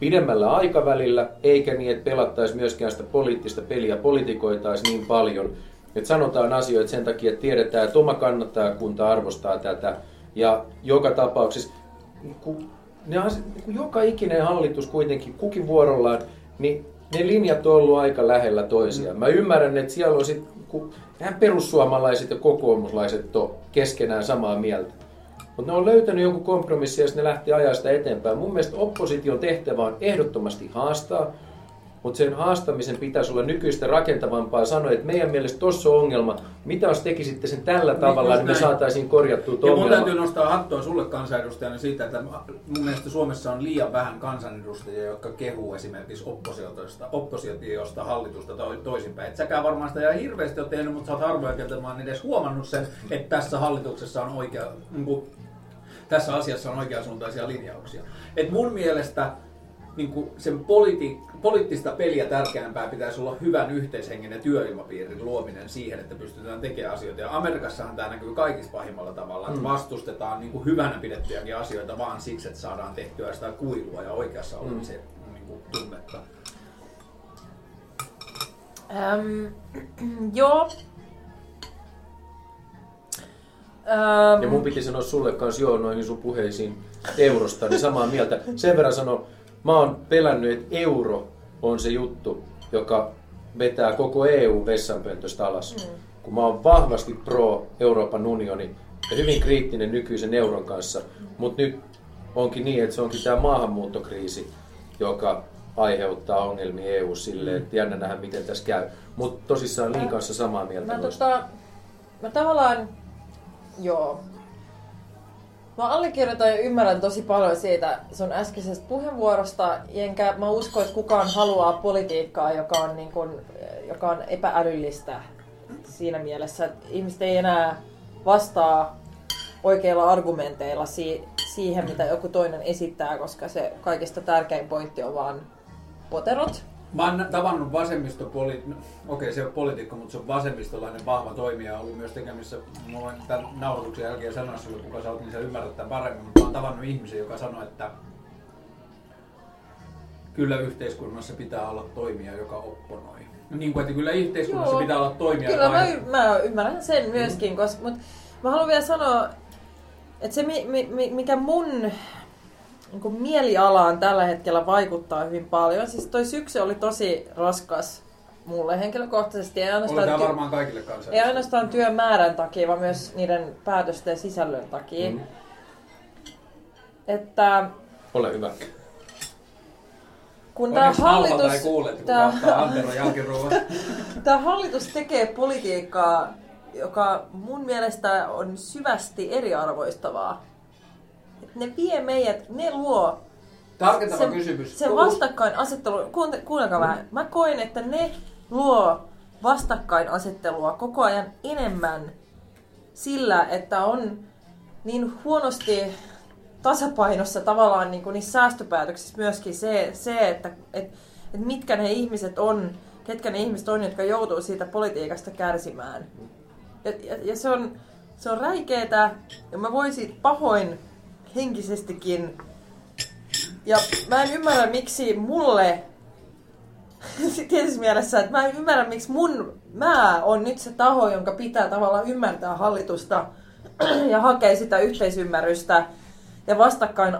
pidemmällä aikavälillä, eikä niin, että pelattaisi myöskään sitä poliittista peliä, politikoitaisi niin paljon, että sanotaan asioita sen takia, että tiedetään, että oma kannattajakunta arvostaa tätä, ja joka tapauksessa, kun, ne, kun joka ikinen hallitus kuitenkin, kukin vuorollaan, niin ne linjat on ollut aika lähellä toisiaan. Mä ymmärrän, että siellä on sitten, kun perussuomalaiset ja kokoomuslaiset on keskenään samaa mieltä. Mutta ne on löytänyt joku kompromissi ja ne lähtee ajaa sitä eteenpäin. Mun mielestä opposition tehtävä on ehdottomasti haastaa, mutta sen haastamisen pitäisi olla nykyistä rakentavampaa sanoa, että meidän mielestä tuossa on ongelma. Mitä jos tekisitte sen tällä niin, tavalla, niin, niin me saataisiin korjattua tuon ongelma. mun täytyy nostaa hattua sulle kansanedustajana siitä, että mun mielestä Suomessa on liian vähän kansanedustajia, jotka kehuu esimerkiksi oppositiosta, oppositiosta hallitusta toisinpäin. Et säkään varmaan sitä ihan hirveästi ole tehnyt, mutta sä oot harvoin oon edes huomannut sen, että tässä hallituksessa on oikea, niin tässä asiassa on oikeansuuntaisia linjauksia. Et mun mielestä niin kuin sen politi- poliittista peliä tärkeämpää pitäisi olla hyvän yhteishengen ja työilmapiirin luominen siihen, että pystytään tekemään asioita. Ja Amerikassahan tämä näkyy kaikista pahimmalla tavalla, että mm. vastustetaan niin kuin hyvänä pidettyjäkin asioita vaan siksi, että saadaan tehtyä sitä kuilua ja oikeassa olemisen mm. niin kuin, tunnetta. Ähm, joo. Ähm. Ja mun piti sanoa sulle kanssa joo noihin sun puheisiin eurosta, niin samaa mieltä. Sen verran sano, mä oon pelännyt, että euro on se juttu, joka vetää koko EU vessanpöntöstä alas. Mm. Kun mä oon vahvasti pro Euroopan unioni ja hyvin kriittinen nykyisen euron kanssa, mm. mutta nyt onkin niin, että se onkin tämä maahanmuuttokriisi, joka aiheuttaa ongelmia EU sille, että jännä nähdä miten tässä käy. Mutta tosissaan Liin kanssa samaa mieltä. Mä, tota, mä tavallaan, joo, Mä allekirjoitan ja ymmärrän tosi paljon siitä sun äskeisestä puheenvuorosta, enkä mä usko, että kukaan haluaa politiikkaa, joka on, niin kun, joka on epäälyllistä siinä mielessä, että ihmiset ei enää vastaa oikeilla argumenteilla si- siihen, mitä joku toinen esittää, koska se kaikista tärkein pointti on vaan poterot Mä oon tavannut vasemmistopoli... No, okei, se on poliitikko, mutta se on vasemmistolainen vahva toimija ollut myös tekemissä. Mä voin tämän nauhoituksen jälkeen sanoa sinulle, kuka sä oot, niin sä ymmärrät tämän paremmin. Mutta mä oon tavannut ihmisen, joka sanoi, että kyllä yhteiskunnassa pitää olla toimija, joka opponoi. No niin kuin, että kyllä yhteiskunnassa Joo, pitää olla toimija. Kyllä mä, y- mä ymmärrän sen myöskin, mm. koska, mutta mä haluan vielä sanoa, että se mi, mi, mikä mun niin mielialaan tällä hetkellä vaikuttaa hyvin paljon. Siis toi syksy oli tosi raskas mulle henkilökohtaisesti. Ei ainoastaan, ty- varmaan kaikille ei ainoastaan työn määrän takia, vaan myös niiden päätösten sisällön takia. Mm. Että... Ole hyvä. Kun tämä hallitus, tämä hallitus tekee politiikkaa, joka mun mielestä on syvästi eriarvoistavaa ne vie meidät, ne luo Tarkentava sen, kysymys. Sen vastakkainasettelu, kuunnelkaa vähän. Mä koen, että ne luo vastakkainasettelua koko ajan enemmän sillä, että on niin huonosti tasapainossa tavallaan niin kuin niissä säästöpäätöksissä myöskin se, se että et, et mitkä ne ihmiset on, ketkä ne ihmiset on, jotka joutuu siitä politiikasta kärsimään. Ja, ja, ja se on, se on räikeetä, ja mä voisin pahoin henkisestikin. Ja mä en ymmärrä, miksi mulle tietysti mielessä, että mä en ymmärrä, miksi mun mä on nyt se taho, jonka pitää tavallaan ymmärtää hallitusta ja hakea sitä yhteisymmärrystä ja vastakkain,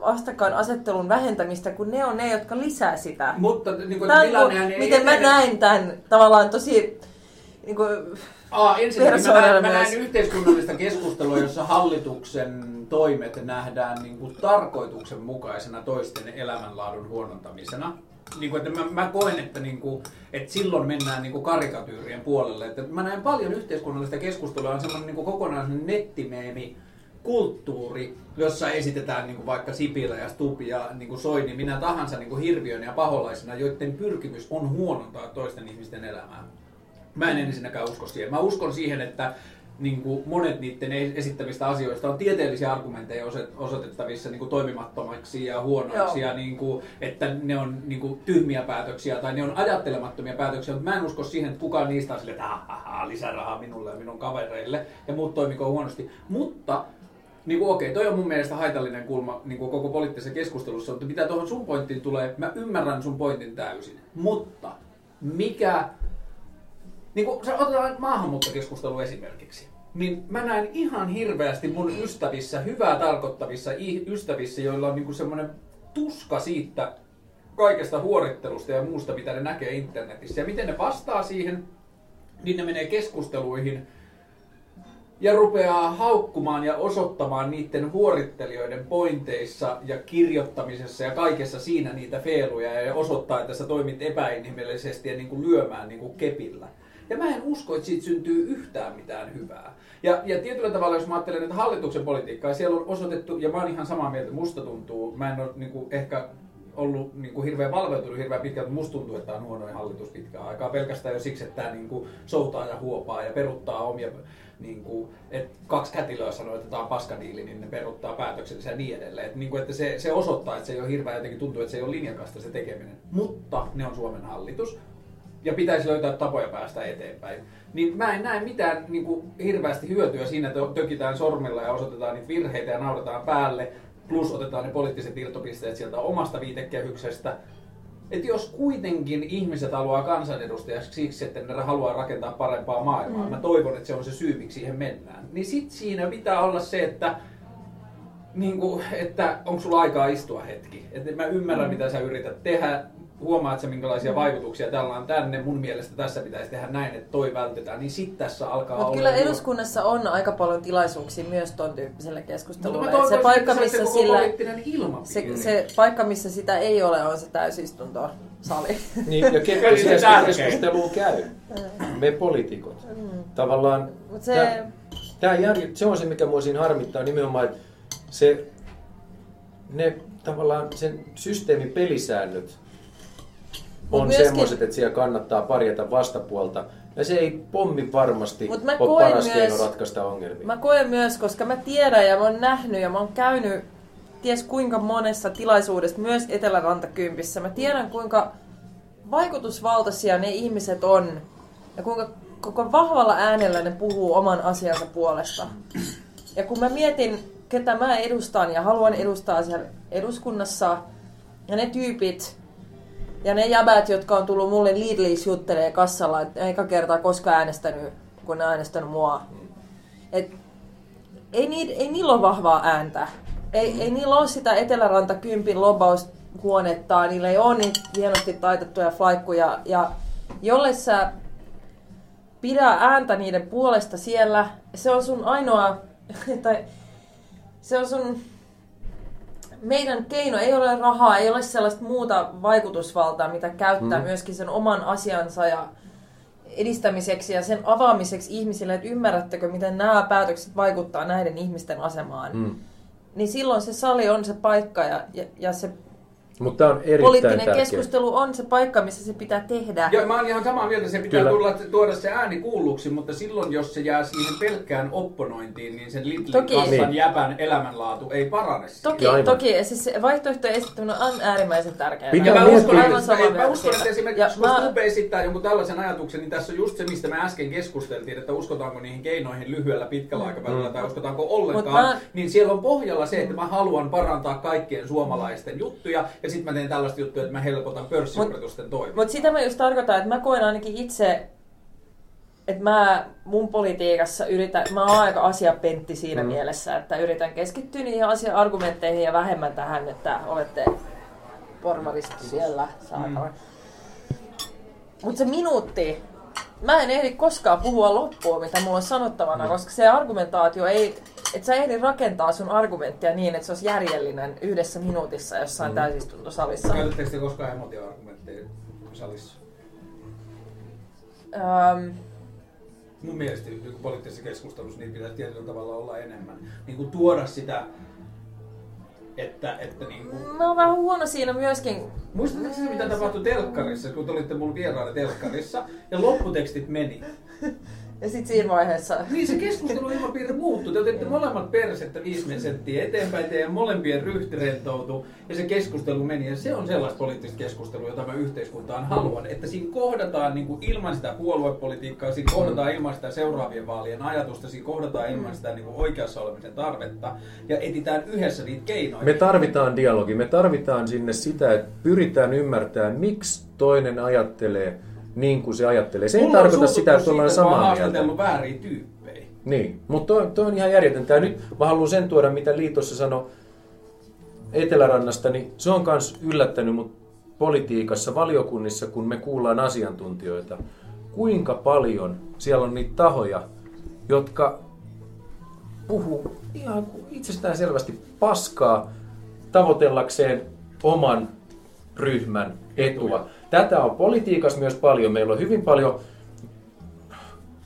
vastakkain asettelun vähentämistä, kun ne on ne, jotka lisää sitä. Mutta niin kuin, Tämän, kun, miten mä näen tämän tavallaan tosi niin kuin, Aa, ensinnäkin mä näen, mä näen yhteiskunnallista keskustelua, jossa hallituksen toimet nähdään niin kuin tarkoituksenmukaisena toisten elämänlaadun huonontamisena. Niin kuin, että mä, mä koen, että, niin kuin, että silloin mennään niin kuin karikatyyrien puolelle. Että mä näen paljon yhteiskunnallista keskustelua, on semmoinen niin kuin kokonainen nettimeemi, kulttuuri, jossa esitetään niin kuin vaikka Sipilä ja Stupi ja niin kuin Soini, minä tahansa niin kuin hirviön ja paholaisena, joiden pyrkimys on huonontaa toisten ihmisten elämää. Mä en ensinnäkään usko siihen. Mä uskon siihen, että niin kuin monet niiden esittämistä asioista on tieteellisiä argumentteja osoitettavissa niin kuin toimimattomiksi ja huonoiksi, Joo. ja niin kuin, että ne on niin kuin, tyhmiä päätöksiä tai ne on ajattelemattomia päätöksiä, mutta mä en usko siihen, että kukaan niistä on silleen, että "Ah, ah, ah, lisärahaa minulle ja minun kavereille, ja muut toimiko huonosti. Mutta niin kuin, okei, toi on mun mielestä haitallinen kulma niin kuin koko poliittisessa keskustelussa, mutta mitä tuohon sun pointtiin tulee, mä ymmärrän sun pointin täysin. Mutta mikä, niin kuin sä otetaan maahanmuuttokeskustelu esimerkiksi, niin mä näen ihan hirveästi mun ystävissä, hyvää tarkoittavissa ystävissä, joilla on niin kuin semmoinen tuska siitä kaikesta huorittelusta ja muusta, mitä ne näkee internetissä. Ja miten ne vastaa siihen, niin ne menee keskusteluihin ja rupeaa haukkumaan ja osoittamaan niiden huorittelijoiden pointeissa ja kirjoittamisessa ja kaikessa siinä niitä feiluja ja osoittaa, että sä toimit epäinhimillisesti ja niin kuin lyömään niin kuin kepillä. Ja mä en usko, että siitä syntyy yhtään mitään hyvää. Ja, ja tietyllä tavalla, jos mä ajattelen, että hallituksen politiikkaa, siellä on osoitettu, ja mä oon ihan samaa mieltä, musta tuntuu, mä en ole niin kuin, ehkä ollut niin kuin hirveän valveutunut hirveän pitkään, mutta musta tuntuu, että tämä on huonoin hallitus pitkään aikaa. Pelkästään jo siksi, että tämä niin kuin soutaa ja huopaa ja peruttaa omia, niin kuin, että kaksi kätilöä sanoo, että tämä on paskadiili, niin ne peruttaa päätöksensä ja niin edelleen. Että, niin kuin, että se, se osoittaa, että se ei ole hirveän jotenkin tuntuu, että se ei ole linjakasta se tekeminen. Mutta ne on Suomen hallitus ja pitäisi löytää tapoja päästä eteenpäin. Niin mä en näe mitään niin kuin, hirveästi hyötyä siinä, että tökitään sormilla ja osoitetaan niitä virheitä ja nauretaan päälle, plus otetaan ne poliittiset irtopisteet sieltä omasta viitekehyksestä. Että jos kuitenkin ihmiset haluaa kansanedustajaksi siksi, että ne haluaa rakentaa parempaa maailmaa, mm. mä toivon, että se on se syy, miksi siihen mennään, niin sit siinä pitää olla se, että niin kuin, että onko sulla aikaa istua hetki. Että mä ymmärrän, mm. mitä sä yrität tehdä. Huomaat sä, minkälaisia vaikutuksia tällä on tänne. Mun mielestä tässä pitäisi tehdä näin, että toi vältetään. Niin sit tässä alkaa Mutta olla... kyllä jo- eduskunnassa on aika paljon tilaisuuksia myös ton tyyppiselle Mutta keskustelulle. mä Et se paikka, että se missä koko sillä, se, se paikka, missä sitä ei ole, on se täysistunto sali. Niin, ja ketkä tärkein. keskustelua käy? Me poliitikot. Tavallaan Mut se, tää, tää järj- se on se, mikä mua siinä harmittaa nimenomaan, että se, ne tavallaan sen systeemin pelisäännöt Mut on myöskin- semmoiset, että siellä kannattaa parjata vastapuolta. Ja se ei pommi varmasti Mut mä ole paras myös- keino ratkaista ongelmia. Mä koen myös, koska mä tiedän ja mä oon nähnyt ja mä oon käynyt ties kuinka monessa tilaisuudessa, myös Etelärantakympissä. Mä tiedän kuinka vaikutusvaltaisia ne ihmiset on ja kuinka koko vahvalla äänellä ne puhuu oman asiansa puolesta. Ja kun mä mietin, ketä mä edustan ja haluan edustaa siellä eduskunnassa, ja ne tyypit, ja ne jäbät, jotka on tullut mulle Lidlissä juttelee kassalla, että eka kertaa koskaan äänestänyt, kun ne äänestänyt mua. Et ei, nii, ei niillä ole vahvaa ääntä. Ei, ei niillä ole sitä Eteläranta kympin lobaushuonetta, niillä ei ole niitä hienosti taitettuja flaikkuja. Ja jolle sä pidä ääntä niiden puolesta siellä, se on sun ainoa, tai se on sun meidän keino ei ole rahaa, ei ole sellaista muuta vaikutusvaltaa, mitä käyttää mm. myöskin sen oman asiansa ja edistämiseksi ja sen avaamiseksi ihmisille, että ymmärrättekö, miten nämä päätökset vaikuttaa näiden ihmisten asemaan. Mm. Niin silloin se sali on se paikka ja, ja, ja se Mutta tämä on erittäin poliittinen tärkeä. keskustelu on se paikka, missä se pitää tehdä. Joo, mä oon ihan samaa mieltä, se pitää Kyllä. tulla, tuoda se ääni kuulluksi, mutta silloin jos se jää siihen pelkkään opponointiin, niin sen Lidlin Toki. kassan Niin. jäbän elämänlaatu ei parane. siitä. Toki, Aivan. toki. Ja siis se vaihtoehtojen esittäminen on äärimmäisen tärkeää. Pitää Ja mä uskon, aivan että, samaa mä mieltä uskon, että esimerkiksi Ja kun mä- Stube esittää jonkun tällaisen ajatuksen, niin tässä on just se, mistä me äsken keskusteltiin, että uskotaanko niihin keinoihin lyhyellä pitkällä aikavälillä tai uskotaanko ollenkaan. Mut mä- Niin siellä on pohjalla se, että mä haluan parantaa kaikkien suomalaisten juttuja ja sitten mä teen tällaista juttuja, että mä helpotan pörssiyritysten toimintaa. Mutta sitä mä just tarkoitan, että mä koen ainakin itse, että mä mun politiikassa yritän, mä oon aika asiapentti siinä mm. mielessä, että yritän keskittyä niihin asia-argumentteihin ja vähemmän tähän, että olette porvaristi siellä saatava. Mm. Mutta se minuutti, mä en ehdi koskaan puhua loppuun, mitä mulla on sanottavana, mm. koska se argumentaatio ei, että sä ehdi rakentaa sun argumenttia niin, että se olisi järjellinen yhdessä minuutissa jossain mm. täysistuntosalissa. Käytättekö te koskaan emotioargumentteja salissa? Öm, Mun mielestä niin poliittisessa keskustelussa niitä pitäisi tietyllä tavalla olla enemmän. Niin kuin tuoda sitä Että, että niin kuin... Mä oon vähän huono siinä myöskin. Muistatko se, mitä tapahtui telkkarissa, kun te olitte mun vieraana telkkarissa ja lopputekstit meni? Ja sit siinä vaiheessa... Niin se keskustelu ilmapiiri muuttui. Te otitte molemmat persettä viisi senttiä eteenpäin, teidän molempien ryhti rentoutui ja se keskustelu meni. Ja se on sellaista poliittista keskustelua, jota mä yhteiskuntaan haluan. Että siinä kohdataan niin kuin ilman sitä puoluepolitiikkaa, siinä kohdataan ilman sitä seuraavien vaalien ajatusta, siinä kohdataan ilman sitä niin kuin oikeassa olemisen tarvetta ja etitään yhdessä niitä keinoja. Me tarvitaan dialogi, me tarvitaan sinne sitä, että pyritään ymmärtämään, miksi toinen ajattelee niin kuin se ajattelee. Se ei Mulla tarkoita sitä, että ollaan samaa mieltä. haastatellut vääriä tyyppejä. Niin, mutta toi, toi on ihan järjetöntä. Nyt mä haluan sen tuoda, mitä liitossa sanoi Etelärannasta, niin se on myös yllättänyt mut politiikassa, valiokunnissa, kun me kuullaan asiantuntijoita, kuinka paljon siellä on niitä tahoja, jotka puhuu ihan itsestään selvästi paskaa tavoitellakseen oman ryhmän etua. Tätä on politiikassa myös paljon. Meillä on hyvin paljon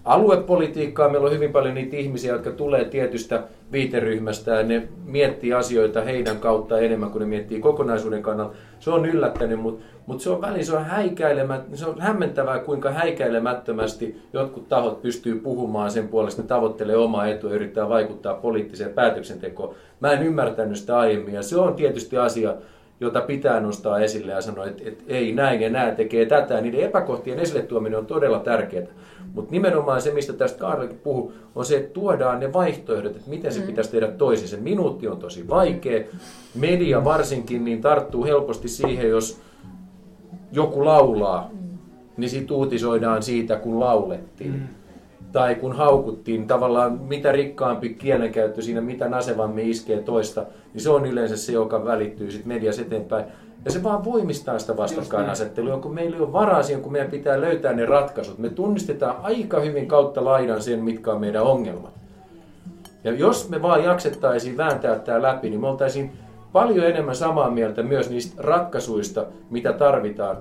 aluepolitiikkaa. Meillä on hyvin paljon niitä ihmisiä, jotka tulee tietystä viiteryhmästä ja ne miettii asioita heidän kautta enemmän kuin ne miettii kokonaisuuden kannalta. Se on yllättänyt, mutta mut se on väliin se on, häikäilemät, se on hämmentävää, kuinka häikäilemättömästi jotkut tahot pystyy puhumaan sen puolesta, ne tavoittelee omaa etua ja yrittää vaikuttaa poliittiseen päätöksentekoon. Mä en ymmärtänyt sitä aiemmin ja se on tietysti asia, jota pitää nostaa esille ja sanoa, että, että ei näin ja nämä tekee tätä. Niiden epäkohtien esille tuominen on todella tärkeää. Mutta nimenomaan se, mistä tästä Kaarlekin puhuu, on se, että tuodaan ne vaihtoehdot, että miten se pitäisi tehdä toisin. Se minuutti on tosi vaikea. Media varsinkin niin tarttuu helposti siihen, jos joku laulaa, niin siitä uutisoidaan siitä, kun laulettiin. Tai kun haukuttiin, tavallaan mitä rikkaampi kielenkäyttö siinä, mitä nasevammin iskee toista, niin se on yleensä se, joka välittyy sitten mediassa eteenpäin. Ja se vaan voimistaa sitä vastakkainasettelua, kun meillä ei ole varaa siihen, kun meidän pitää löytää ne ratkaisut. Me tunnistetaan aika hyvin kautta laidan sen, mitkä on meidän ongelmat. Ja jos me vaan jaksettaisiin vääntää tämä läpi, niin me oltaisiin paljon enemmän samaa mieltä myös niistä ratkaisuista, mitä tarvitaan,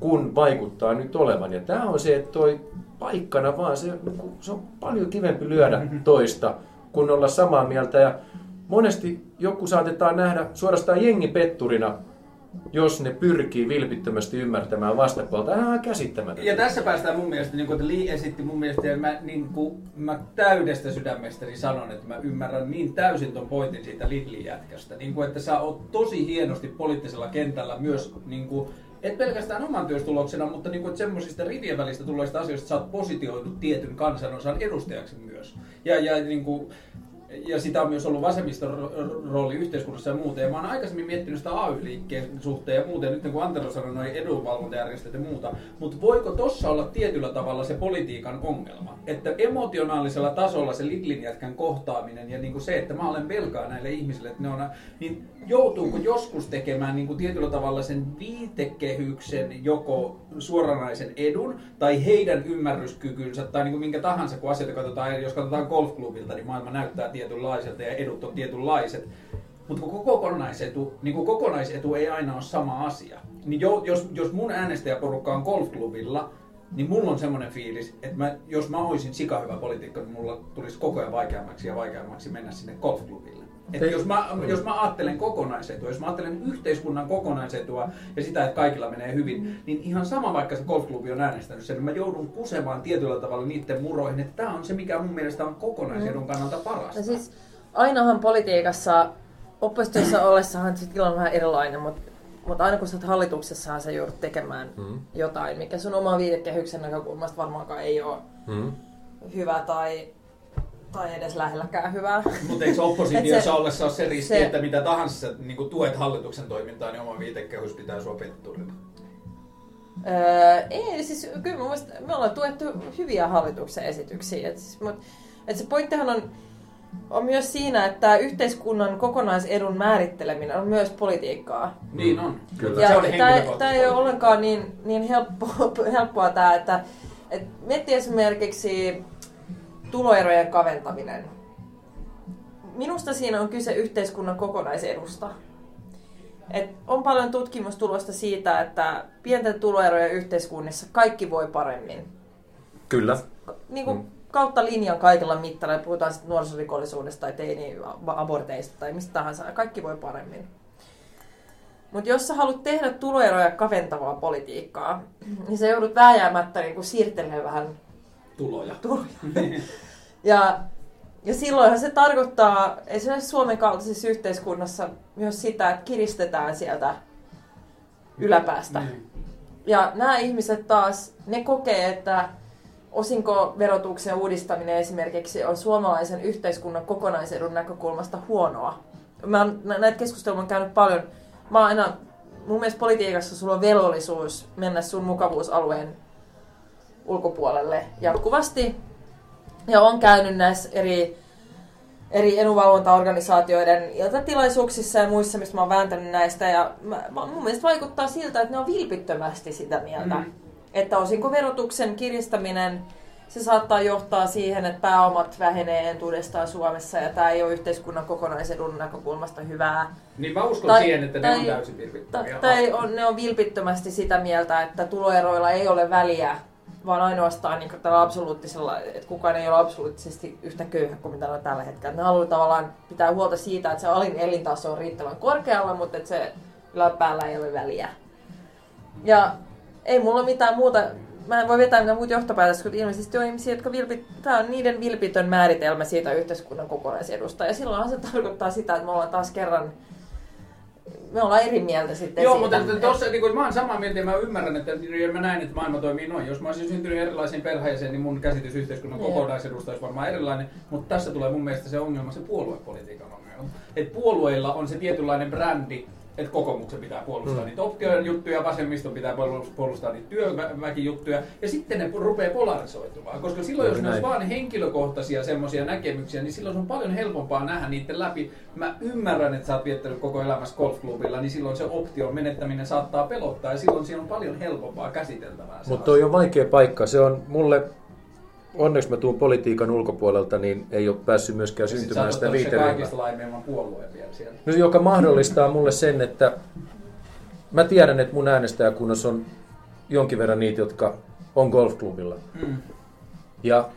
kun vaikuttaa nyt olevan. Ja tämä on se, että toi paikkana vaan, se, se on paljon kivempi lyödä toista, kun olla samaa mieltä. Ja monesti joku saatetaan nähdä suorastaan jengipetturina, jos ne pyrkii vilpittömästi ymmärtämään vastapuolta. Ihan käsittämätöntä. Ja tässä päästään mun mielestä, niin kuin, Lee esitti mun mielestä, ja mä, niin kuin, mä täydestä sydämestäni sanon, että mä ymmärrän niin täysin ton pointin siitä Lidlin jätkästä. Niin kuin, että sä oot tosi hienosti poliittisella kentällä myös, niin kuin, et pelkästään oman työstuloksena, mutta niin kuin, että semmoisista rivien välistä tulleista asioista sä oot positioitu tietyn kansanosan edustajaksi myös. Ja, ja niin kuin, ja sitä on myös ollut vasemmiston ro- rooli yhteiskunnassa ja muuta. Ja mä oon aikaisemmin miettinyt sitä AY-liikkeen suhteen ja muuten, nyt kun Antero sanoi noin edunvalvontajärjestöt ja muuta. Mutta voiko tossa olla tietyllä tavalla se politiikan ongelma? Että emotionaalisella tasolla se Lidlin jätkän kohtaaminen ja niinku se, että mä olen velkaa näille ihmisille, että ne on, niin joutuuko joskus tekemään niinku tietyllä tavalla sen viitekehyksen joko suoranaisen edun tai heidän ymmärryskykynsä tai niinku minkä tahansa, kun asioita katsotaan, jos katsotaan golfklubilta, niin maailma näyttää tietynlaiselta ja edut on tietynlaiset. Mutta kun kokonaisetu, niin kun kokonaisetu ei aina ole sama asia. Niin jo, jos, jos mun äänestäjäporukka on golfklubilla, niin mulla on semmoinen fiilis, että mä, jos mä olisin sikahyvä poliitikko, niin mulla tulisi koko ajan vaikeammaksi ja vaikeammaksi mennä sinne golfklubille. Et jos, mä, jos mä ajattelen kokonaisetua, jos mä ajattelen yhteiskunnan kokonaisetua ja sitä, että kaikilla menee hyvin, niin ihan sama vaikka se golfklubi on äänestänyt sen, niin mä joudun kusemaan tietyllä tavalla niiden muroihin, että tämä on se, mikä mun mielestä on kokonaisedun kannalta parasta. Ja siis ainahan politiikassa, oppositiossa ollessahan se tilanne on vähän erilainen, mutta mutta aina kun sä oot hallituksessahan sä joudut tekemään Mm. jotain, mikä sun oma viitekehyksen näkökulmasta varmaankaan ei ole Mm. hyvä tai, tai edes lähelläkään hyvää. Mutta eikö oppositiossa ollessa ole se riski, se- että mitä tahansa sä niin tuet hallituksen toimintaa, niin oma viitekehys pitää sua petturina? Öö, ei, siis kyllä mun mielestä me ollaan tuettu hyviä hallituksen esityksiä. Et siis, mut, et se pointtihan on, on myös siinä, että yhteiskunnan kokonaisedun määritteleminen on myös politiikkaa. Niin on. Kyllä. Ja Se on tämä ei ole ollenkaan niin, niin helppoa, helppoa tämä, että et miettii esimerkiksi tuloerojen kaventaminen. Minusta siinä on kyse yhteiskunnan kokonaisedusta. Et on paljon tutkimustulosta siitä, että pienten tuloerojen yhteiskunnissa kaikki voi paremmin. Kyllä. Niin kuin Mm. kautta linjan kaikilla mittareilla, puhutaan sitten nuorisorikollisuudesta tai teini-aborteista tai mistä tahansa, kaikki voi paremmin. Mutta jos sä haluat tehdä tuloeroja kaventavaa politiikkaa, niin sä joudut vääjäämättä niin siirtelemään vähän Tuloja. tuloja. ja, ja silloinhan se tarkoittaa esimerkiksi Suomen kaltaisessa yhteiskunnassa myös sitä, että kiristetään sieltä yläpäästä. Niin. Ja nämä ihmiset taas, ne kokee, että osinkoverotuksen uudistaminen esimerkiksi on suomalaisen yhteiskunnan kokonaisedun näkökulmasta huonoa. Mä oon, nä- näitä keskusteluja on käynyt paljon. Mä aina, mun mielestä politiikassa sulla on velvollisuus mennä sun mukavuusalueen ulkopuolelle jatkuvasti. Ja on käynyt näissä eri, eri edunvalvontaorganisaatioiden iltatilaisuuksissa ja muissa, mistä mä oon vääntänyt näistä. Ja mä, mun mielestä vaikuttaa siltä, että ne on vilpittömästi sitä mieltä. Mm. Että osinko verotuksen kiristäminen, se saattaa johtaa siihen, että pääomat vähenee entuudestaan Suomessa ja tämä ei ole yhteiskunnan kokonaisedun näkökulmasta hyvää. Niin mä uskon Tai- siihen, että ne tai- on täysin Ta- vilpittömiä. tai on, ne on vilpittömästi sitä mieltä, että tuloeroilla ei ole väliä, vaan ainoastaan niin tällä absoluuttisella, että kukaan ei ole absoluuttisesti yhtä köyhä kuin mitä on tällä hetkellä. Ne haluaa tavallaan pitää huolta siitä, että se alin elintaso on riittävän korkealla, mutta että se yläpäällä ei ole väliä. Ja ei mulla mitään muuta, mä en voi vetää mitään muuta johtopäätöstä, kun ilmeisesti on ihmisiä, jotka vilpit, tämä on niiden vilpitön määritelmä siitä yhteiskunnan kokonaisedusta. Ja silloinhan se tarkoittaa sitä, että me ollaan taas kerran, me ollaan eri mieltä sitten Joo, siitä. mutta tossa, niin kun, mä oon samaa mieltä ja mä ymmärrän, että ja mä näen, että maailma toimii noin. Jos mä olisin syntynyt erilaisiin perheeseen, niin mun käsitys yhteiskunnan kokonaisedusta olisi varmaan erilainen. Mutta tässä tulee mun mielestä se ongelma, se puoluepolitiikan ongelma. Että puolueilla on se tietynlainen brändi, että kokoomuksen pitää puolustaa Mm. niitä optioiden juttuja, vasemmiston pitää puolustaa niitä työväkijuttuja, ja sitten ne rupeaa polarisoitumaan. Koska silloin, jos ne olisi vaan henkilökohtaisia semmoisia näkemyksiä, niin silloin se on paljon helpompaa nähdä niiden läpi. Mä ymmärrän, että sä oot viettänyt koko elämässä golfklubilla, niin silloin se option menettäminen saattaa pelottaa, ja silloin siinä on paljon helpompaa käsiteltävää. Mutta toi on vaikea paikka. Se on mulle, onneksi mä tuun politiikan ulkopuolelta, niin ei ole päässyt myöskään Ja sit sä syntymään sitä viiteryhmää. kaikista laimeimman puolueen vielä siellä. No, joka mahdollistaa mulle sen, että mä tiedän, että mun äänestäjäkunnassa on jonkin verran niitä, jotka on golfklubilla. Mm. Ja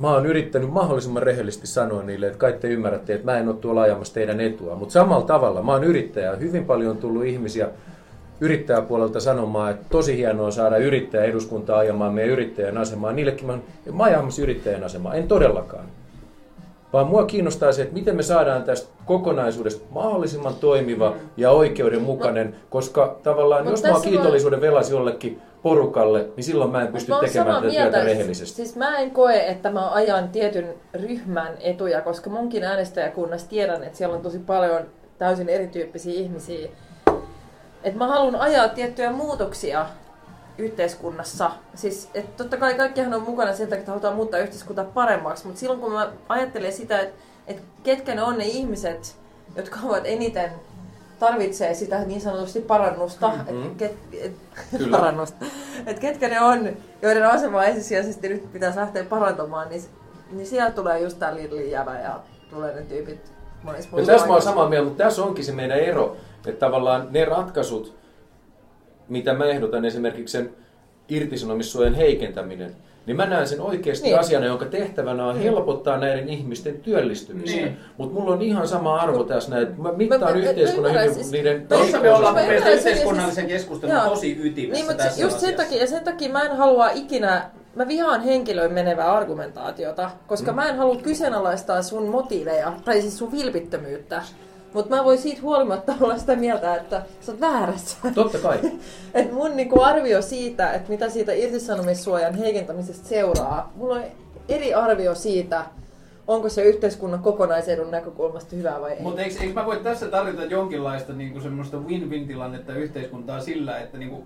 mä oon yrittänyt mahdollisimman rehellisesti sanoa niille, että kai te ymmärrätte, että mä en ole tuolla ajamassa teidän etua. Mutta samalla tavalla mä oon yrittäjä. Hyvin paljon on tullut ihmisiä yrittäjäpuolelta sanomaan, että tosi hienoa saada yrittäjä eduskuntaa ajamaan meidän yrittäjän asemaa. Niillekin mä mä ajamassa yrittäjän asemaa. En todellakaan. Vaan mua kiinnostaa se, että miten me saadaan tästä kokonaisuudesta mahdollisimman toimiva ja oikeudenmukainen, koska tavallaan jos mä oon kiitollisuuden velas jollekin porukalle, niin silloin mä en pysty Mä tekemään tätä mieltä. työtä rehellisesti. Siis mä en koe, että mä ajan tietyn ryhmän etuja, koska munkin äänestäjäkunnassa tiedän, että siellä on tosi paljon täysin erityyppisiä ihmisiä. Että mä haluan ajaa tiettyjä muutoksia yhteiskunnassa. Siis, että totta kai kaikkihan on mukana sen takia, että halutaan muuttaa yhteiskuntaa paremmaksi, mutta silloin kun mä ajattelen sitä, että, että ketkä ne on ne ihmiset, jotka ovat eniten tarvitsee sitä niin sanotusti parannusta, Mhm. et, ket, et, Kyllä. parannusta. Et ketkä ne on, joiden asemaa ensisijaisesti nyt pitäisi lähteä parantamaan, niin, niin sieltä tulee just tää Lidlin jävä ja tulee ne tyypit monissa No tässä mä oon paikoissa. samaa mieltä, mutta tässä onkin se meidän ero, että tavallaan ne ratkaisut, mitä mä ehdotan, esimerkiksi sen irtisanomissuojan heikentäminen, niin mä näen sen oikeasti Niin. niin. asiana, jonka tehtävänä on helpottaa näiden ihmisten työllistymistä. Niin. Niin. Mutta mulla on ihan sama arvo tässä näin, että mä mittaan Mä- yhteiskunnan mä hyvin, siis- niiden Tuossa me ollaan mun mielestä sen, yhteiskunnallisen siis- keskustelun Joo. tosi ytimessä Niin, mutta tässä just sen asiassa. takia, ja sen takia mä en halua ikinä, mä vihaan henkilöön menevää argumentaatiota, koska mm. mä en halua kyseenalaistaa sun motiiveja, tai siis sun vilpittömyyttä. Mutta mä voin siitä huolimatta olla sitä mieltä, että sä oot väärässä. Totta kai. Et mun niinku arvio siitä, että mitä siitä irtisanomissuojan heikentämisestä seuraa, mulla on eri arvio siitä, onko se yhteiskunnan kokonaisedun näkökulmasta hyvä vai ei. Mutta eikö, eikö mä voi tässä tarjota jonkinlaista niinku semmoista win-win-tilannetta yhteiskuntaa sillä, että niinku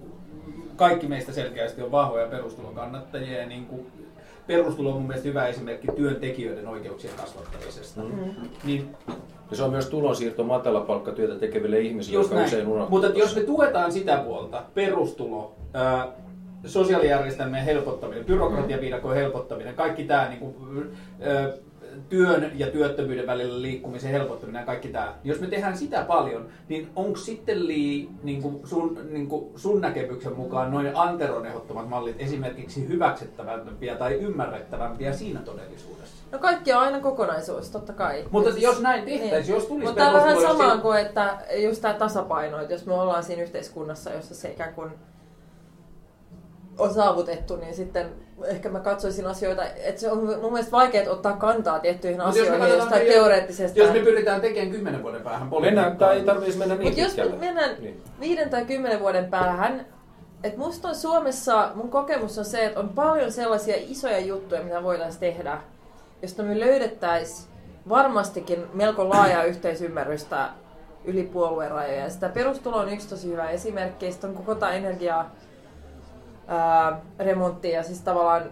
kaikki meistä selkeästi on vahvoja perustulon kannattajia ja niinku perustulo on mun mielestä hyvä esimerkki työntekijöiden oikeuksien kasvattamisesta. Mm. Niin Ja se on myös tulonsiirto matalapalkkatyötä tekeville ihmisille, jotka usein näin. unohtuu. Mutta jos me tuetaan sitä puolta, perustulo, ää, sosiaalijärjestelmien helpottaminen, byrokratiaviidakon helpottaminen, kaikki tämä, niin kuin, työn ja työttömyyden välillä liikkumisen helpottaminen ja kaikki tämä. Jos me tehdään sitä paljon, niin onko sitten lii, niin kuin sun, niin kuin sun näkemyksen mukaan noin Anteron ehdottomat mallit esimerkiksi hyväksyttävämpiä tai ymmärrettävämpiä siinä todellisuudessa? No kaikki on aina kokonaisuus, totta kai. Mutta jos näin tehtäisiin, jos tulisi Mutta tämä on vähän perustulo, sama jos- kuin, että just tämä tasapaino, että jos me ollaan siinä yhteiskunnassa, jossa se ikään kuin on saavutettu, niin sitten ehkä mä katsoisin asioita, että se on mun mielestä vaikea ottaa kantaa tiettyihin Mut jos asioihin jostain meidän- teoreettisesta. Jos me pyritään tekemään kymmenen vuoden päähän Mennään, tai ei politiikkaa, tarvitsisi mennä niin Mutta jos me mennään Niin. viiden tai kymmenen vuoden päähän, että musta on Suomessa, mun kokemus on se, että on paljon sellaisia isoja juttuja, mitä voitaisiin tehdä, josta me löydettäisiin varmastikin melko laajaa yhteisymmärrystä yli puoluerajoja. Ja sitä perustulo on yksi tosi hyvä esimerkki. Sitten on koko tämä energia ää, remontti ja siis tavallaan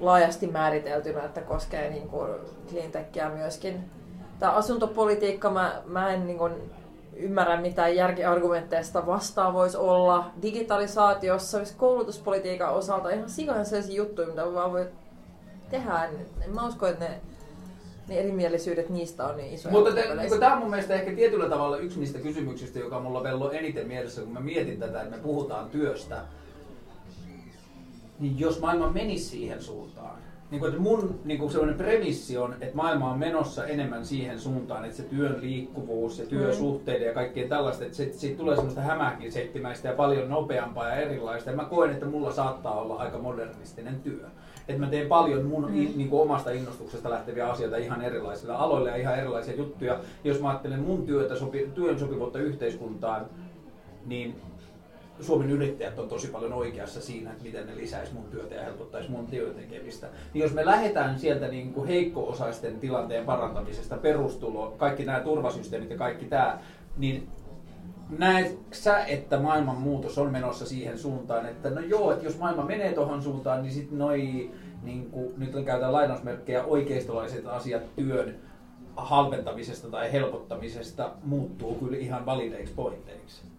laajasti määriteltynä, että koskee niin kuin cleantechia myöskin. Tämä asuntopolitiikka, mä, mä en niin kuin ymmärrä mitään järkiargumentteja sitä vastaan voisi olla. Digitalisaatiossa, myös koulutuspolitiikan osalta ihan sikahan sellaisia juttuja, mitä vaan voi tehdä. En mä usko, että ne, ne erimielisyydet niistä on niin isoja. Mutta te, niin tämä on mun mielestä ehkä tietyllä tavalla yksi niistä kysymyksistä, joka mulla vello eniten mielessä, kun mä mietin tätä, että me puhutaan työstä. Niin jos maailma menisi siihen suuntaan, niin kuin, että mun niin kuin sellainen premissi on, että maailma on menossa enemmän siihen suuntaan, että se työn liikkuvuus ja työsuhteiden ja kaikkien tällaista, että siitä, siitä tulee semmoista hämähäkin seittimäistä ja paljon nopeampaa ja erilaista. Ja mä koen, että mulla saattaa olla aika modernistinen työ. Että mä teen paljon mun mm. niin kuin omasta innostuksesta lähteviä asioita ihan erilaisilla aloilla ja ihan erilaisia juttuja. Jos mä ajattelen mun työtä, sopi, työn sopivuutta yhteiskuntaan, niin Suomen yrittäjät on tosi paljon oikeassa siinä, että miten ne lisäisi mun työtä ja helpottaisi mun työn tekemistä. Niin jos me lähdetään sieltä niin kuin heikko-osaisten tilanteen parantamisesta, perustulo, kaikki nämä turvasysteemit ja kaikki tämä, niin näetkö sä, että maailman muutos on menossa siihen suuntaan, että no joo, että jos maailma menee tuohon suuntaan, niin sitten noi, niin kuin, nyt käytetään lainausmerkkejä, oikeistolaiset asiat työn halventamisesta tai helpottamisesta muuttuu kyllä ihan valideiksi pointeiksi.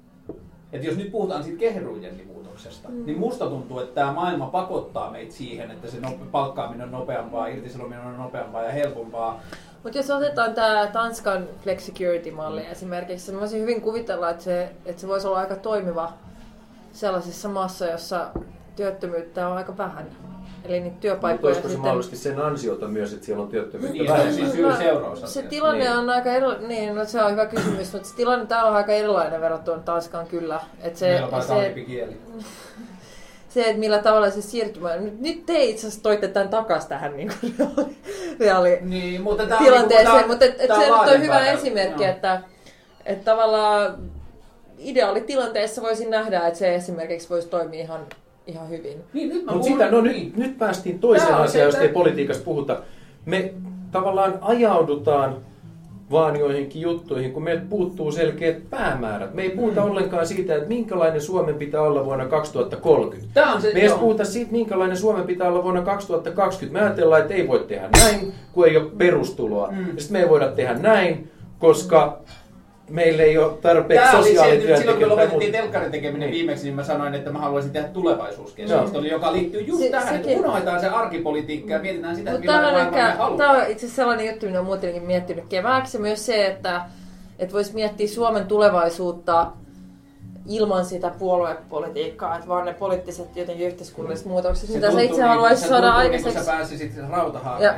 Et jos nyt puhutaan siitä kehruujennimuutoksesta, mm. niin musta tuntuu, että tämä maailma pakottaa meitä siihen, että se nope- palkkaaminen on nopeampaa, irtisanominen on nopeampaa ja helpompaa. Mutta jos otetaan tämä Tanskan flexicurity-malli mm. esimerkiksi, mä voisin hyvin kuvitella, että se, että se voisi olla aika toimiva sellaisessa maassa, jossa työttömyyttä on aika vähän. Eli niitä Mutta työpaikkoja olisiko se mahdollisesti sen ansiota myös, että siellä on työttömyyttä Niin, vähemmän? siis syy- Mä- seurausasia. Se tilanne Niin. on aika erilainen, niin no se on hyvä kysymys, mutta se tilanne täällä on aika erilainen verrattuna Tanskaan kyllä. Et se, Meillä on se, kieli. se, että millä tavalla se siirtymä, nyt, nyt te itse asiassa toitte tämän takaisin tähän niin kuin reaali, Niin, mutta tää on tilanteeseen, niinku- tää- mutta et tää se nyt on hyvä esimerkki, joo. että, että tavallaan ideaalitilanteessa voisin nähdä, että se esimerkiksi voisi toimia ihan, ihan hyvin. Niin, nyt Mutta puhun- sitä, no niin. nyt, nyt päästiin toiseen asiaan, jos ei politiikasta puhuta. Me tavallaan ajaudutaan vaan joihinkin juttuihin, kun meiltä puuttuu selkeät päämäärät. Me ei puhuta Mm. ollenkaan siitä, että minkälainen Suomen pitää olla vuonna 2030. Tää on se, Me ei edes puhuta siitä, minkälainen Suomen pitää olla vuonna 2020. Me ajatellaan, että ei voi tehdä näin, kun ei ole perustuloa. Mm. Mm. Sitten me ei voida tehdä näin, koska meillä ei ole tarpeeksi että silloin kun sosiaalityöntekijöitä. lopetettiin telkkarin tekeminen Niin. viimeksi, niin mä sanoin, että mä haluaisin tehdä tulevaisuuskeskustelun, joka liittyy just Se- tähän, että sekin- unohdetaan se arkipolitiikka ja mietitään sitä, että Mutta tämä millainen on, maailma me tämä on itse asiassa sellainen juttu, mitä olen muutenkin miettinyt kevääksi. Myös se, että, että voisi miettiä Suomen tulevaisuutta ilman sitä puoluepolitiikkaa, että vaan ne poliittiset jotenkin yhteiskunnalliset muutokset, mitä sä tuntuu itse niin- haluaisit se saada tuntuu niin, aikaiseksi.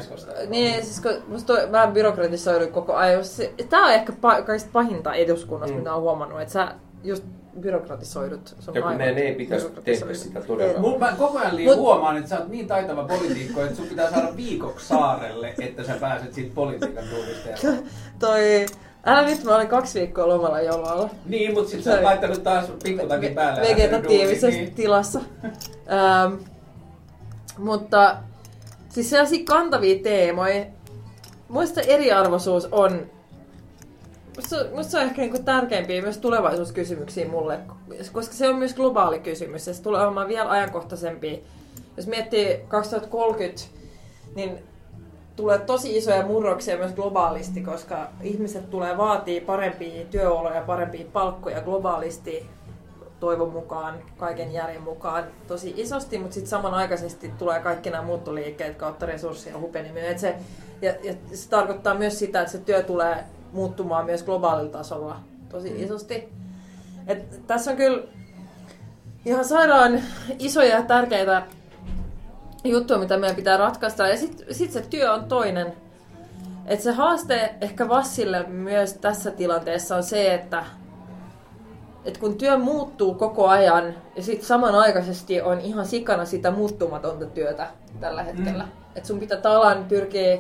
kun sä Ja, niin, siis kun musta toi, mä byrokratisoidun koko ajan. Se- Tää on ehkä pa- kaikista pahinta eduskunnassa, Mm. mitä on huomannut, että sä just byrokratisoidut. Se on Ja kun aivan meidän ei pitäisi tehdä sitä todella. Mun, mä koko ajan liian Mut- huomaan, että sä oot niin taitava poliitikko, että sun pitää saada viikoksi saarelle, että sä pääset siitä politiikan tuulista. Toi, älä nyt, mä olin kaksi viikkoa lomalla joulualla. Niin, mutta sit sä oot laittanut taas pikkutakin päälle. vegetatiivisessa duuniin, tilassa. Ähm, mutta siis sellaisia kantavia teemoja. Muista eriarvoisuus on musta se on ehkä niinku tärkeimpiä myös tulevaisuuskysymyksiä mulle, koska se on myös globaali kysymys ja se tulee olemaan vielä ajankohtaisempi. Jos miettii 2030, niin tulee tosi isoja murroksia myös globaalisti, koska ihmiset tulee vaatii parempia työoloja, parempia palkkoja globaalisti toivon mukaan, kaiken järjen mukaan tosi isosti, mutta sitten samanaikaisesti tulee kaikki nämä muuttoliikkeet kautta resurssien hupeneminen. Et se, ja, ja se tarkoittaa myös sitä, että se työ tulee muuttumaan myös globaalilla tasolla tosi isosti. Et tässä on kyllä ihan sairaan isoja ja tärkeitä juttuja, mitä meidän pitää ratkaista. Ja sitten sit se työ on toinen. Et se haaste ehkä Vassille myös tässä tilanteessa on se, että et kun työ muuttuu koko ajan ja sitten samanaikaisesti on ihan sikana sitä muuttumatonta työtä tällä hetkellä. Mm. Että sun pitää talan pyrkiä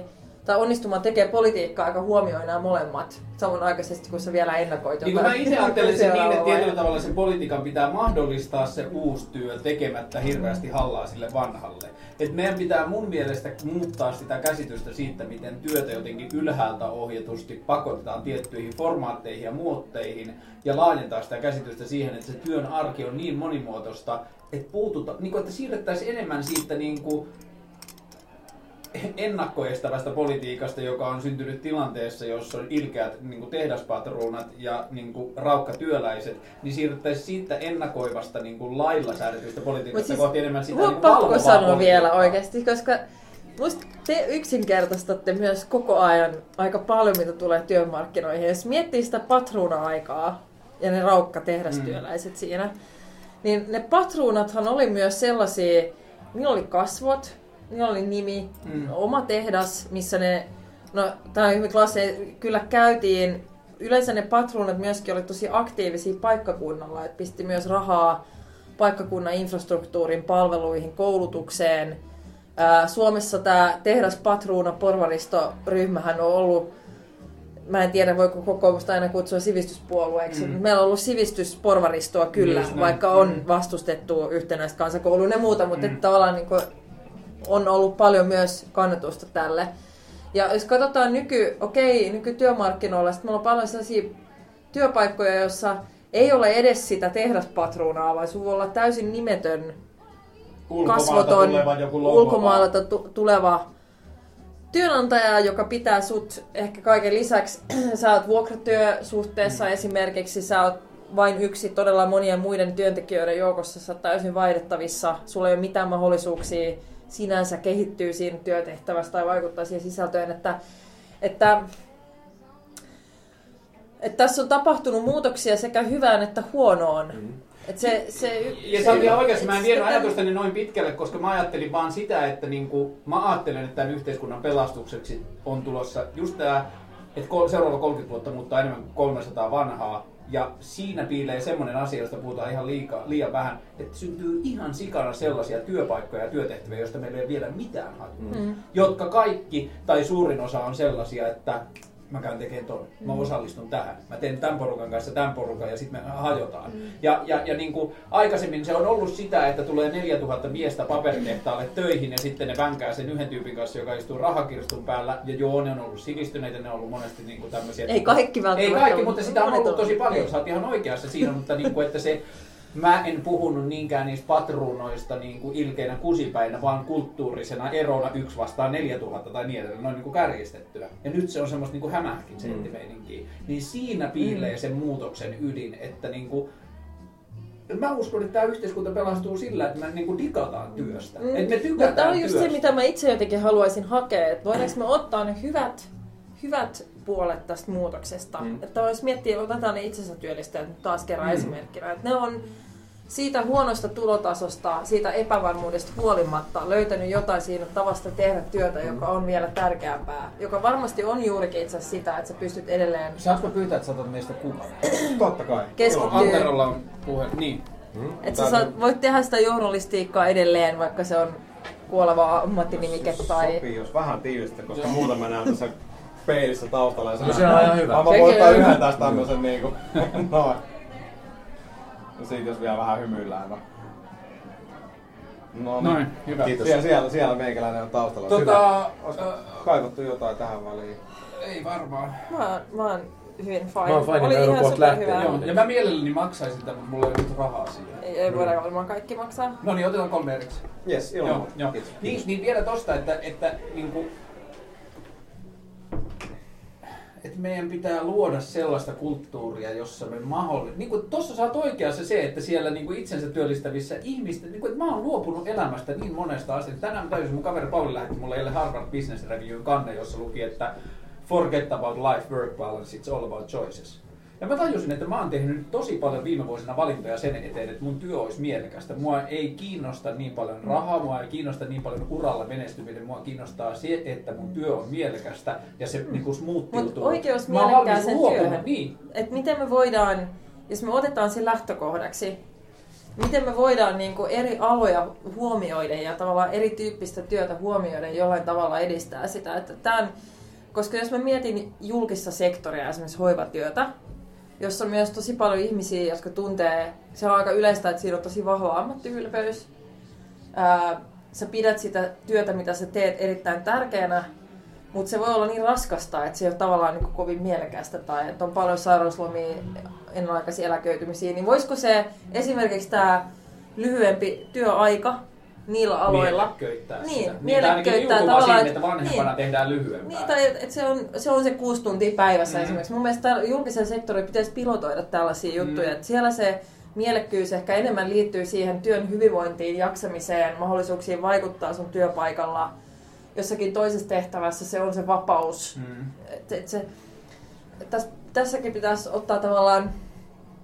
tai onnistumaan tekemään politiikkaa, joka huomioi nämä molemmat. Samanaikaisesti, kun sä vielä ennakoit niin mä itse ajattelen sen niin, että tietyllä tavalla sen politiikan pitää mahdollistaa se uusi työ tekemättä hirveästi hallaa sille vanhalle. Et meidän pitää mun mielestä muuttaa sitä käsitystä siitä, miten työtä jotenkin ylhäältä ohjatusti pakotetaan tiettyihin formaatteihin ja muotteihin ja laajentaa sitä käsitystä siihen, että se työn arki on niin monimuotoista, että, puututa, niin kuin, että siirrettäisiin enemmän siitä niin kuin, ennakkoestävästä politiikasta, joka on syntynyt tilanteessa, jossa on ilkeät niin tehdaspatruunat ja niin kuin, raukkatyöläiset, niin siirryttäisiin siitä ennakoivasta niin kuin, lailla säädetystä politiikasta siis, kohti enemmän sitä niin pakko sanoa vielä oikeasti, koska Musta te yksinkertaistatte myös koko ajan aika paljon, mitä tulee työmarkkinoihin. Jos miettii sitä patruuna-aikaa ja ne raukka-tehdastyöläiset mm. siinä, niin ne patruunathan oli myös sellaisia, niillä oli kasvot, niillä oli nimi, mm. oma tehdas, missä ne, no tämä on hyvin klassi, kyllä käytiin, yleensä ne patruunat myöskin oli tosi aktiivisia paikkakunnalla, että pisti myös rahaa paikkakunnan infrastruktuurin palveluihin, koulutukseen. Suomessa tämä tehdaspatruuna porvaristoryhmähän on ollut mä en tiedä voiko kokoomusta aina kutsua sivistyspuolueeksi, mm. meillä on ollut sivistysporvaristoa kyllä, niin, vaikka on mm. vastustettu yhtenäistä kansakoulua ja muuta, mutta mm. että tavallaan niin kuin, on ollut paljon myös kannatusta tälle. Ja jos katsotaan nyky, okei, nykytyömarkkinoilla, sitten meillä on paljon sellaisia työpaikkoja, joissa ei ole edes sitä tehdaspatruunaa, vaan sinulla voi olla täysin nimetön, kasvoton, ulkomailta tuleva työnantaja, joka pitää sut ehkä kaiken lisäksi, sä oot vuokratyösuhteessa mm. esimerkiksi, sä oot vain yksi todella monien muiden työntekijöiden joukossa, sä oot täysin vaihdettavissa, sulla ei ole mitään mahdollisuuksia sinänsä kehittyy siinä työtehtävässä tai vaikuttaa siihen sisältöön, että, että, että tässä on tapahtunut muutoksia sekä hyvään että huonoon. Mm. Et se, se, ja se on ihan oikeasti, mä en vienyt ajatustani noin pitkälle, koska mä ajattelin vaan sitä, että niinku, mä ajattelen, että tämän yhteiskunnan pelastukseksi on tulossa just tämä, että seuraava 30 vuotta muuttaa enemmän kuin 300 vanhaa, ja siinä piilee semmoinen asia, josta puhutaan ihan liikaa, liian vähän, että syntyy ihan sikana sellaisia työpaikkoja ja työtehtäviä, joista meillä ei ole vielä mitään hajua. Mm. Jotka kaikki, tai suurin osa on sellaisia, että mä käyn tekemään ton, mä mm. osallistun tähän, mä teen tämän porukan kanssa tämän porukan ja sitten me hajotaan. Mm. Ja, ja, ja niin kuin aikaisemmin se on ollut sitä, että tulee 4000 miestä paperitehtaalle töihin ja sitten ne vänkää sen yhden tyypin kanssa, joka istuu rahakirstun päällä. Ja joo, ne on ollut sivistyneitä, ne on ollut monesti niin kuin tämmöisiä. Ei kaikki välttämättä. Ei kaikki, mutta sitä on ollut tosi paljon, sä oot ihan oikeassa siinä, mutta niin kuin, että se mä en puhunut niinkään niistä patruunoista niin kuin ilkeinä kusipäinä, vaan kulttuurisena erona yksi vastaan 4000 tai niin edelleen, noin niin kuin kärjistettyä. Ja nyt se on semmoista niin kuin hämähkin senttimeininkiä. Mm. Niin siinä piilee mm. sen muutoksen ydin, että niin kuin, Mä uskon, että tämä yhteiskunta pelastuu sillä, että me niinku digataan työstä. Mm. Että me tykätään Tämä on just työstä. se, mitä mä itse jotenkin haluaisin hakea. Että voidaanko me ottaa ne hyvät, hyvät puolet tästä muutoksesta. Mm. Että olisi miettiä, otetaan ne itsensä työllistäjät taas kerran mm. esimerkkinä. Että ne on siitä huonosta tulotasosta, siitä epävarmuudesta huolimatta löytänyt jotain siinä tavasta tehdä työtä, joka on vielä tärkeämpää. Joka varmasti on juurikin itse sitä, että sä pystyt edelleen... Saanko pyytää, että sä otat meistä kuvan? Totta kai. Keskittyy. Anterolla on puhe. Niin. Hmm? Että sä saat, voit tehdä sitä journalistiikkaa edelleen, vaikka se on kuoleva ammattinimike tai... Sopii, jos vähän tiivistä, koska muuten mä näen tässä peilissä taustalla. Ja no, se on ihan hyvä. Mä voin ottaa yhden tästä tämmösen niinku... Noin. No siitä jos vielä vähän hymyillään. No. No niin, hyvä. Kiitos. Siellä, siellä, siellä meikäläinen on taustalla. Tota, Olisiko äh, kaivattu jotain tähän väliin? Ei varmaan. Mä, mä oon hyvin fine. Mä oon fine, Oli ihan superhyvä. Joo, ja mä mielelläni maksaisin sitä, mutta mulla ei ole nyt rahaa siihen. Ei, ei voida varmaan kaikki maksaa. No niin, otetaan kolme erikseen. Yes, ilman joo, joo. Niin, niin vielä tosta, että, että niin kuin, että meidän pitää luoda sellaista kulttuuria, jossa me mahdollisesti... Niin tuossa oot oikeassa se, että siellä niin kuin itsensä työllistävissä ihmistä, niin kuin, että mä oon luopunut elämästä niin monesta asiasta. Tänään mä tajusin, mun kaveri Pauli lähetti mulle eilen Harvard Business Reviewn kanne, jossa luki, että forget about life work balance, it's all about choices. Ja mä tajusin, että mä oon tehnyt tosi paljon viime vuosina valintoja sen eteen, että mun työ olisi mielekästä. Mua ei kiinnosta niin paljon rahaa, mua ei kiinnosta niin paljon uralla menestyminen, mua kiinnostaa se, että mun työ on mielekästä ja se niin muuttuu. Mutta oikeus mielekkääseen työhön. Niin. Että miten me voidaan, jos me otetaan se lähtökohdaksi, miten me voidaan niin kuin eri aloja huomioida ja tavallaan erityyppistä työtä huomioida jollain tavalla edistää sitä. Että tämän, koska jos mä mietin julkista sektoria, esimerkiksi hoivatyötä, jossa on myös tosi paljon ihmisiä, jotka tuntee, se on aika yleistä, että siinä on tosi vahva ammattiylpeys. Sä pidät sitä työtä, mitä sä teet erittäin tärkeänä, mutta se voi olla niin raskasta, että se ei ole tavallaan niin kovin mielekästä tai että on paljon sairauslomia, ennenaikaisia eläköitymisiä, niin voisiko se esimerkiksi tämä lyhyempi työaika niillä aloilla, Mielekköyttää Niin, sitä. mielekköyttää Niin, tavallaan, että vanhempana niin. tehdään lyhyempää. niin, tai että se on, se on se kuusi tuntia päivässä Mm. esimerkiksi. Mun mielestä julkisen sektorin pitäisi pilotoida tällaisia juttuja, Mm. että siellä se mielekkyys ehkä enemmän liittyy siihen työn hyvinvointiin, jaksamiseen, mahdollisuuksiin vaikuttaa sun työpaikalla. Jossakin toisessa tehtävässä se on se vapaus. Mm. Et, et se, täs, tässäkin pitäisi ottaa tavallaan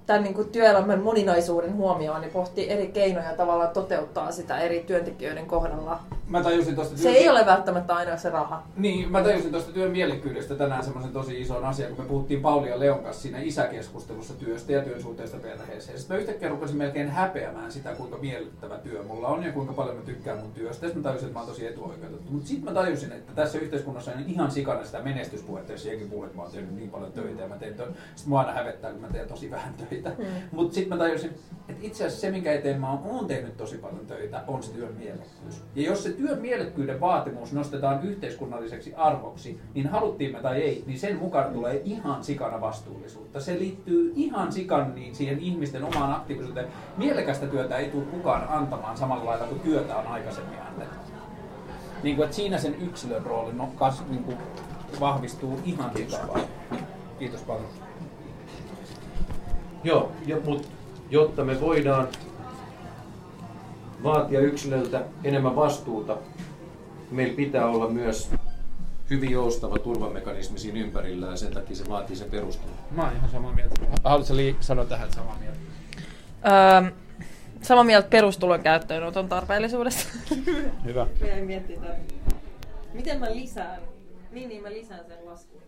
tämän niin kuin työelämän moninaisuuden huomioon ja pohtia eri keinoja tavallaan toteuttaa sitä eri työntekijöiden kohdalla. Mä tajusin tosta Se ei ole välttämättä aina se raha. Niin, mä tajusin tuosta työn mielekkyydestä tänään semmoisen tosi ison asian, kun me puhuttiin Pauli ja Leon kanssa siinä isäkeskustelussa työstä ja työn suhteesta perheeseen. Sitten mä yhtäkkiä rupesin melkein häpeämään sitä, kuinka miellyttävä työ mulla on ja kuinka paljon mä tykkään mun työstä. Sitten mä tajusin, että mä oon tosi etuoikeutettu. Mutta sitten mä tajusin, että tässä yhteiskunnassa on ihan sikana sitä menestyspuhetta, jos jenkin puhuu, että mä oon tehnyt niin paljon töitä ja mä teen. Sitten mua aina hävettää, kun mä teen tosi vähän töitä. Mm. Mutta sitten mä tajusin, että itse asiassa se, minkä eteen mä oon, tehnyt tosi paljon töitä, on se työn mielekkyys. Ja jos se työn mielekkyyden vaatimus nostetaan yhteiskunnalliseksi arvoksi, niin haluttiin me tai ei, niin sen mukaan tulee ihan sikana vastuullisuutta. Se liittyy ihan sikan niin siihen ihmisten omaan aktiivisuuteen. Mielekästä työtä ei tule kukaan antamaan samalla lailla kuin työtä on aikaisemmin annettu. Niin kuin, että siinä sen yksilön rooli no, kas, niin kuin, vahvistuu ihan sikana. Kiitos paljon. Joo, ja, mutta jotta me voidaan vaatia yksilöltä enemmän vastuuta, meillä pitää olla myös hyvin joustava turvamekanismi siinä ympärillä ja sen takia se vaatii sen perustelun. Mä oon ihan samaa mieltä. Haluatko Li sanoa tähän samaa mieltä? Öö, samaa mieltä perustulon käyttöönoton tarpeellisuudesta. Hyvä. Meidän miettii tätä. Miten mä lisään? Niin, niin mä lisään sen laskun.